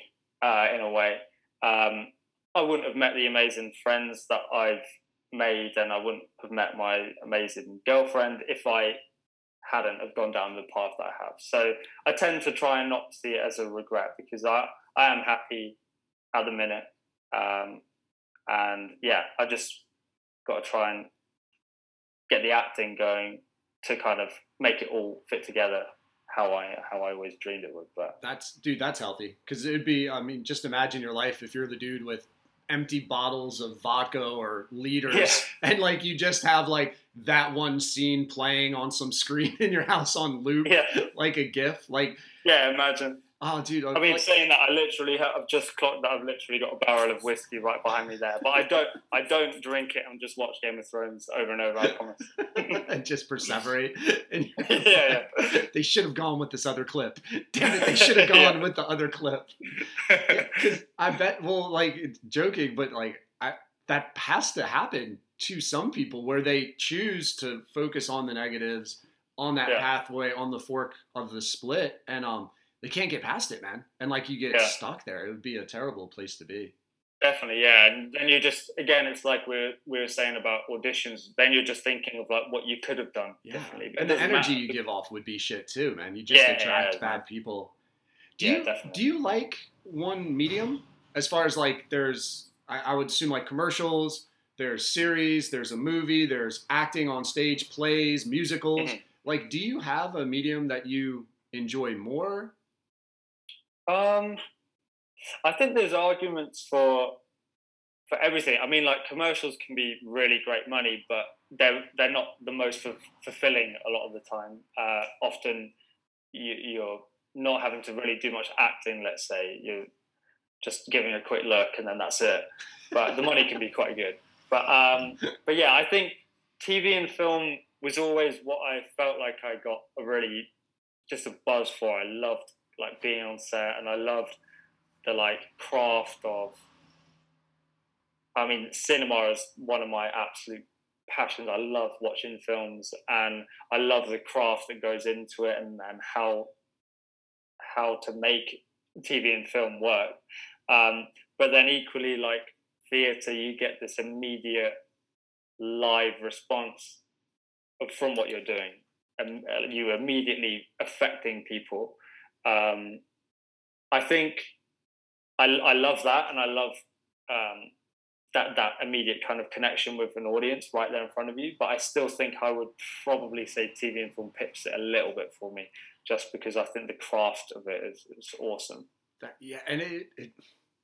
uh, in a way. Um, I wouldn't have met the amazing friends that I've made, and I wouldn't have met my amazing girlfriend if I hadn't have gone down the path that I have. So I tend to try and not see it as a regret because I I am happy at the minute, um, and yeah, I just got to try and get the acting going to kind of make it all fit together how I how I always dreamed it would. But That's dude, that's healthy because it'd be. I mean, just imagine your life if you're the dude with empty bottles of vodka or liters, Yeah. [LAUGHS] and like you just have like that one scene playing on some screen [LAUGHS] in your house on loop, yeah, like a GIF. Like, yeah, imagine. Oh, dude, I mean, like- saying that, I literally have, I've just clocked that I've literally got a barrel of whiskey right behind me there. But I don't, I don't drink it and just watch Game of Thrones over and over. I promise. [LAUGHS] and just perseverate. And [LAUGHS] yeah, [LAUGHS] yeah. they should have gone with this other clip. Damn it, they should have gone Yeah. with the other clip. Yeah, 'cause I bet. Well, like joking, but like I, that has to happen to some people where they choose to focus on the negatives, on that pathway, on the fork of the split, and um, they can't get past it, man. And like you get Yeah. stuck there. It would be a terrible place to be. Definitely, yeah. And then you just again, it's like we we were saying about auditions. Then you're just thinking of like what you could have done Yeah. And the energy matter. you give off would be shit too, man. You just Yeah, attract yeah, bad people. Do Yeah, you definitely. do you like one medium as far as like there's I, I would assume like commercials, there's series, there's a movie, there's acting on stage, plays, musicals. Mhm. Like, do you have a medium that you enjoy more? Um, I think there's arguments for for everything. I mean, like commercials can be really great money, but they're they're not the most fu- fulfilling a lot of the time. Uh, often, you, you're not having to really do much acting. Let's say you're just giving a quick look and then that's it. But the money can be quite good. But um, but yeah, I think TV and film was always what I felt like I got a really just a buzz for. I loved like being on set and I loved the like craft of I mean cinema is one of my absolute passions. I love watching films and I love the craft that goes into it and, and how how to make TV and film work. Um, but then equally like theatre you get this immediate live response from what you're doing and uh, you immediately affecting people um, i think I, I love that and i love um, that that immediate kind of connection with an audience right there in front of you but i still think i would probably say tv and film pips it a little bit for me just because i think the craft of it is, is awesome That, yeah, and it, it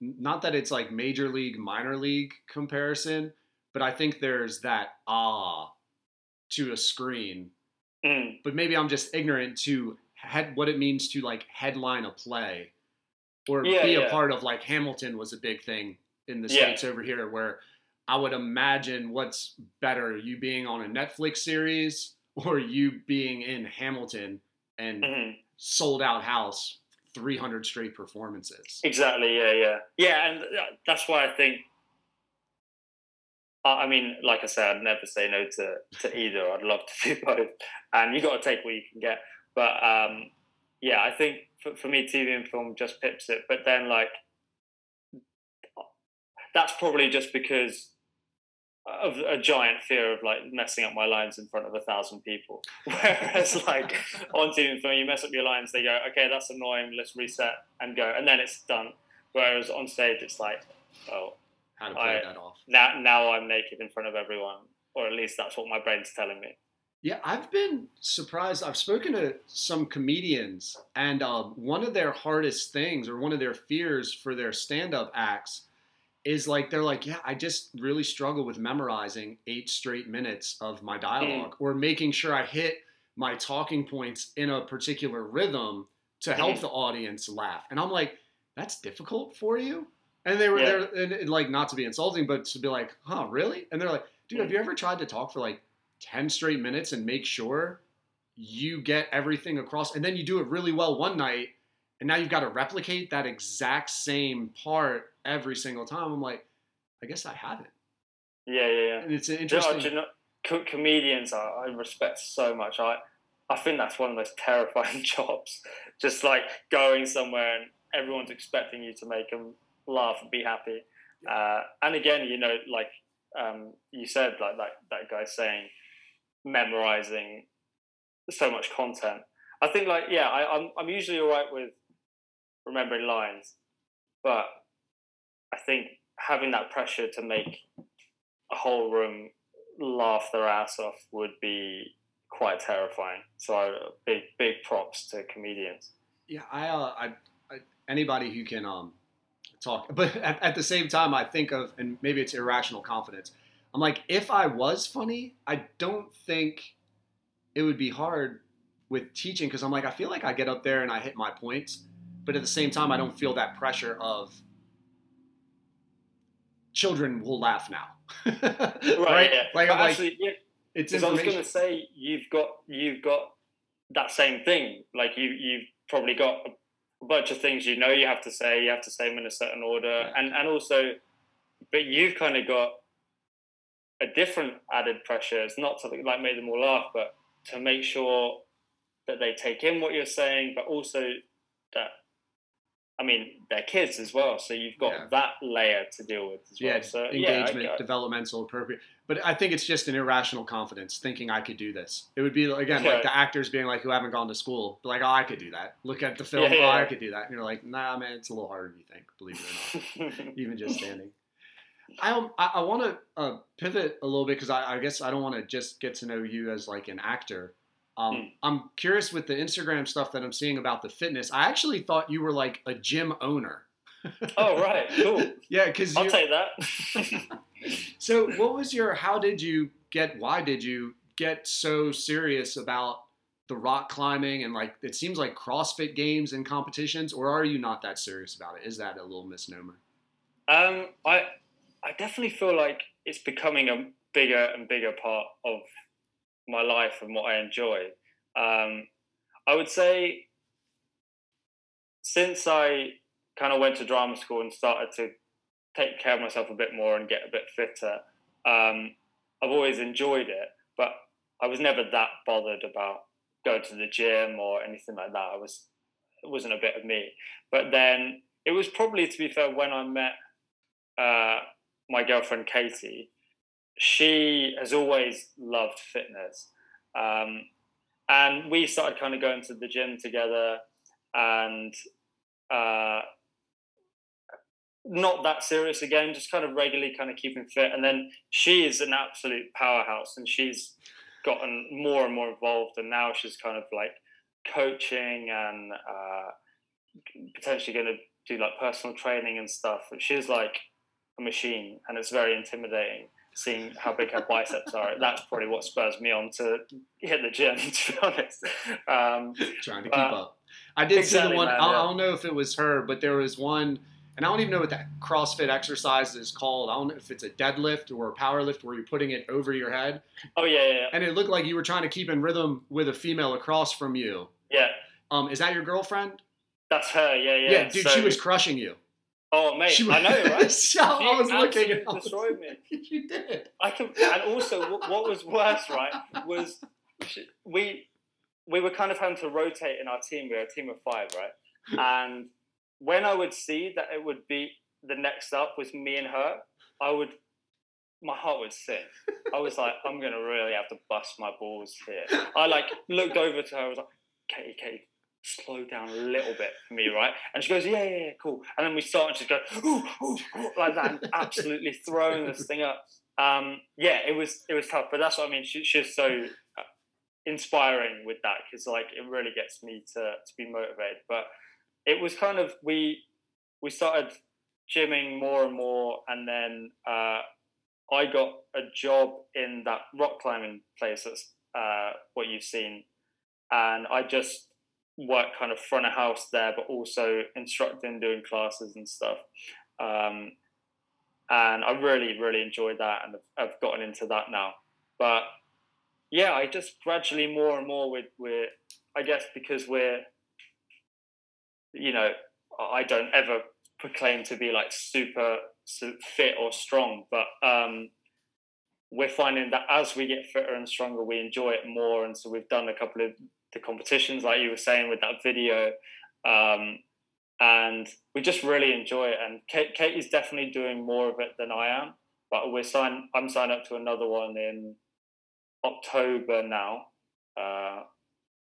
not that it's like major league, minor league comparison, but I think there's that ah to a screen. Mm, But maybe I'm just ignorant to head what it means to like headline a play or Yeah, be a yeah. part of like Hamilton was a big thing in the Yeah. states over here where I would imagine what's better you being on a Netflix series or you being in Hamilton and mhm. sold out house 300 straight performances. Exactly. Yeah, yeah, yeah, and that's why I think. I I mean, like I said, I'd never say no to, to either. I'd love to [LAUGHS] do both, and you got to take what you can get. But um, yeah, I think for, for me, TV and film just pips it. But then, like, that's probably just because of a giant fear of like messing up my lines in front of a thousand people. [LAUGHS] Whereas, like on TV and film, you mess up your lines, they go, okay, that's annoying. Let's reset and go, and then it's done. Whereas on stage, it's like, oh, how to play I- that off. now now I'm naked in front of everyone, or at least that's what my brain's telling me. Yeah, I've been surprised. I've spoken to some comedians, and uh, one of their hardest things, or one of their fears for their stand-up acts, is like they're like, yeah, I just really struggle with memorizing eight straight minutes of my dialogue, or making sure I hit my talking points in a particular rhythm to help Mhm. the audience laugh. And I'm like, that's difficult for you. And they were Yeah. there, and, and, like not to be insulting, but to be like, huh, really? And they're like, dude, have Mm. you ever tried to talk for like 10 straight minutes and make sure you get everything across and then you do it really well one night and now you've got to replicate that exact same part every single time i'm like i guess i haven't Yeah, yeah, yeah. and it's an Do you know, interesting you know, comedians I, I respect so much. I I think that's one of the most terrifying [LAUGHS] jobs. Just like going somewhere and everyone's expecting you to make them laugh and be happy. Uh, and again, you know, like um, you said, like that that guy saying, memorizing so much content. I think like yeah, I, I'm I'm usually all right with remembering lines, but I think having that pressure to make a whole room laugh their ass off would be quite terrifying. So I, big big props to comedians. yeah i uh I, I anybody who can um talk but at, at the same time i think of and maybe it's irrational confidence i'm like if i was funny i don't think it would be hard with teaching because i'm like i feel like i get up there and i hit my points but at the same time i don't feel that pressure of children will laugh now [LAUGHS] right, Yeah. like i'm like actually, yeah, it's I was going to say you've got you've got that same thing. Like you you've probably got a bunch of things you know you have to say. You have to say them in a certain order, Yeah. and and also, but you've kind of got a different added pressure. It's not to like make them all laugh, but to make sure that they take in what you're saying, but also that. I mean, they're kids as well, so you've got Yeah. that layer to deal with as well. yeah, so, yeah, I- engagement, I- developmental, appropriate. But I think it's just an irrational confidence, thinking I could do this. It would be again like the actors being like who haven't gone to school, like, oh, I could do that. Look at the film, oh, Yeah, yeah, oh, I could do that. And you're like, nah, man, it's a little harder than you think. Believe it or not, [LAUGHS] even just standing. I I, I want to uh, pivot a little bit because I, I guess I don't want to just get to know you as like an actor. Um, Hmm. I'm curious with the Instagram stuff that I'm seeing about the fitness. I actually thought you were like a gym owner. [LAUGHS] oh right, cool. [LAUGHS] Yeah, because I'll take that. [LAUGHS] So, what was your? How did you get? Why did you get so serious about the rock climbing and like? It seems like CrossFit games and competitions, or are you not that serious about it? Is that a little misnomer? Um, I I definitely feel like it's becoming a bigger and bigger part of my life and what I enjoy. Um, I would say since I kind of went to drama school and started to take care of myself a bit more and get a bit fitter, um, I've always enjoyed it. But I was never that bothered about going to the gym or anything like that. I was it wasn't a bit of me. But then it was probably, to be fair, when I met uh, my girlfriend Katie, she has always loved fitness. Um, and we started kind of going to the gym together and uh, not that serious again, just kind of regularly kind of keeping fit. And then she is an absolute powerhouse and she's gotten more and more involved. And now she's kind of like coaching and uh, potentially going to do like personal training and stuff. And she's like a machine and it's very intimidating seeing how big her biceps are. That's probably what spurs me on to hit the gym, [LAUGHS] to be honest. Um, Trying to keep up. I did see the one. man, I, I don't know if it was her, but there was one, and I don't even know what that CrossFit exercise is called. I don't know if it's a deadlift or a power lift where you're putting it over your head, oh, yeah, yeah, and it looked like you were trying to keep in rhythm with a female across from you. yeah. Um, is that your girlfriend? That's her, yeah, yeah. Yeah, dude, So- she was crushing you. Oh, mate, She I know, [LAUGHS] right? So I She was looking I destroyed me. [LAUGHS] you did. I can, and also what, what was worse, right, was we we were kind of having to rotate in our team. We were a team of five, right? And when I would see that it would be the next up was me and her, I would my heart would sink. I was like, I'm gonna really have to bust my balls here. I like looked over to her. I was like, Katie, Katie, slow down a little bit for me, right? And she goes, yeah, yeah, yeah, cool. And then we start and she's going, ooh, ooh, ooh, like that, and [LAUGHS] absolutely throwing this thing up. Um, yeah, it was it was tough, but that's what I mean. She, she's so uh, inspiring with that because like it really gets me to to be motivated. But it was kind of we we started gymming more and more, and then uh, I got a job in that rock climbing place. That's uh, what you've seen, and I just worked kind of front of house there, but also instructing, doing classes and stuff. Um, and I really, really enjoyed that, and I've gotten into that now. But yeah, I just gradually more and more with with I guess because we're you know I don't ever proclaim to be like super, super fit or strong, but um, we're finding that as we get fitter and stronger, we enjoy it more. And so we've done a couple of the competitions, like you were saying with that video, um, and we just really enjoy it. And Kate, Kate is definitely doing more of it than I am, but we're signed. I'm signed up to another one in October now. Uh,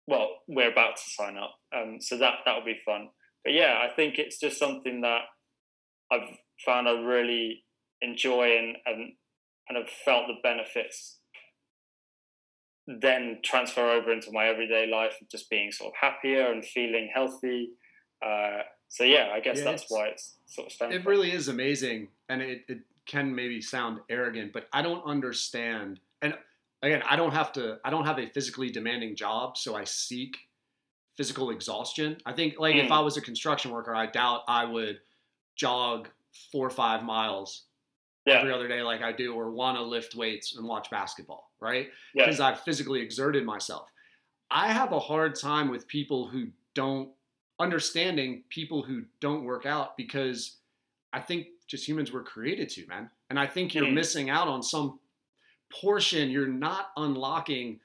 well, we're about to sign up, um, so that that will be fun. But yeah, I think it's just something that I've found I really enjoy and, and kind of felt the benefits then transfer over into my everyday life of just being sort of happier and feeling healthy. Uh, so yeah, I guess yeah, that's why it's sort of. It really is amazing, and it, it can maybe sound arrogant, but I don't understand. And again, I don't have to. I don't have a physically demanding job, so I seek physical exhaustion. I think like mm. if I was a construction worker, I doubt I would jog four or five miles yeah. every other day like I do, or want to lift weights and watch basketball, right? Yeah. Because I've physically exerted myself. I have a hard time with people who don't understanding people who don't work out because I think just humans were created to, man. And I think you're mm. missing out on some portion. You're not unlocking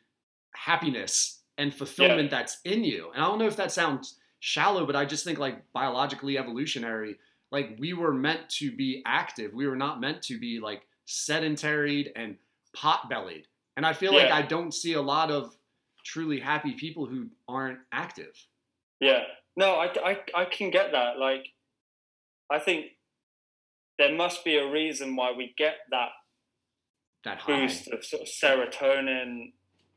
happiness and fulfillment yeah. that's in you. And I don't know if that sounds shallow, but I just think like biologically evolutionary, like we were meant to be active. We were not meant to be like sedentary and pot bellied. And I feel yeah. like I don't see a lot of truly happy people who aren't active. Yeah. No, I, I, I can get that. Like, I think there must be a reason why we get that that boost of sort of serotonin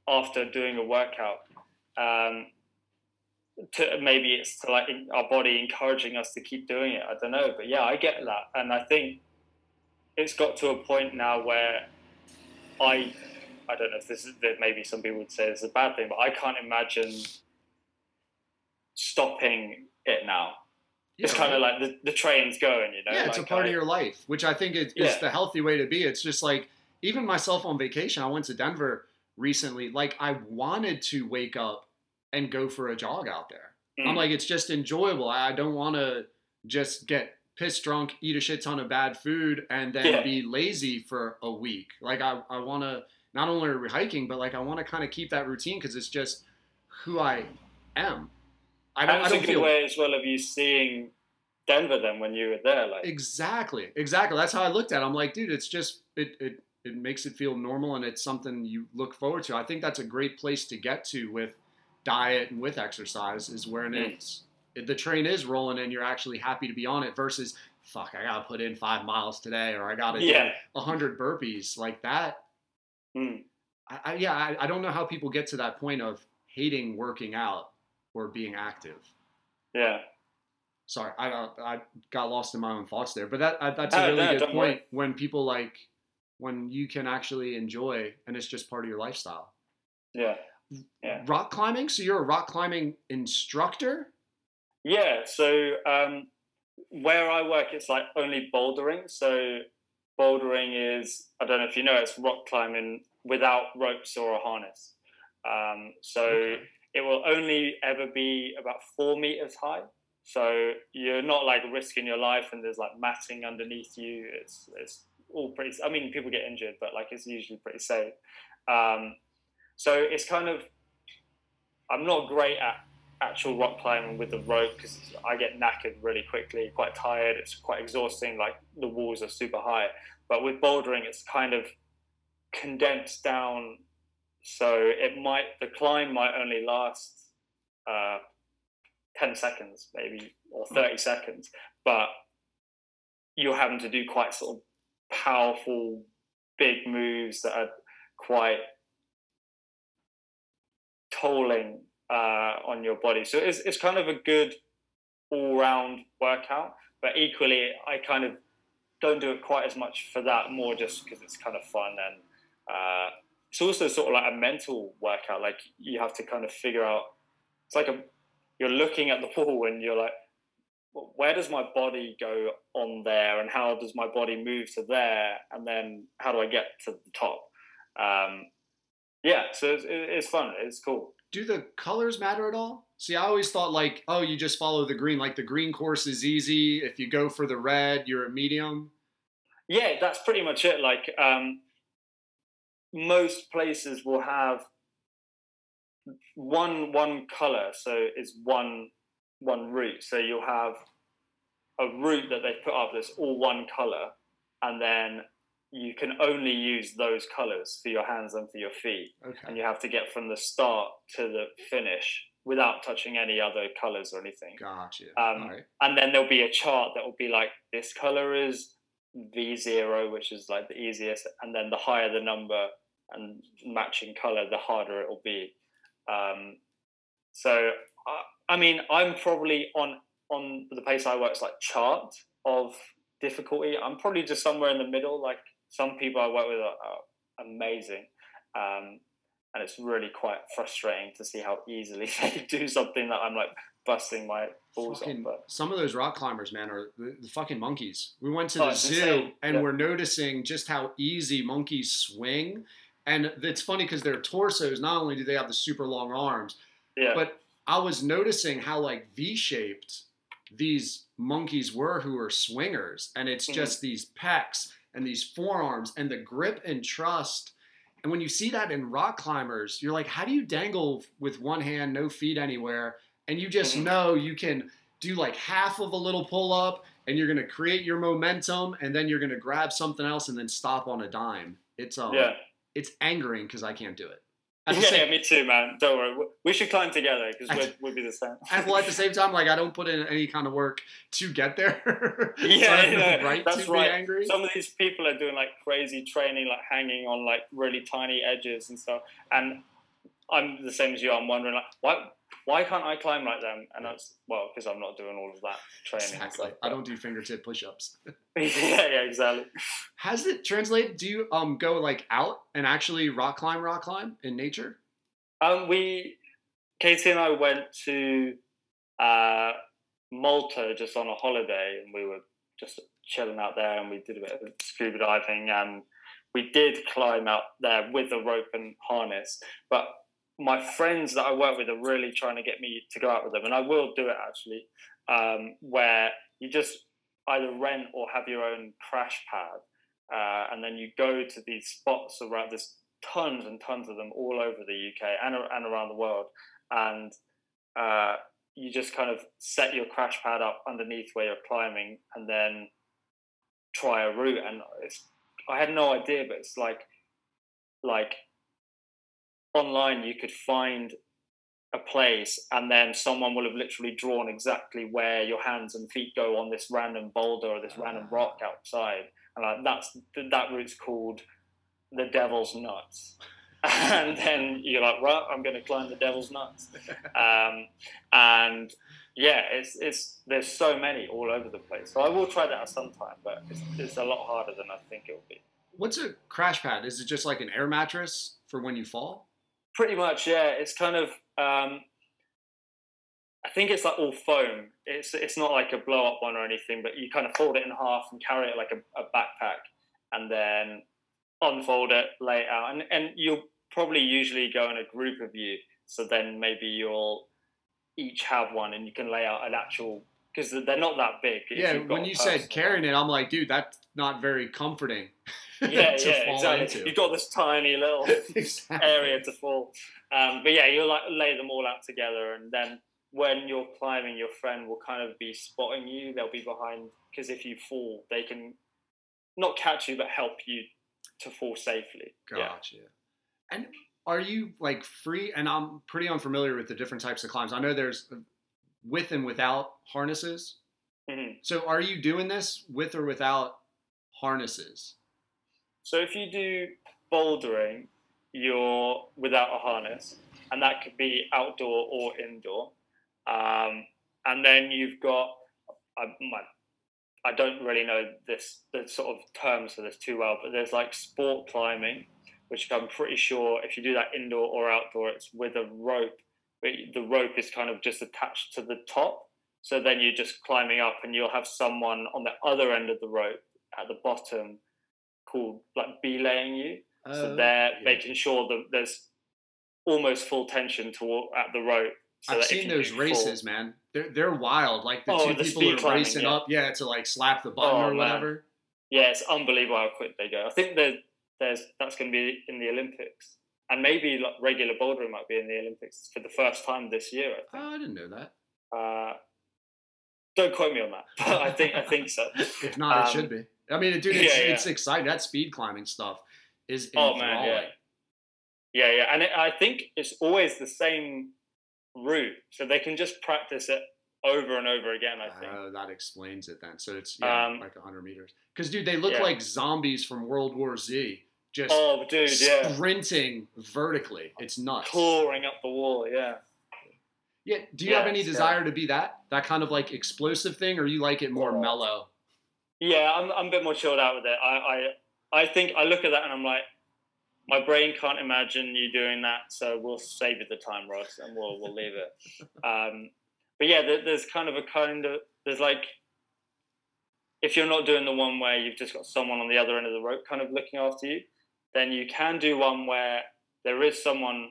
after doing a workout. Um, to maybe it's to like our body encouraging us to keep doing it. I don't know, but yeah, I get that, and I think it's got to a point now where I I don't know if this is that maybe some people would say it's a bad thing, but I can't imagine stopping it now. Yeah, it's kind of like the, the train's going, you know. Yeah, it's like a part I, of your life, which I think is, yeah. is the healthy way to be. It's just like even myself on vacation. I went to Denver recently. Like I wanted to wake up and go for a jog out there. Mm. I'm like, it's just enjoyable. I don't want to just get pissed drunk, eat a shit ton of bad food, and then yeah. be lazy for a week. Like I, I want to not only are we hiking, but like I want to kind of keep that routine because it's just who I am. I don't, That's I don't a good feel... way as well of you seeing Denver then when you were there. Like exactly, exactly. That's how I looked at. it. I'm like, dude, it's just it it it makes it feel normal and it's something you look forward to. I think that's a great place to get to with diet and with exercise is when mm. it's the train is rolling and you're actually happy to be on it versus fuck I gotta put in five miles today or I gotta yeah. do a hundred burpees like that. Mm. I, I, yeah, I, I don't know how people get to that point of hating working out or being active. Yeah. Sorry, I I got lost in my own thoughts there, but that that's a really no, good point. Worry. When people like when you can actually enjoy and it's just part of your lifestyle. Yeah. Yeah. Rock climbing? So you're a rock climbing instructor? Yeah. So um, where I work, it's like only bouldering. So bouldering is, I don't know if you know, it's rock climbing without ropes or a harness. Um, so okay. it will only ever be about four meters high. So you're not like risking your life and there's like matting underneath you. It's, it's all pretty. I mean, people get injured, but like it's usually pretty safe. Um, so it's kind of. I'm not great at actual rock climbing with the rope because I get knackered really quickly, quite tired. It's quite exhausting. Like the walls are super high, but with bouldering, it's kind of condensed down. So it might the climb might only last uh, 10 seconds maybe or 30 seconds but you're having to do quite sort of powerful big moves that are quite tolling uh, on your body. So it's, it's kind of a good all-round workout but equally i kind of don't do it quite as much for that more just because it's kind of fun and uh, it's also sort of like a mental workout. Like you have to kind of figure out it's like a you're looking at the wall and you're like where does my body go on there and how does my body move to there? And then how do i get to the top? Um, yeah so it's, it's fun it's cool Do the colors matter at all? See, I always thought like, oh, you just follow the green. Like the green course is easy. If you go for the red, you're a medium. yeah that's pretty much it like um, most places will have one one color so it's one one route so you'll have a route that they've put up that's all one color and then you can only use those colors for your hands and for your feet Okay. and you have to get from the start to the finish without touching any other colors or anything Gotcha. Um, right. and then there'll be a chart that will be like this color is v0 which is like the easiest and then the higher the number and matching color the harder it will be um, so I, I mean i'm probably on on the pace i work's like chart of difficulty i'm probably just somewhere in the middle like some people i work with are, are amazing um, and it's really quite frustrating to see how easily [LAUGHS] they do something that i'm like busting my balls Fucking- on but some of those rock climbers, man, are the, the fucking monkeys. We went to Oh, the zoo insane. and Yeah. we're noticing just how easy monkeys swing. And it's funny because their torsos, not only do they have the super long arms, yeah but I was noticing how like V-shaped these monkeys were who are swingers, and it's Mhm. just these pecs and these forearms and the grip and trust. And when you see that in rock climbers, you're like, how do you dangle with one hand, no feet anywhere, and you just Mhm. know you can do like half of a little pull up, and you're gonna create your momentum, and then you're gonna grab something else and then stop on a dime. It's um, yeah it's angering because I can't do it. Yeah, same- me too, man. Don't worry. We- should climb together because we'd, we'd be the same. And well, at the same time, like I don't put in any kind of work to get there. [LAUGHS] Yeah, I have no right that's right. Some of these people are doing like crazy training, like hanging on like really tiny edges and stuff. And I'm the same as you. I'm wondering like, why why can't I climb like them? And that's well, because I'm not doing all of that training. exactly. stuff, I don't do fingertip push-ups. [LAUGHS] [LAUGHS] yeah, yeah, exactly. Has it translated? Do you um go like out and actually rock climb, rock climb in nature? Um, we, Katie and I went to uh, Malta just on a holiday, and we were just chilling out there, and we did a bit of scuba diving, and we did climb out there with a rope and harness. But my friends that I work with are really trying to get me to go out with them, and I will do it actually, um, where you just either rent or have your own crash pad, uh, and then you go to these spots around There's tons and tons of them all over the UK and, and around the world. And uh, you just kind of set your crash pad up underneath where you're climbing and then try a route. And I had no idea, but it's like, like online you could find a place and then someone will have literally drawn exactly where your hands and feet go on this random boulder or this random rock outside. And like that's that route's called the devil's nuts. [LAUGHS] And then you're like right i'm going to climb the devil's nuts. Um, and yeah it's it's there's so many all over the place. So i will try that at some but it's, it's a lot harder than i think it will be. What's a crash pad? Is it just like an air mattress for when you fall? Pretty much, yeah. It's kind of. Um, I think it's like all foam. It's it's not like a blow up one or anything, but you kind of fold it in half and carry it like a, a backpack, and then unfold it, lay it out, and and you'll probably usually go in a group of you. So then maybe you'll each have one, and you can lay out an actual because they're not that big. Yeah, when you said carrying it, I'm like, dude, that's not very comforting. [LAUGHS] [LAUGHS] yeah, yeah, exactly. into. You've got this tiny little [LAUGHS] Exactly. area to fall. Um, but yeah, you'll like lay them all out together, and then when you're climbing, your friend will kind of be spotting you. They'll be behind because if you fall, they can not catch you, but help you to fall safely. Yeah. Gotcha. And are you like free? And I'm pretty unfamiliar with the different types of climbs. I know there's with and without harnesses. Mhm. So are you doing this with or without harnesses? So if you do bouldering, you're without a harness, and that could be outdoor or indoor. Um, and then you've got, I, my, I don't really know this the sort of terms for this too well, but there's like sport climbing, which I'm pretty sure if you do that indoor or outdoor, it's with a rope. But the rope is kind of just attached to the top. So then you're just climbing up, and you'll have someone on the other end of the rope at the bottom called like belaying you. So Oh, they're yeah. making sure that there's almost full tension to at the rope. So I've seen those races, man. They're they're wild. Like the Oh, two the people are climbing, racing yeah. up, yeah, to like slap the button Oh, or whatever. Fall, yeah, it's unbelievable how quick they go. I think that there's that's going to be in the Olympics, and maybe like regular bouldering might be in the Olympics for the first time this year. I think. Oh, I didn't know that. Uh, don't quote me on that, [LAUGHS] but I think I think so. If not, it Um, should be. I mean, dude, it's, yeah, yeah. it's exciting. That speed climbing stuff is Oh man, yeah, yeah, yeah, and it, I think it's always the same route, so they can just practice it over and over again. I think. Oh, that explains it then. So it's yeah, Um, like 100 meters. Because, dude, they look yeah. like zombies from World War Z, just oh, dude, yeah, sprinting vertically. It's nuts. clawing up the wall. Yeah. Yeah. Do you have any uh, desire to be that? That kind of like explosive thing, or you like it more Oh. mellow? Yeah, I'm, I'm a bit more chilled out with it. I, I I think I look at that and I'm like, my brain can't imagine you doing that, so we'll save you the time, Ross, and we'll we'll leave it. [LAUGHS] Um, but yeah, there, there's kind of a kind of there's like if you're not doing the one where you've just got someone on the other end of the rope kind of looking after you, then you can do one where there is someone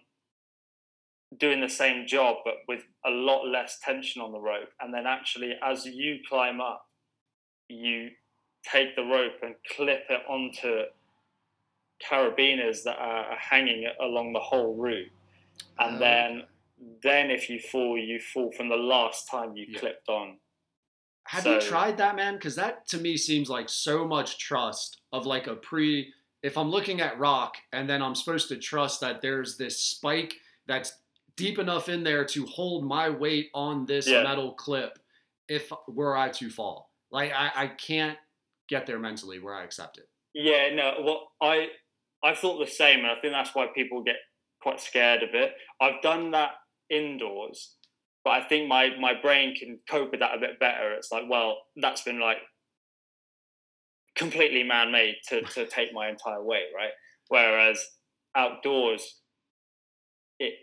doing the same job but with a lot less tension on the rope, and then actually as you climb up, you take the rope and clip it onto carabiners that are hanging along the whole route, and Oh. then then if you fall, you fall from the last time you Yeah. clipped on. Have you tried that, man? Because that to me seems like so much trust of like a pre. If I'm looking at rock and then I'm supposed to trust that there's this spike that's deep enough in there to hold my weight on this Yeah. metal clip if were I to fall. Like I, I can't get there mentally where I accept it. Yeah, no. Well, I I thought the same, and I think that's why people get quite scared of it. I've done that indoors, but I think my my brain can cope with that a bit better. It's like, well, that's been like completely man-made to [LAUGHS] to take my entire weight, right? Whereas outdoors, it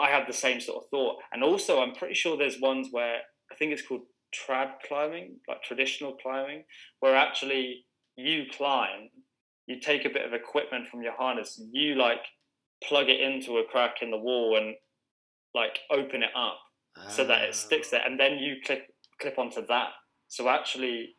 I have the same sort of thought, and also I'm pretty sure there's ones where I think it's called trad climbing, like traditional climbing, where actually you climb, you take a bit of equipment from your harness, you like plug it into a crack in the wall and like open it up so that it sticks ah. there, and then you clip clip onto that. So actually,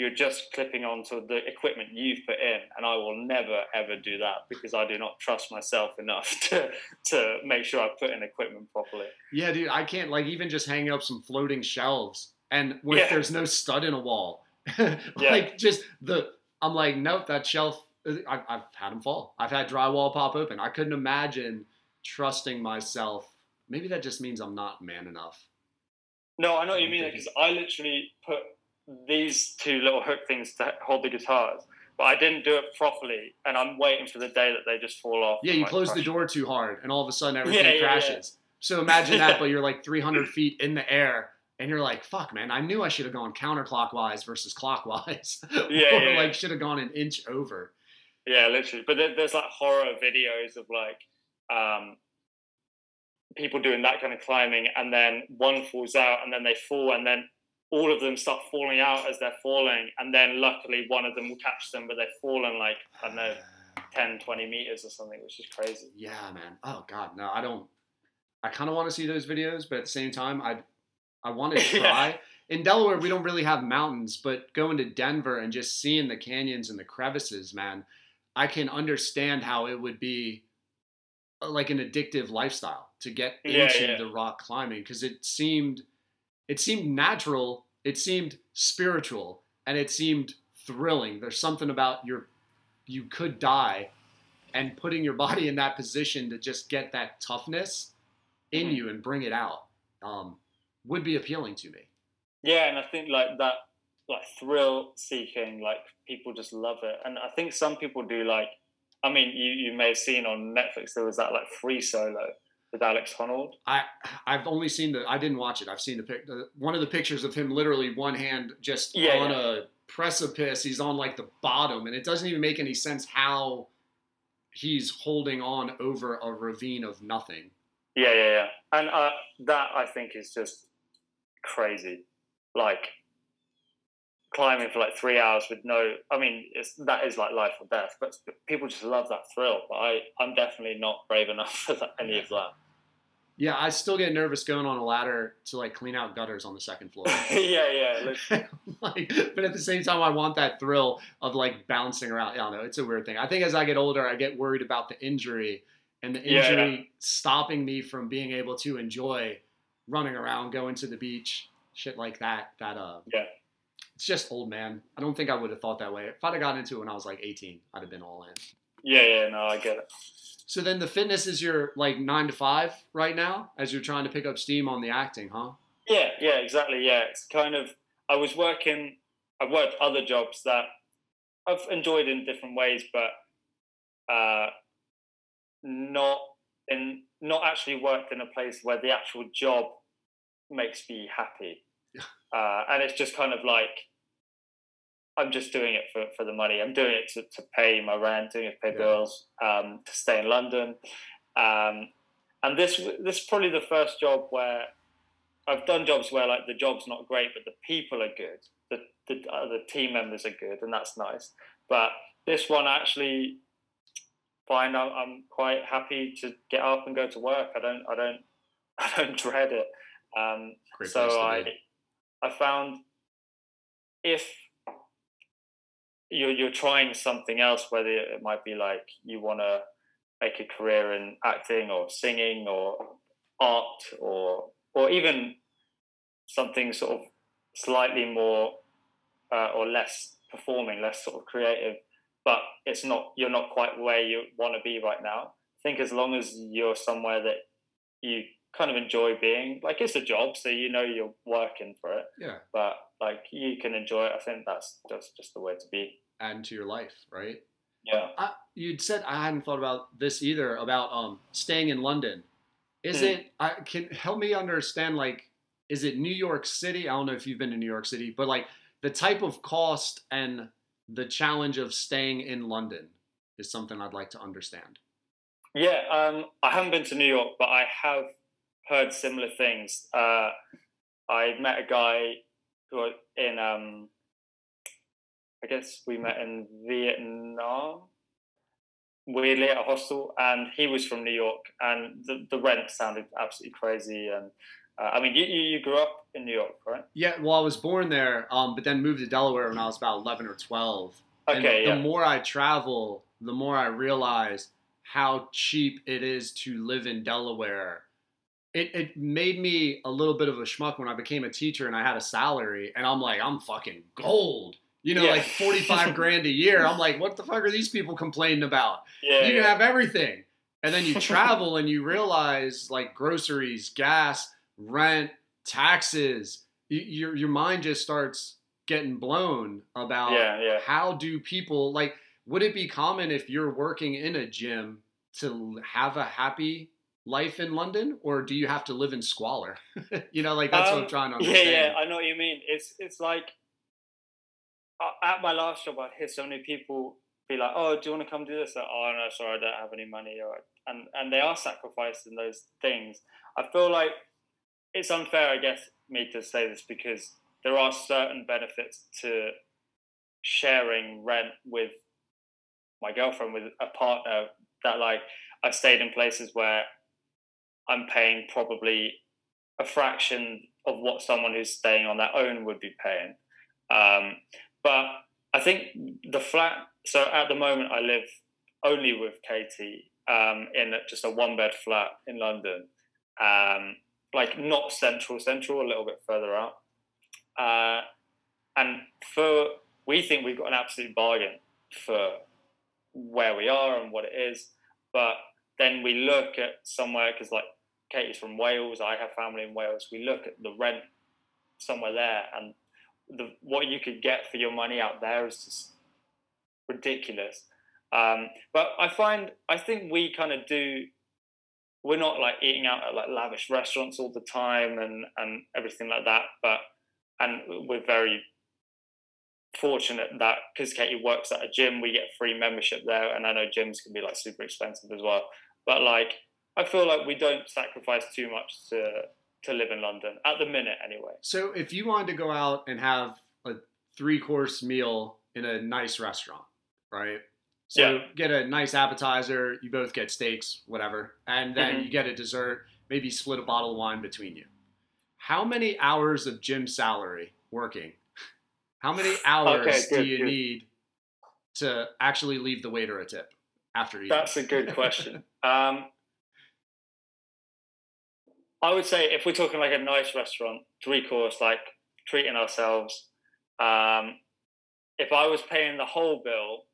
you're just clipping onto the equipment you've put in, and I will never ever do that because I do not trust myself enough [LAUGHS] to to make sure I put in equipment properly. Yeah, dude, I can't like even just hanging up some floating shelves and when Yeah. there's no stud in a wall, [LAUGHS] like just the I'm like, nope, that shelf. Uh, I've, I've had them fall. I've had drywall pop open. I couldn't imagine trusting myself. Maybe that just means I'm not man enough. No, I know what you mean because I literally put these two little hook things to hold the guitars, but I didn't do it properly, and I'm waiting for the day that they just fall off. Yeah, you like, close the door too hard, and all of a sudden everything Yeah, yeah, yeah. crashes. So imagine that, [LAUGHS] but you're like 300 feet in the air, and you're like, "Fuck, man! I knew I should have gone counterclockwise versus clockwise, [LAUGHS] Yeah, or yeah, like yeah. should have gone an inch over." Yeah, literally. But there's like horror videos of like um, people doing that kind of climbing, and then one falls out, and then they fall, and then all of them start falling out as they're falling, and then luckily one of them will catch them, but they've fallen like I don't know [SIGHS] 10, 20 meters or something, which is crazy. Yeah, man. Oh god, no, I don't. I kind of want to see those videos, but at the same time, I I want to Yeah. try. In Delaware, we don't really have mountains, but going to Denver and just seeing the canyons and the crevices, man, I can understand how it would be uh, like an addictive lifestyle to get Yeah, into yeah. the rock climbing because it seemed it seemed natural, it seemed spiritual, and it seemed thrilling. There's something about your you could die and putting your [LAUGHS] body in that position to just get that toughness in Mhm. you and bring it out. Um, would be appealing to me. Yeah, and I think like that, like thrill seeking, like people just love it, and I think some people do like. I mean, you you may have seen on Netflix there was that like free solo with Alex Honnold. I I've only seen the I didn't watch it. I've seen the pic one of the pictures of him literally one hand just Yeah, on yeah. a precipice. He's on like the bottom, and it doesn't even make any sense how he's holding on over a ravine of nothing. Yeah, yeah, yeah, and uh, that I think is just crazy. Like climbing for like three hours with no. I mean, it's that is like life or death, but people just love that thrill. But I, I'm definitely not brave enough [LAUGHS] for that, any of that. Yeah, I still get nervous going on a ladder to like clean out gutters on the second floor. [LAUGHS] yeah, yeah. [LAUGHS] Like, but at the same time, I want that thrill of like bouncing around. I don't know. It's a weird thing. I think as I get older, I get worried about the injury and the Yeah, injury yeah. stopping me from being able to enjoy running around, going to the beach, shit like that. That uh, Yeah. It's just old man. I don't think I would have thought that way. If I'd have gotten into it when I was like 18, I'd have been all in. yeah, yeah. No, I get it. So then the fitness is your like nine to five right now as you're trying to pick up steam on the acting, huh? Yeah, yeah, exactly. Yeah, it's kind of. I was working. I worked other jobs that I've enjoyed in different ways, but uh, not in not actually worked in a place where the actual job makes me happy. Yeah. Uh, and it's just kind of like I'm just doing it for, for the money. I'm doing it to, to pay my rent, doing it to pay Yeah. bills, um, to stay in London. Um, and this this is probably the first job where I've done jobs where like the job's not great, but the people are good. The the other team members are good, and that's nice. But this one I actually find I'm, I'm quite happy to get up and go to work. I don't I don't [LAUGHS] I don't dread it. Um, so I. I found if you're you're trying something else, whether it might be like you want to make a career in acting or singing or art or or even something sort of slightly more uh, or less performing, less sort of creative, but it's not you're not quite where you want to be right now. I think as long as you're somewhere that you kind of enjoy being, like it's a job, so you know you're working for it, Yeah, but like you can enjoy it. I think that's just just the way to be. add to your life, right? Yeah. I, you'd said I hadn't thought about this either about um staying in London. Is Hmm. it? I can help me understand. Like, is it New York City? I don't know if you've been to New York City, but like the type of cost and the challenge of staying in London is something I'd like to understand. Yeah, um, I haven't been to New York, but I have heard similar things. Uh, I met a guy who was in, um, I guess we met in Vietnam, weirdly at a hostel, and he was from New York, and the, the rent sounded absolutely crazy. And uh, I mean, you, you you grew up in New York, right? Yeah, well, I was born there, um, but then moved to Delaware when I was about eleven or twelve. And Okay, the yeah. more I travel, the more I realize how cheap it is to live in Delaware. It, it made me a little bit of a schmuck when I became a teacher and I had a salary, and I'm like, I'm fucking gold. You know, Yeah. like 45 [LAUGHS] grand a year. I'm like, what the fuck are these people complaining about? Yeah, you can yeah. have everything. And then you [LAUGHS] travel and you realize like groceries, gas, rent, taxes. Your your mind just starts getting blown about yeah. how do people like would it be common if you're working in a gym to have a happy life in London or do you have to live in squalor? [LAUGHS] you know, like that's what I'm Um, trying to Yeah, understand. yeah, I know what you mean. It's it's like uh, at my last job, I'd hear so many people be like, "Oh, do you want to come do this?" Like, oh no, sorry, I don't have any money. Or and and they are sacrificing those things. I feel like it's unfair, I guess, me to say this because there are certain benefits to sharing rent with my girlfriend, with a partner. That like I've stayed in places where I'm paying probably a fraction of what someone who's staying on their own would be paying. Um, but I think the flat. So at the moment, I live only with Katie um, in just a one bed flat in London, um, like not central, central, a little bit further out. Uh, and for we think we've got an absolute bargain for where we are and what it is. But then we look at somewhere because like Katie's from Wales. I have family in Wales. We look at the rent somewhere there, and the what you could get for your money out there is just ridiculous. Um, but I find I think we kind of do. We're not like eating out at like lavish restaurants all the time and and everything like that. But and we're very fortunate that because Katie works at a gym, we get free membership there. And I know gyms can be like super expensive as well. But like I feel like we don't sacrifice too much to to live in London at the minute, anyway. So if you wanted to go out and have a three course meal in a nice restaurant, right? So Yeah. get a nice appetizer, you both get steaks, whatever, and then Mhm. you get a dessert, maybe split a bottle of wine between you. How many hours of gym salary working? How many [LAUGHS] hours Okay, do you good. need to actually leave the waiter a tip after eating? That's a good question. [LAUGHS] um, I would say if we're talking like a nice restaurant, three course, like treating ourselves. Um, if I was paying the whole bill,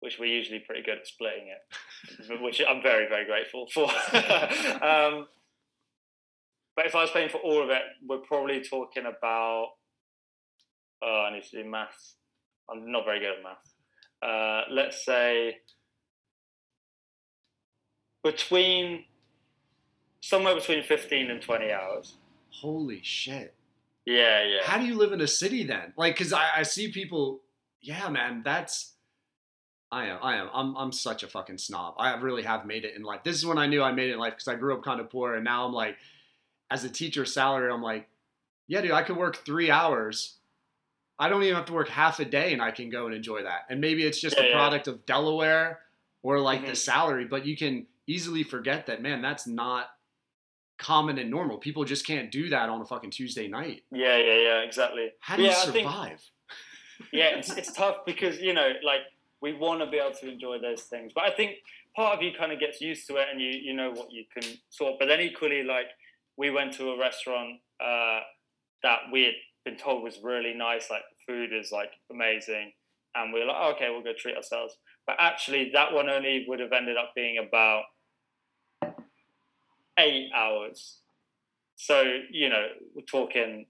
which we're usually pretty good at splitting it, [LAUGHS] which I'm very very grateful for. [LAUGHS] um, but if I was paying for all of it, we're probably talking about. Oh, I need to do maths. I'm not very good at maths. Uh, let's say between somewhere between 15 and 20 hours. Holy shit. Yeah, yeah. How do you live in a city then? Like, cause I, I see people, yeah, man, that's, I am, I am, I'm, I'm such a fucking snob. I really have made it in life. This is when I knew I made it in life because I grew up kind of poor. And now I'm like, as a teacher salary, I'm like, yeah, dude, I could work three hours. I don't even have to work half a day and I can go and enjoy that. And maybe it's just Yeah, a yeah. product of Delaware or like the Mhm. salary, but you can easily forget that, man, that's not common and normal. People just can't do that on a fucking Tuesday night. yeah, yeah, yeah, exactly. How do you Yeah, think- survive? [LAUGHS] yeah, it's, it's tough [LAUGHS] because you know, like we want to be able to enjoy those things, but I think part of you kind of gets used to it, and you you know what you can sort. But then equally, like we went to a restaurant uh, that we had been told was really nice, like the food is like amazing, and we were like, oh, okay, we'll go treat ourselves. But actually, that one only would have ended up being about eight hours. So you know, we're talking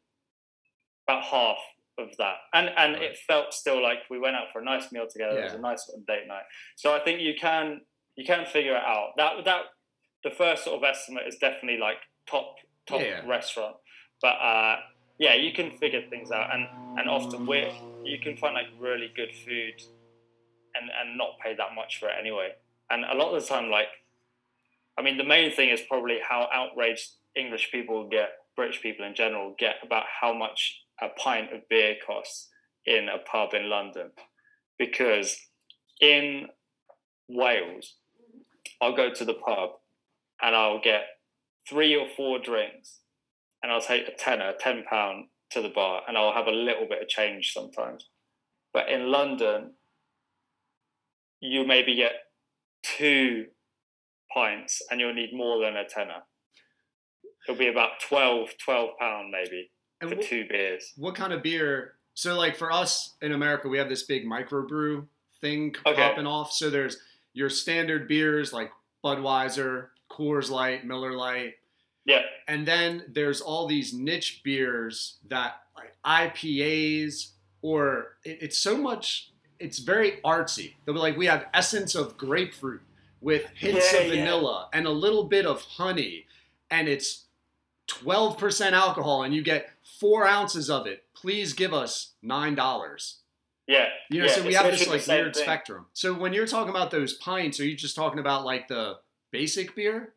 about half of that, and and Right. it felt still like we went out for a nice meal together. It was a nice sort of date night. So I think you can you can figure it out. That that the first sort of estimate is definitely like top top Yeah. restaurant, but uh, yeah, you can figure things out, and and often we you can find like really good food, and and not pay that much for it anyway. And a lot of the time, like, I mean, the main thing is probably how outraged English people get, British people in general get about how much a pint of beer costs in a pub in London, because in Wales, I'll go to the pub and I'll get three or four drinks and I'll take a tenner, ten pound to the bar and I'll have a little bit of change sometimes. But in London, you maybe get two pints and you'll need more than a tenner. It'll be about 12, 12 pound maybe And for wh- two beers. what kind of beer? So, like for us in America, we have this big microbrew thing Okay. popping off. So there's your standard beers like Budweiser, Coors Light, Miller Lite, Yeah. and then there's all these niche beers that like IPAs or it, it's so much. It's very artsy. They'll be like we have essence of grapefruit with hints Yeah, of yeah. vanilla and a little bit of honey, and it's 12% alcohol and you get four ounces of it. Please give us $9. Yeah. You know, Yeah, so we have this like weird thing. spectrum. So when you're talking about those pints, are you just talking about like the basic beer?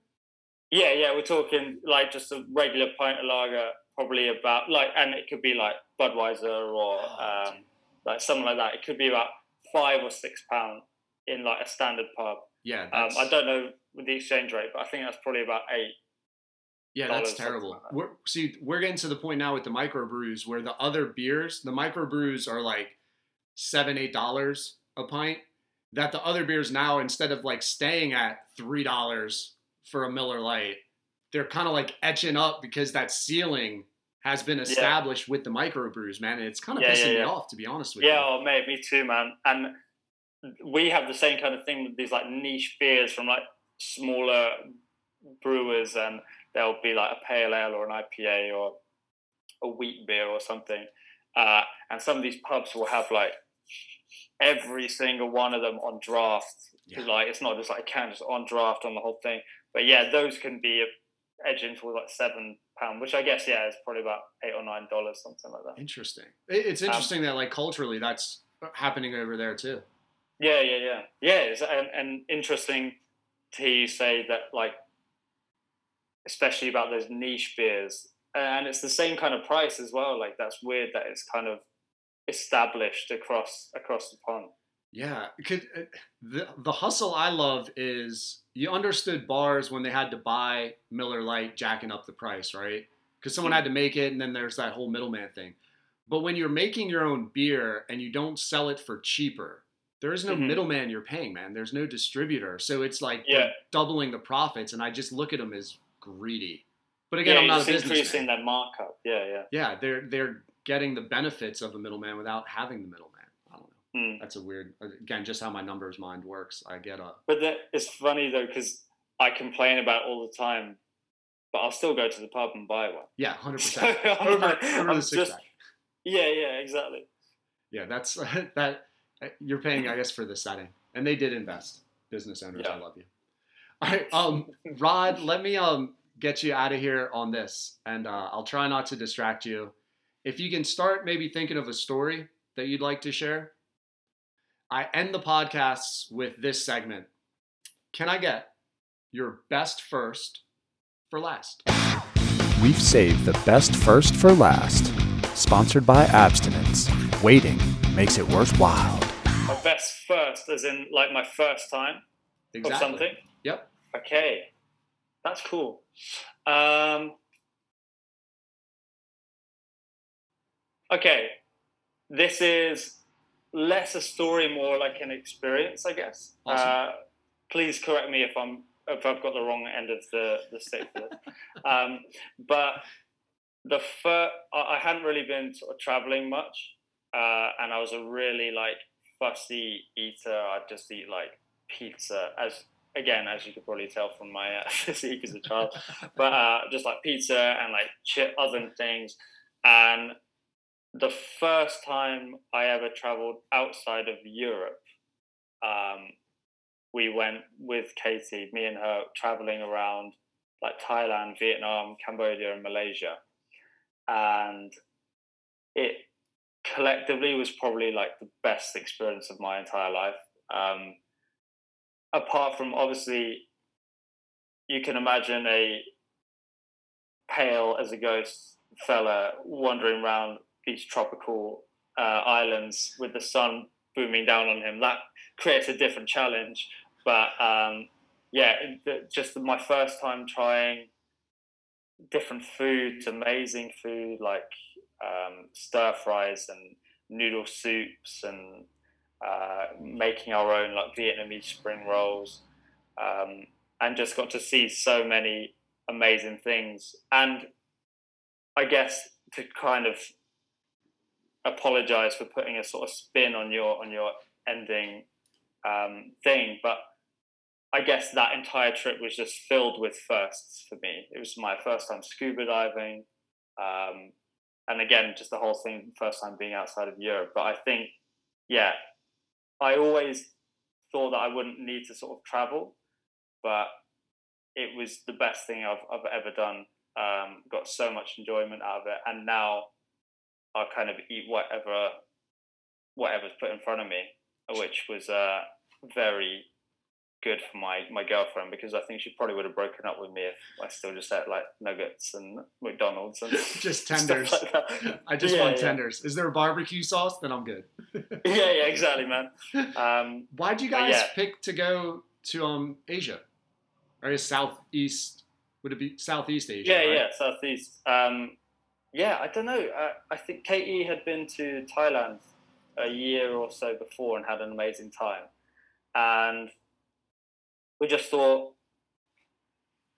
Yeah, yeah, we're talking like just a regular pint of lager, probably about like, and it could be like Budweiser or Oh, um, like something like that. It could be about five or six pound in like a standard pub. Yeah, Um, I don't know with the exchange rate, but I think that's probably about eight. yeah, that's terrible. like that. We're, see, we're getting to the point now with the microbrews where the other beers, the microbrews are like seven, eight dollars a pint. That the other beers now, instead of like staying at three dollars for a Miller Lite, they're kind of like etching up because that ceiling has been established with the microbrews, man. And it's kind of Yeah, yeah, pissing me off, to be honest with you. Yeah, oh mate, me too, man. And we have the same kind of thing with these like niche beers from like smaller brewers, and there'll be like a pale ale or an IPA or a wheat beer or something. Uh, and some of these pubs will have like every single one of them on draft. Yeah. Like it's not just like a can, just on draft on the whole thing. But yeah, those can be edging towards like seven pound, which I guess yeah is probably about eight or nine dollars, something like that. Interesting. It- It's Um, interesting that like culturally that's happening over there too. Yeah, yeah, yeah, yeah. It's, and, and interesting to hear you say that, like, especially about those niche beers, and it's the same kind of price as well. Like, that's weird that it's kind of established across across the pond. Yeah, could uh, the the hustle I love is you understood bars when they had to buy Miller Lite, jacking up the price, right? Because someone Mm. had to make it, and then there's that whole middleman thing. But when you're making your own beer and you don't sell it for cheaper, there is no Mhm. middleman you're paying, man. There's no distributor, so it's like Yeah. doubling the profits, and I just look at them as greedy. But again, yeah, I'm not a it's increasing businessman. their markup. Yeah, yeah. Yeah, they're they're getting the benefits of a middleman without having the middleman. I don't know. Mm. That's a weird. Again, just how my numbers mind works. I get a. But that, it's funny though because I complain about all the time, but I'll still go to the pub and buy one. Yeah, hundred [LAUGHS] So percent I'm over like- over the six just- pack. Yeah, yeah, exactly. Yeah, that's [LAUGHS] that. You're paying, I guess, for the setting, and they did invest. Business owners, I love you. All right, um, Rod, let me um get you out of here on this, and uh, I'll try not to distract you. If you can start maybe thinking of a story that you'd like to share. I end the podcasts with this segment. Can I get your best first for last? We've saved the best first for last. Sponsored by Abstinence. Waiting makes it worthwhile. My best first, as in like my first time. Exactly. or something. Yep. Okay, that's cool. Um, okay, this is less a story, more like an experience, I guess. Awesome. Uh, please correct me if I'm if I've got the wrong end of the the stick for this. [LAUGHS] um, but the first, I I hadn't really been sort of traveling much, uh, and I was a really like fussy eater. I'd just eat like pizza as again as you could probably tell from my uh, [LAUGHS] physique as a child [LAUGHS] but uh, just like pizza and like chip other things and the first time i ever traveled outside of europe um, we went with katie me and her traveling around like thailand vietnam cambodia and malaysia and it collectively was probably like the best experience of my entire life. Um, apart from obviously you can imagine a pale as a ghost fella wandering around these tropical uh, islands with the sun booming down on him. That creates a different challenge but um, yeah just my first time trying different foods amazing food like um, stir fries and noodle soups and uh, making our own like Vietnamese spring rolls, um, and just got to see so many amazing things. And I guess to kind of apologize for putting a sort of spin on your on your ending um, thing, but I guess that entire trip was just filled with firsts for me. It was my first time scuba diving. Um, and again, just the whole thing, first time being outside of Europe. But I think, yeah, I always thought that I wouldn't need to sort of travel, but it was the best thing I've, I've ever done. Um, got so much enjoyment out of it, and now I'll kind of eat whatever whatever's put in front of me, which was uh, very good for my my girlfriend because I think she probably would have broken up with me if I still just had like nuggets and McDonald's and [LAUGHS] Just tenders. like. I just Yeah, want yeah. tenders. Is there a barbecue sauce? Then I'm good. [LAUGHS] yeah, yeah, exactly, man. [LAUGHS] Um, Why'd you guys yeah. pick to go to um Asia? Or is Southeast? Would it be Southeast Asia? yeah, right? yeah, southeast. Um, yeah, I don't know. Uh, I think Katie had been to Thailand a year or so before and had an amazing time, and we just thought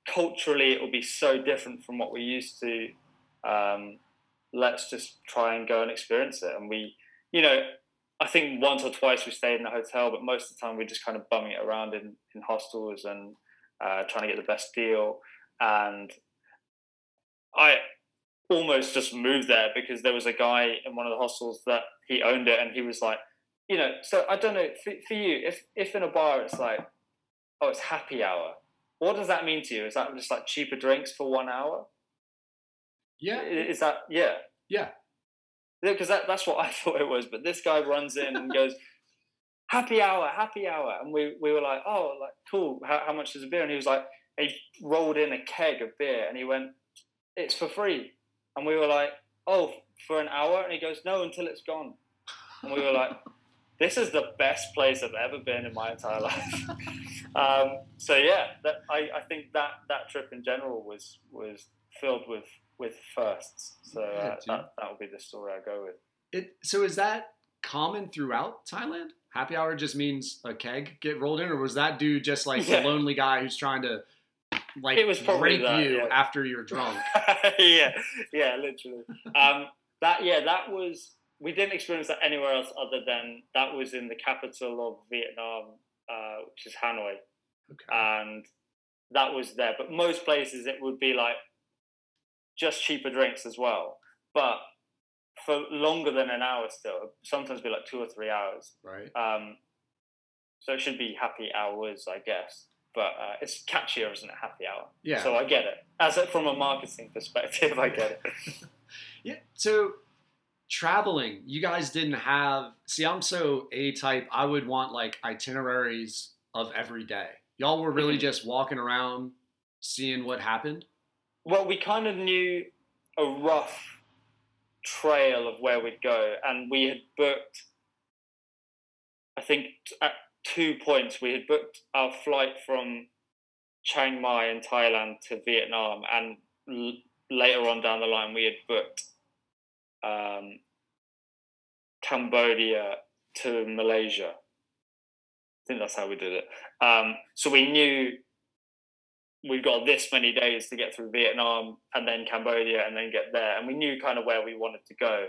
culturally it will be so different from what we're used to. Um, let's just try and go and experience it. And we, you know, I think once or twice we stayed in a hotel, but most of the time we're just kind of bumming it around in, in hostels and uh, trying to get the best deal. And I almost just moved there because there was a guy in one of the hostels that he owned it, and he was like, you know, so I don't know for, for you, if if in a bar it's like, oh, it's happy hour. What does that mean to you? Is that just like cheaper drinks for one hour? Yeah. Is that yeah? Yeah. because that, that's what I [LAUGHS] thought it was. But this guy runs in and goes, [LAUGHS] "Happy hour, happy hour," and we, we were like, "Oh, like cool. How, how much is a beer?" And he was like, he rolled in a keg of beer, and he went, "It's for free," and we were like, "Oh, for an hour?" And he goes, "No, until it's gone." And we were like, "This is the best place I've ever been in my entire [LAUGHS] life." um, so yeah, that, I, I think that that trip in general was was filled with with firsts. So Yeah, uh, that that would be the story I go with. It so is that common throughout Thailand? Happy hour just means a keg get rolled in, or was that dude just like Yeah. [LAUGHS] the lonely guy who's trying to like It was rape that, you yeah. after you're drunk? [LAUGHS] yeah, yeah, literally. Um, that yeah, that was. We didn't experience that anywhere else other than that was in the capital of Vietnam, uh, which is Hanoi, Okay. and that was there. But most places it would be like just cheaper drinks as well, but for longer than an hour still. Sometimes be like two or three hours. right. Um, so it should be happy hours, I guess. But uh, it's catchier, isn't it? Happy hour. Yeah. So I get it. As a, from a marketing perspective, I get it. [LAUGHS] Yeah. So traveling, you guys didn't have. See, I'm so A type. I would want like itineraries of every day. Y'all were really Mhm. just walking around, seeing what happened. Well, we kind of knew a rough trail of where we'd go, and we had booked. I think at two points we had booked our flight from Chiang Mai in Thailand to Vietnam, and l- later on down the line we had booked um, Cambodia to Malaysia. I think that's how we did it. Um, so we knew we've got this many days to get through Vietnam and then Cambodia and then get there. And we knew kind of where we wanted to go.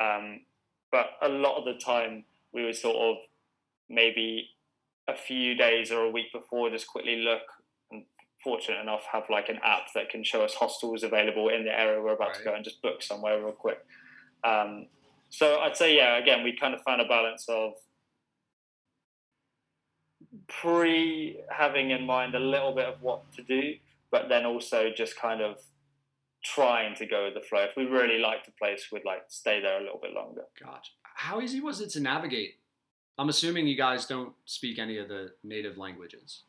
Um, but a lot of the time we would sort of maybe a few days or a week before just quickly look and fortunate enough have like an app that can show us hostels available in the area we're about to go and just book somewhere real quick. Um, so I'd say, yeah, again, we kind of found a balance of pre having in mind a little bit of what to do, but then also just kind of trying to go with the flow. If we really liked a place, we'd like stay there a little bit longer. Gotcha. How easy was it to navigate? I'm assuming you guys don't speak any of the native languages.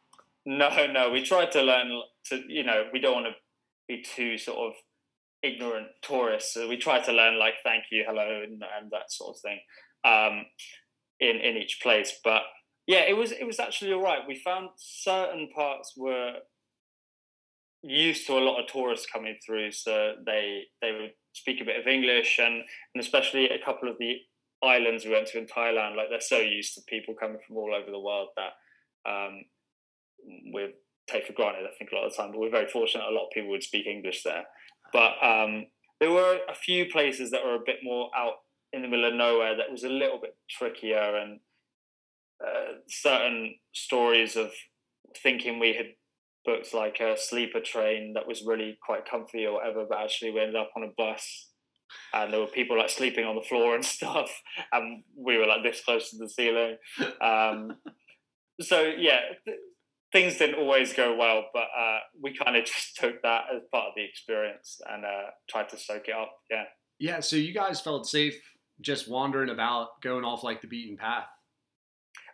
No, no, we tried to learn to, you know, we don't want to be too sort of ignorant tourists. So we try to learn like thank you, hello, and, and that sort of thing um, in in each place. But yeah, it was it was actually all right. We found certain parts were used to a lot of tourists coming through, so they they would speak a bit of English, and and especially a couple of the islands we went to in Thailand, like they're so used to people coming from all over the world that um, we take for granted. I think a lot of the time, but we're very fortunate. A lot of people would speak English there, but um, there were a few places that were a bit more out in the middle of nowhere that was a little bit trickier, and uh, certain stories of thinking we had booked like a sleeper train that was really quite comfy or whatever, but actually we ended up on a bus. And there were people like sleeping on the floor and [LAUGHS] stuff, and we were like this close to the ceiling. Um, so yeah, things didn't always go well, but uh, we kind of just [LAUGHS] took that as part of the experience and uh, tried to soak it up. Yeah. Yeah, so you guys felt safe just wandering about, going off like the beaten path.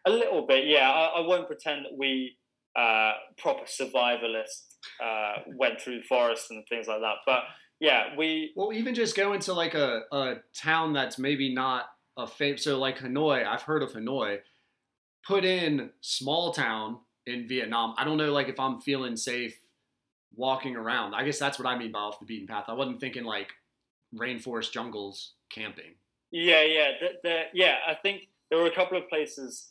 A little bit, yeah. I, I won't pretend that we uh, proper survivalists uh, went through forests and things like that. But yeah, we Well, even just going to like a, a town that's maybe not a fame. So like Hanoi, I've heard of Hanoi. Put in small town in Vietnam. I don't know like if I'm feeling safe walking around. I guess that's what I mean by off the beaten path. I wasn't thinking like rainforest jungles camping. Yeah, yeah, the, the, yeah. I think there were a couple of places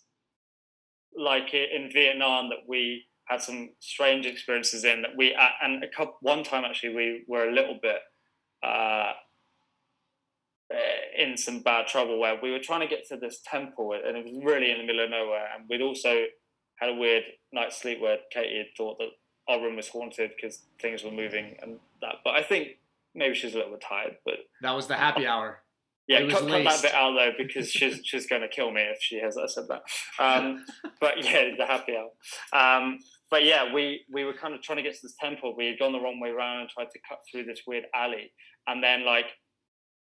like in Vietnam that we had some strange experiences in. That we and a couple one time actually we were a little bit uh, in some bad trouble where we were trying to get to this temple and it was really in the middle of nowhere. And we'd also had a weird night's sleep where Katie had thought that our room was haunted because things were moving and that. But I think maybe she's a little bit tired, but That was the happy [LAUGHS] hour. yeah, cut, cut that bit out though because she's [LAUGHS] she's going to kill me if she has said that. Um, [LAUGHS] but yeah, the happy hour. Um, but yeah, we we were kind of trying to get to this temple. We had gone the wrong way around and tried to cut through this weird alley, and then like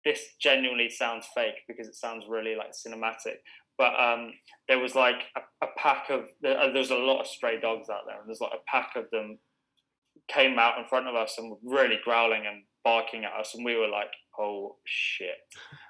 this genuinely sounds fake because it sounds really like cinematic. But um, there was like a, a pack of uh, there's a lot of stray dogs out there, and there's like a pack of them came out in front of us and were really growling and barking at us, and we were like, "Oh shit,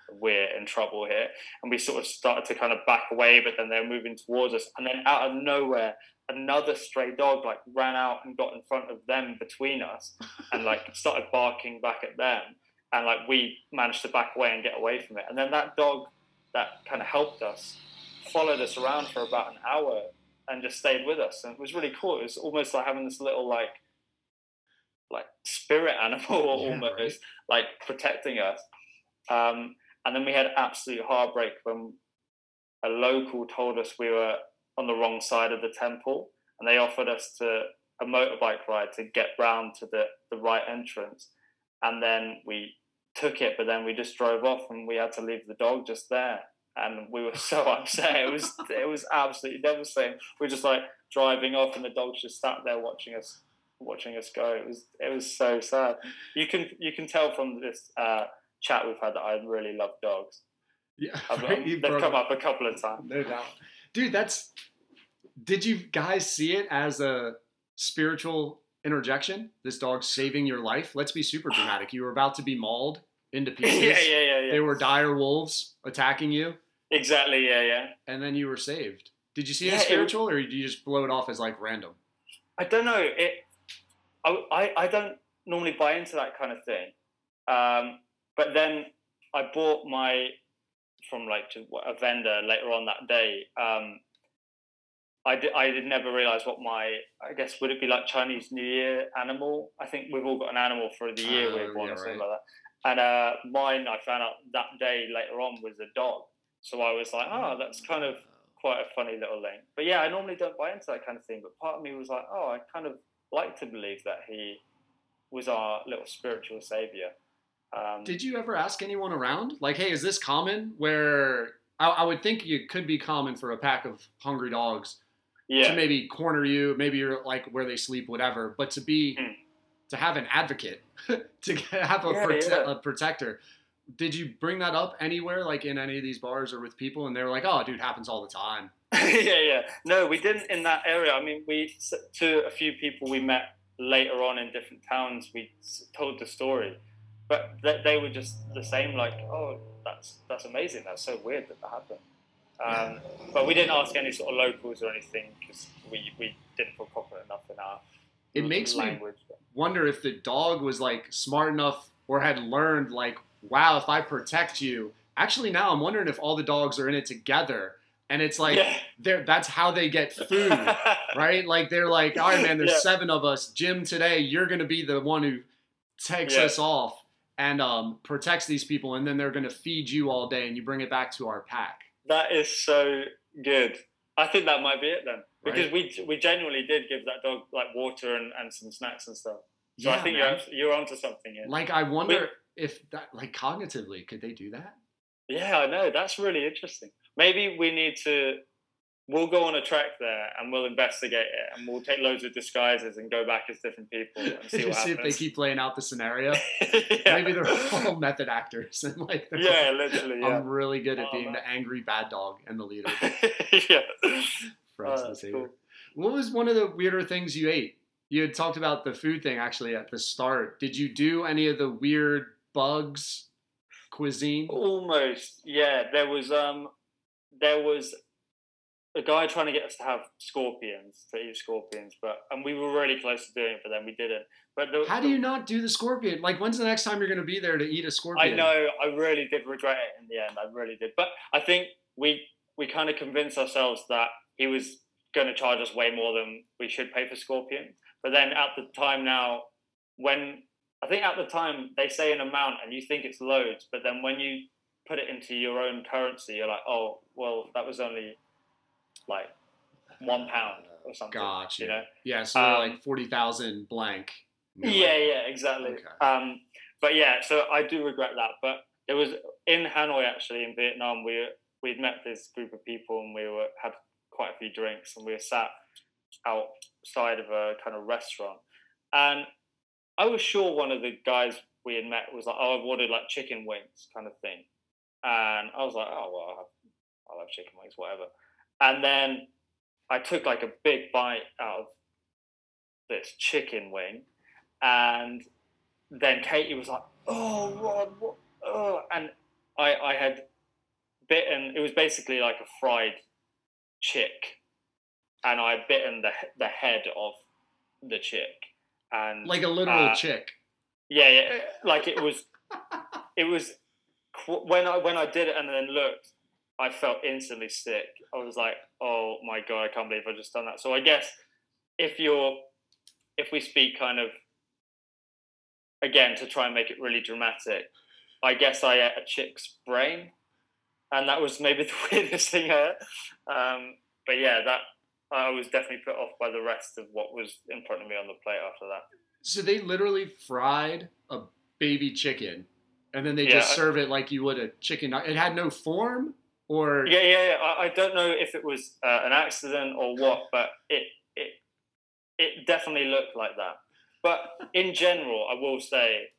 we're in trouble here." And we sort of started to kind of back away, but then they're moving towards us, and then out of nowhere, another stray dog like ran out and got in front of them between us, and like [LAUGHS] started barking back at them, and like we managed to back away and get away from it, and then that dog that kind of helped us followed us around for about an hour and just stayed with us, and it was really cool. It was almost like having this little like like spirit animal [LAUGHS] Yeah, almost right. like protecting us. Um, and then we had absolute heartbreak when a local told us we were on the wrong side of the temple, and they offered us to a motorbike ride to get round to the, the right entrance. And then we took it, but then we just drove off, and we had to leave the dog just there. And we were so [LAUGHS] upset. It was it was absolutely devastating. We were just like driving off, and the dog's just sat there watching us watching us go. It was it was so sad. You can you can tell from this uh, chat we've had that I really love dogs. Yeah, I've, right? They've come up. up a couple of times. No doubt. Dude, that's. Did you guys see it as a spiritual interjection? This dog saving your life? Let's be super dramatic. You were about to be mauled into [LAUGHS] pieces. yeah, yeah, yeah. They were dire wolves attacking you, exactly. Yeah, yeah. and then you were saved. Did you see it Yeah, it- spiritual, or did you just blow it off as like random? I don't know. It. I, I I don't normally buy into that kind of thing, um, but then I bought my from like to a vendor later on that day. Um, I did, I did never realize what my I guess would it be like Chinese New Year animal? I think we've all got an animal for the year Oh, we're born yeah, or something right. like that. And uh, mine, I found out that day later on was a dog. So I was like, oh, that's kind of quite a funny little link. But yeah, I normally don't buy into that kind of thing. But part of me was like, oh, I kind of like to believe that he was our little spiritual savior. Um, Did you ever ask anyone around? Like, hey, is this common? Where I, I would think it could be common for a pack of hungry dogs yeah, to maybe corner you, maybe you're like where they sleep, whatever. But to be Mm. to have an advocate, [LAUGHS] to have a, Yeah, prote- yeah. a protector. Did you bring that up anywhere, like in any of these bars or with people, and they were like, "Oh, dude, happens all the time." [LAUGHS] yeah, yeah. No, we didn't in that area. I mean, we to a few people we met later on in different towns. We told the story, but they, they were just the same. Like, oh, that's that's amazing. That's so weird that that happened. Um, but we didn't ask any sort of locals or anything because we, we didn't feel confident enough in our It makes me wonder if the dog was like smart enough or had learned like wow if i protect you actually now i'm wondering if all the dogs are in it together and it's like yeah. they're that's how they get food [LAUGHS] right like they're like all right man there's Yeah. seven of us jim today you're gonna be the one who takes Yeah. us off and um, protects these people and then they're gonna feed you all day and you bring it back to our pack That is so good. I think that might be it then, because Right. we we genuinely did give that dog like water and, and some snacks and stuff. So I think man. you're you're onto something here. like i wonder if that like cognitively could they do that Yeah, I know. That's really interesting. Maybe we need to. We'll go on a trek there and we'll investigate it and we'll take loads of disguises and go back as different people and [LAUGHS] see what see if they keep playing out the scenario [LAUGHS] yeah. maybe they're all [LAUGHS] method actors and like yeah, literally. Yeah. I'm really good at Oh, being man. the angry bad dog and the leader yeah. for us Oh, cool. What was one of the weirder things you ate? You had talked about the food thing actually at the start. Did you do any of the weird bugs cuisine? Almost, yeah. There was um, there was a guy trying to get us to have scorpions, to eat scorpions, but and we were really close to doing it, but then we didn't. But the, How do you not do the scorpion? Like, when's the next time you're going to be there to eat a scorpion? I know, I really did regret it in the end. I really did, but I think we we kind of convinced ourselves that he was going to charge us way more than we should pay for scorpion. But then at the time now, when I think at the time they say an amount and you think it's loads, but then when you put it into your own currency, you're like, oh, well, that was only like one pound or something. Gotcha. You know? Yeah, so Um, like 40,000 blank. And Yeah, like, yeah, exactly. Okay. Um, but yeah, so I do regret that. But it was in Hanoi actually in Vietnam. We we'd met this group of people and we were had quite a few drinks and we were sat outside of a kind of restaurant and I was sure one of the guys we had met was like, "Oh, I've ordered like chicken wings, kind of thing," and I was like, "Oh well, I'll have chicken wings, whatever." And then I took like a big bite out of this chicken wing, and then Katie was like, "Oh, Rod, what?" Oh, and I I had bitten. It was basically like a fried chick, and I had bitten the the head of the chick and Like a literal uh, chick. yeah, yeah, like it was, it was when I when I did it and then looked, I felt instantly sick. I was like, oh my god, I can't believe I just done that. So I guess if you're, if we speak kind of again to try and make it really dramatic, I guess I ate a chick's brain, and that was maybe [LAUGHS] the weirdest thing I ate. Um, but yeah, that I was definitely put off by the rest of what was in front of me on the plate after that. So they literally fried a baby chicken, and then they Yeah, just I- serve it like you would a chicken. It had no form, or Yeah, yeah, yeah. I, I don't know if it was uh, an accident or what, but it it it definitely looked like that. But in general, I will say,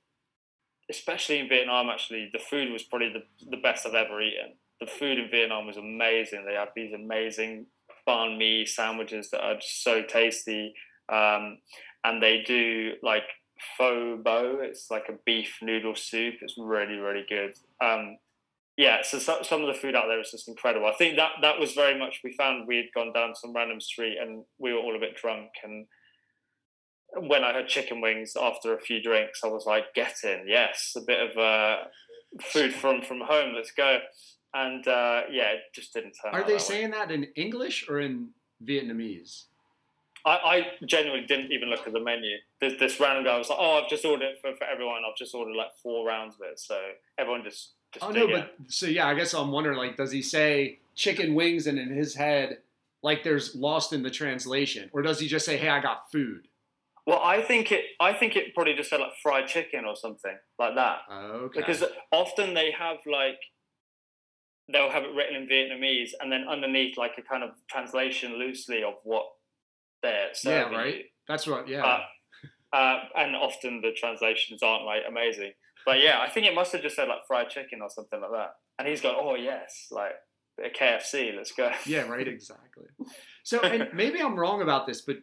especially in Vietnam, actually, the food was probably the, the best I've ever eaten. The food in Vietnam was amazing. They had these amazing banh mi sandwiches that are just so tasty, um, and they do like pho bo. It's like a beef noodle soup. It's really, really good. Um, yeah, so, so some of the food out there is just incredible. I think that that was very much we found we had gone down some random street and we were all a bit drunk and when I had chicken wings after a few drinks, I was like, "Get in, yes, a bit of uh, food from from home. Let's go." And uh, yeah, it just didn't turn. are they that way. saying that in English or in Vietnamese? I, I genuinely didn't even look at the menu. This, this random guy was like, "Oh, I've just ordered it for, for everyone. I've just ordered like four rounds of it." So everyone just just Oh no, but so yeah, I guess I'm wondering like, does he say chicken wings and in his head, like there's lost in the translation, or does he just say, "Hey, I got food"? Well, I think it. I think it probably just said like fried chicken or something like that. Okay. Because often they have like they'll have it written in Vietnamese, and then underneath like a kind of translation loosely of what they're yeah, right. That's right. Yeah. Uh, uh, and often the translations aren't like amazing. But yeah, I think it must have just said like fried chicken or something like that. And he's going, "Oh yes, like a KFC, let's go." [LAUGHS] Yeah, right, exactly. So, [LAUGHS] and maybe I'm wrong about this, but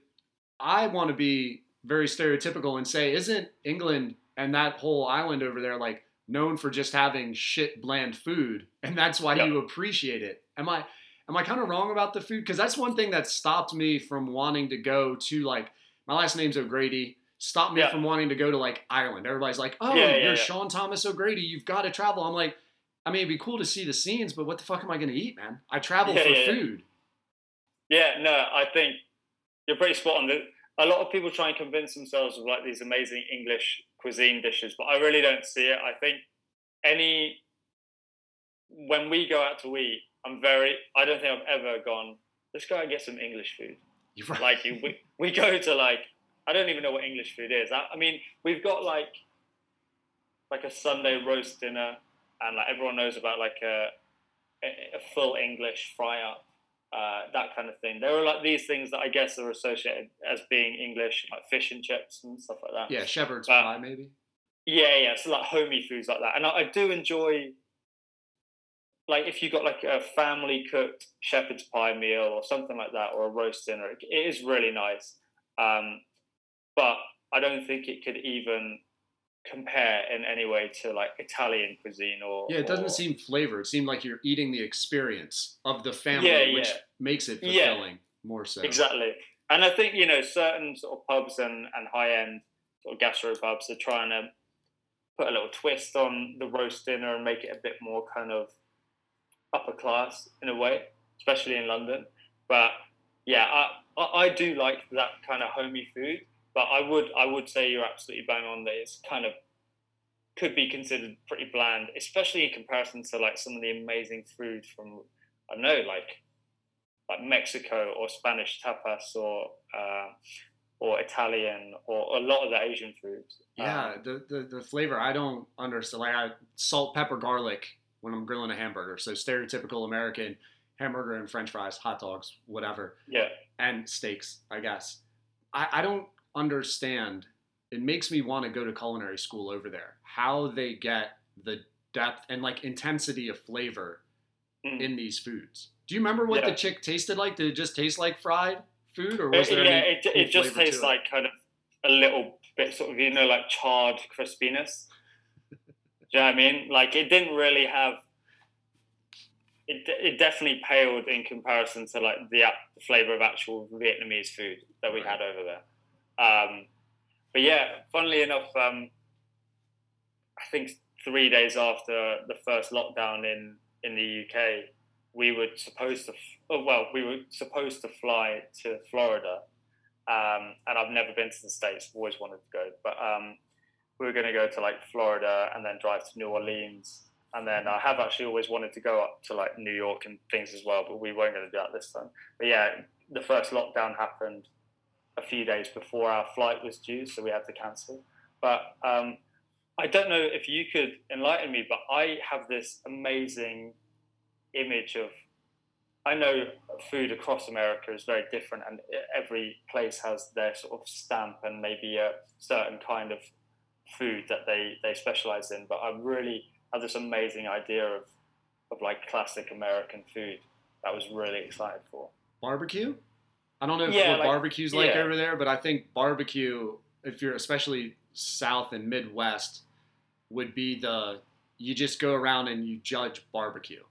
I want to be very stereotypical and say, isn't England and that whole island over there like known for just having shit bland food, and that's why Yep. you appreciate it? Am I am I kind of wrong about the food? Because that's one thing that stopped me from wanting to go to like my last name's O'Grady. Stopped me Yeah. from wanting to go to like Ireland. Everybody's like, "Oh, Yeah, you're. Sean Thomas O'Grady. You've got to travel." I'm like, I mean, it'd be cool to see the scenes, but what the fuck am I going to eat, man? I travel for food. Yeah, no, I think you're pretty spot on. A lot of people try and convince themselves of like these amazing English cuisine dishes, but I really don't see it. I think any when we go out to eat, I'm very. I don't think I've ever gone. Let's go and get some English food. Right. Like you- we we go to like I don't even know what English food is. I, I mean, we've got like like a Sunday roast dinner, and like everyone knows about like a a, full English fry up, uh, that kind of thing. There are like these things that I guess are associated as being English, like fish and chips and stuff like that. Yeah, shepherd's Uh, pie, maybe. Yeah, yeah. So like homey foods like that, and I, I do enjoy. Like if you got like a family cooked shepherd's pie meal or something like that, or a roast dinner, it, it is really nice. Um, but I don't think it could even compare in any way to like Italian cuisine or Yeah, it doesn't or- seem flavored. It seemed like you're eating the experience of the family, Yeah, which yeah. makes it Yeah. fulfilling more so. Exactly. And I think, you know, certain sort of pubs and, and high end sort of gastro pubs are trying to put a little twist on the roast dinner and make it a bit more kind of upper class in a way, especially in London. But yeah, I, I, I do like that kind of homey food. But I would I would say you're absolutely bang on that it's kind of could be considered pretty bland, especially in comparison to like some of the amazing food from I don't know, like like Mexico or Spanish tapas or uh, or Italian or a lot of the Asian foods. Yeah, Um, the, the the flavor I don't understand. Like I salt, pepper, garlic when I'm grilling a hamburger. So stereotypical American hamburger and French fries, hot dogs, whatever, yeah, and steaks. I guess I, I don't understand. It makes me want to go to culinary school over there. How they get the depth and like intensity of flavor Mm. in these foods. Do you remember what the chick tasted like? Did it just taste like fried food, or was It- there yeah, any it, cool it just tastes it? like kind of a little bit sort of you know like charred crispiness. Do you know what I mean? Like it didn't really have. It, it definitely paled in comparison to like the, the flavor of actual Vietnamese food that we had over there. Um, but yeah, funnily enough, um, I think three days after the first lockdown in in the UK, we were supposed to. Oh, well, we were supposed to fly to Florida, um, and I've never been to the states. Always wanted to go, but um, we were going to go to like Florida and then drive to New Orleans, and then I have actually always wanted to go up to like New York and things as well, but we weren't going to do that this time. But yeah, the first lockdown happened a few days before our flight was due, so we had to cancel. But um, I don't know if you could enlighten me, but I have this amazing image of. I know food across America is very different, and every place has their sort of stamp and maybe a certain kind of food that they, they specialize in. But I really have this amazing idea of, of like classic American food that I was really excited for. barbecue. I don't know if Yeah, what like- barbecue's like yeah. over there, but I think barbecue, if you're especially South and Midwest, would be the you just go around and you judge barbecue.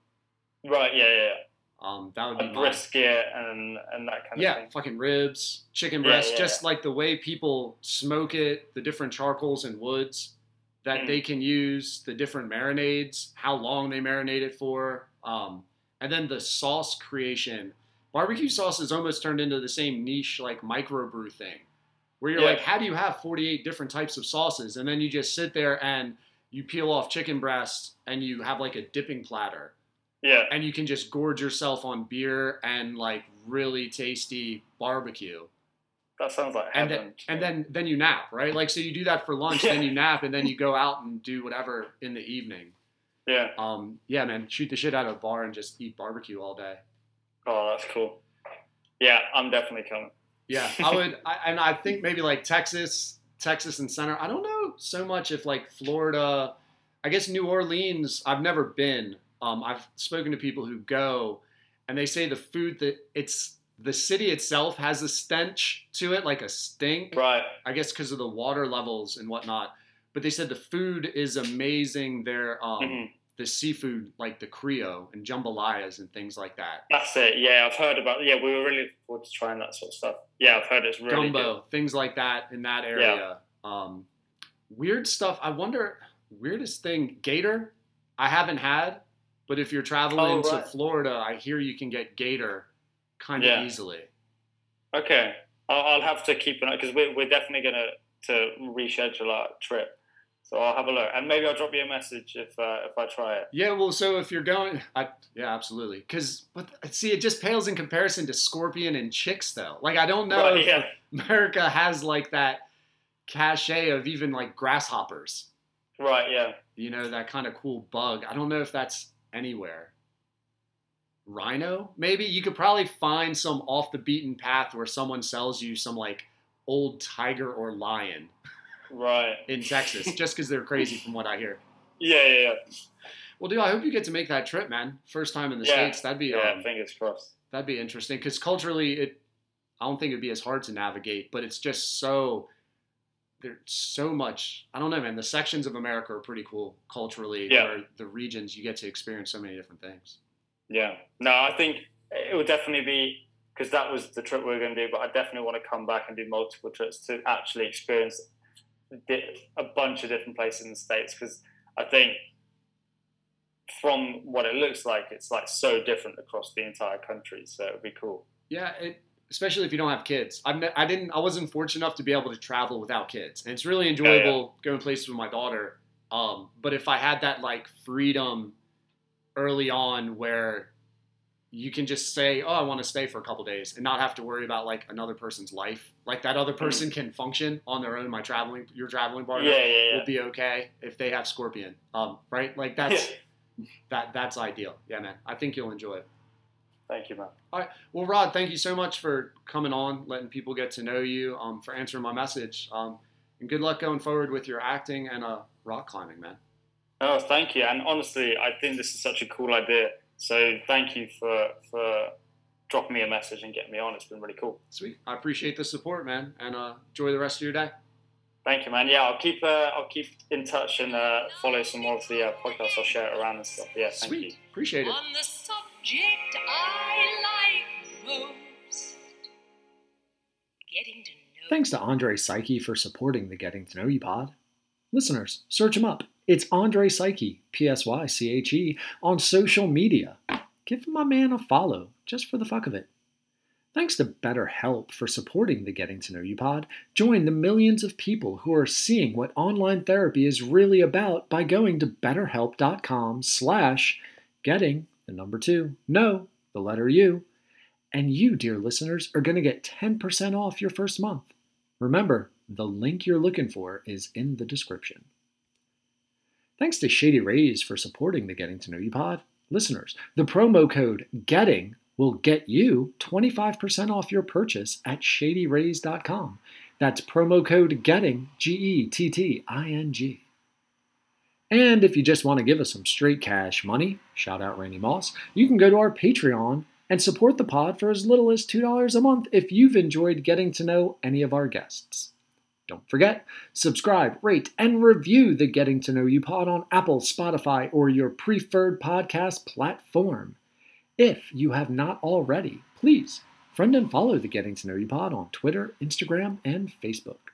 Right? Yeah, yeah. Um, that would be brisket and and that kind Yeah, of thing. Yeah, fucking ribs, chicken yeah, just like the way people smoke it, the different charcoals and woods that Mm. they can use, the different marinades, how long they marinate it for, um, and then the sauce creation. Barbecue sauce has almost turned into the same niche like microbrew thing, where you're Yeah. like, how do you have 48 different types of sauces, and then you just sit there and you peel off chicken breasts and you have like a dipping platter. Yeah, and you can just gorge yourself on beer and like really tasty barbecue. That sounds like and then and then then you nap right? Like so you do that for lunch then you nap and then you go out and do whatever in the evening. Yeah. um yeah man shoot the shit out of a bar and just eat barbecue all day Oh, that's cool. Yeah, I'm definitely coming. yeah i [LAUGHS] would I, and i think maybe like texas texas and center i don't know so much if like florida i guess new orleans i've never been um i've spoken to people who go and they say the food that it's the city itself has a stench to it like a stink Right. I guess because of the water levels and whatnot. But they said the food is amazing. there. um, Mhm. The seafood, like the Creole and jambalayas and things like that. That's it. Yeah, I've heard about. Yeah, we were really looking forward to trying that sort of stuff. Yeah, I've heard it's really Gumbo, things like that in that area. Um, weird stuff. I wonder, weirdest thing, gator. I haven't had, but if you're traveling Oh, to. Florida, I hear you can get gator kind Yeah. of easily. Okay, I'll, I'll have to keep an eye because we're, we're definitely gonna to reschedule our trip. So I'll have a look, and maybe I'll drop you a message if uh, if I try it. Yeah, well, so if you're going, I, yeah, absolutely. Because, but see, it just pales in comparison to Scorpion and Chicks, though. Like, I don't know Right, if yeah. America has like that cachet of even like grasshoppers. Right. Yeah. You know, that kind of cool bug. I don't know if that's anywhere. Rhino, maybe you could probably find some off the beaten path where someone sells you some like old tiger or lion Right. in Texas, [LAUGHS] just because they're crazy from what I hear. Yeah. Yeah. Yeah. Well, dude, I hope you get to make that trip, man. First time in the Yeah. states. That'd be Yeah. um, Fingers crossed. that'd be interesting because culturally, it I don't think it'd be as hard to navigate, but it's just so there's so much. I don't know, man. The sections of America are pretty cool culturally. Yeah. Where the regions you get to experience so many different things. Yeah. No, I think it would definitely be because that was the trip we were going to do. But I definitely want to come back and do multiple trips to actually experience a bunch of different places in the states. Because I think from what it looks like, it's like so different across the entire country. So it would be cool. Yeah, it, especially if you don't have kids. Ne- I didn't. I wasn't fortunate enough to be able to travel without kids, and it's really enjoyable going places with my daughter. Um, but if I had that like freedom early on, where you can just say, "Oh, I want to stay for a couple days," and not have to worry about like another person's life. Like that other person can function on their own. My traveling, your traveling partner Yeah, yeah, yeah. will be okay if they have Scorpion. Um, right? Like that's [LAUGHS] that that's ideal. Yeah, man. I think you'll enjoy it. Thank you, man. All right. Well, Rod, thank you so much for coming on, letting people get to know you, um, for answering my message, um, and good luck going forward with your acting and uh, rock climbing, man. Oh, thank you. And honestly, I think this is such a cool idea. So thank you for for dropping me a message and getting me on. It's been really cool. Sweet. I appreciate the support, man, and uh, enjoy the rest of your day. Thank you, man. Yeah, I'll keep uh, I'll keep in touch and uh, follow some more of the uh, podcasts. I'll share it around and stuff. Yeah, thank Sweet. you. Appreciate it. On the subject I like most. Getting to know. Thanks to Andre Psyche for supporting the Getting to Know You pod. Listeners, search him up. It's Andre Psyche, P S Y C H E, on social media. Give my man a follow, just for the fuck of it. Thanks to BetterHelp for supporting the Getting to Know You pod. Join the millions of people who are seeing what online therapy is really about by going to betterhelp.com slash getting the number two, no, the letter U. And you, dear listeners, are going to get 10% off your first month. Remember, the link you're looking for is in the description. Thanks to Shady Rays for supporting the Getting to Know You pod. Listeners, the promo code GETTING will get you 25% off your purchase at shadyrays.com. That's promo code GETTING, G E T T I N G. And if you just want to give us some straight cash money, shout out Randy Moss, you can go to our Patreon and support the pod for as little as $2 a month if you've enjoyed getting to know any of our guests. Don't forget, subscribe, rate, and review the Getting to Know You pod on Apple, Spotify, or your preferred podcast platform. If you have not already, please friend and follow the Getting to Know You pod on Twitter, Instagram, and Facebook.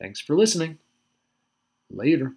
Thanks for listening. Later.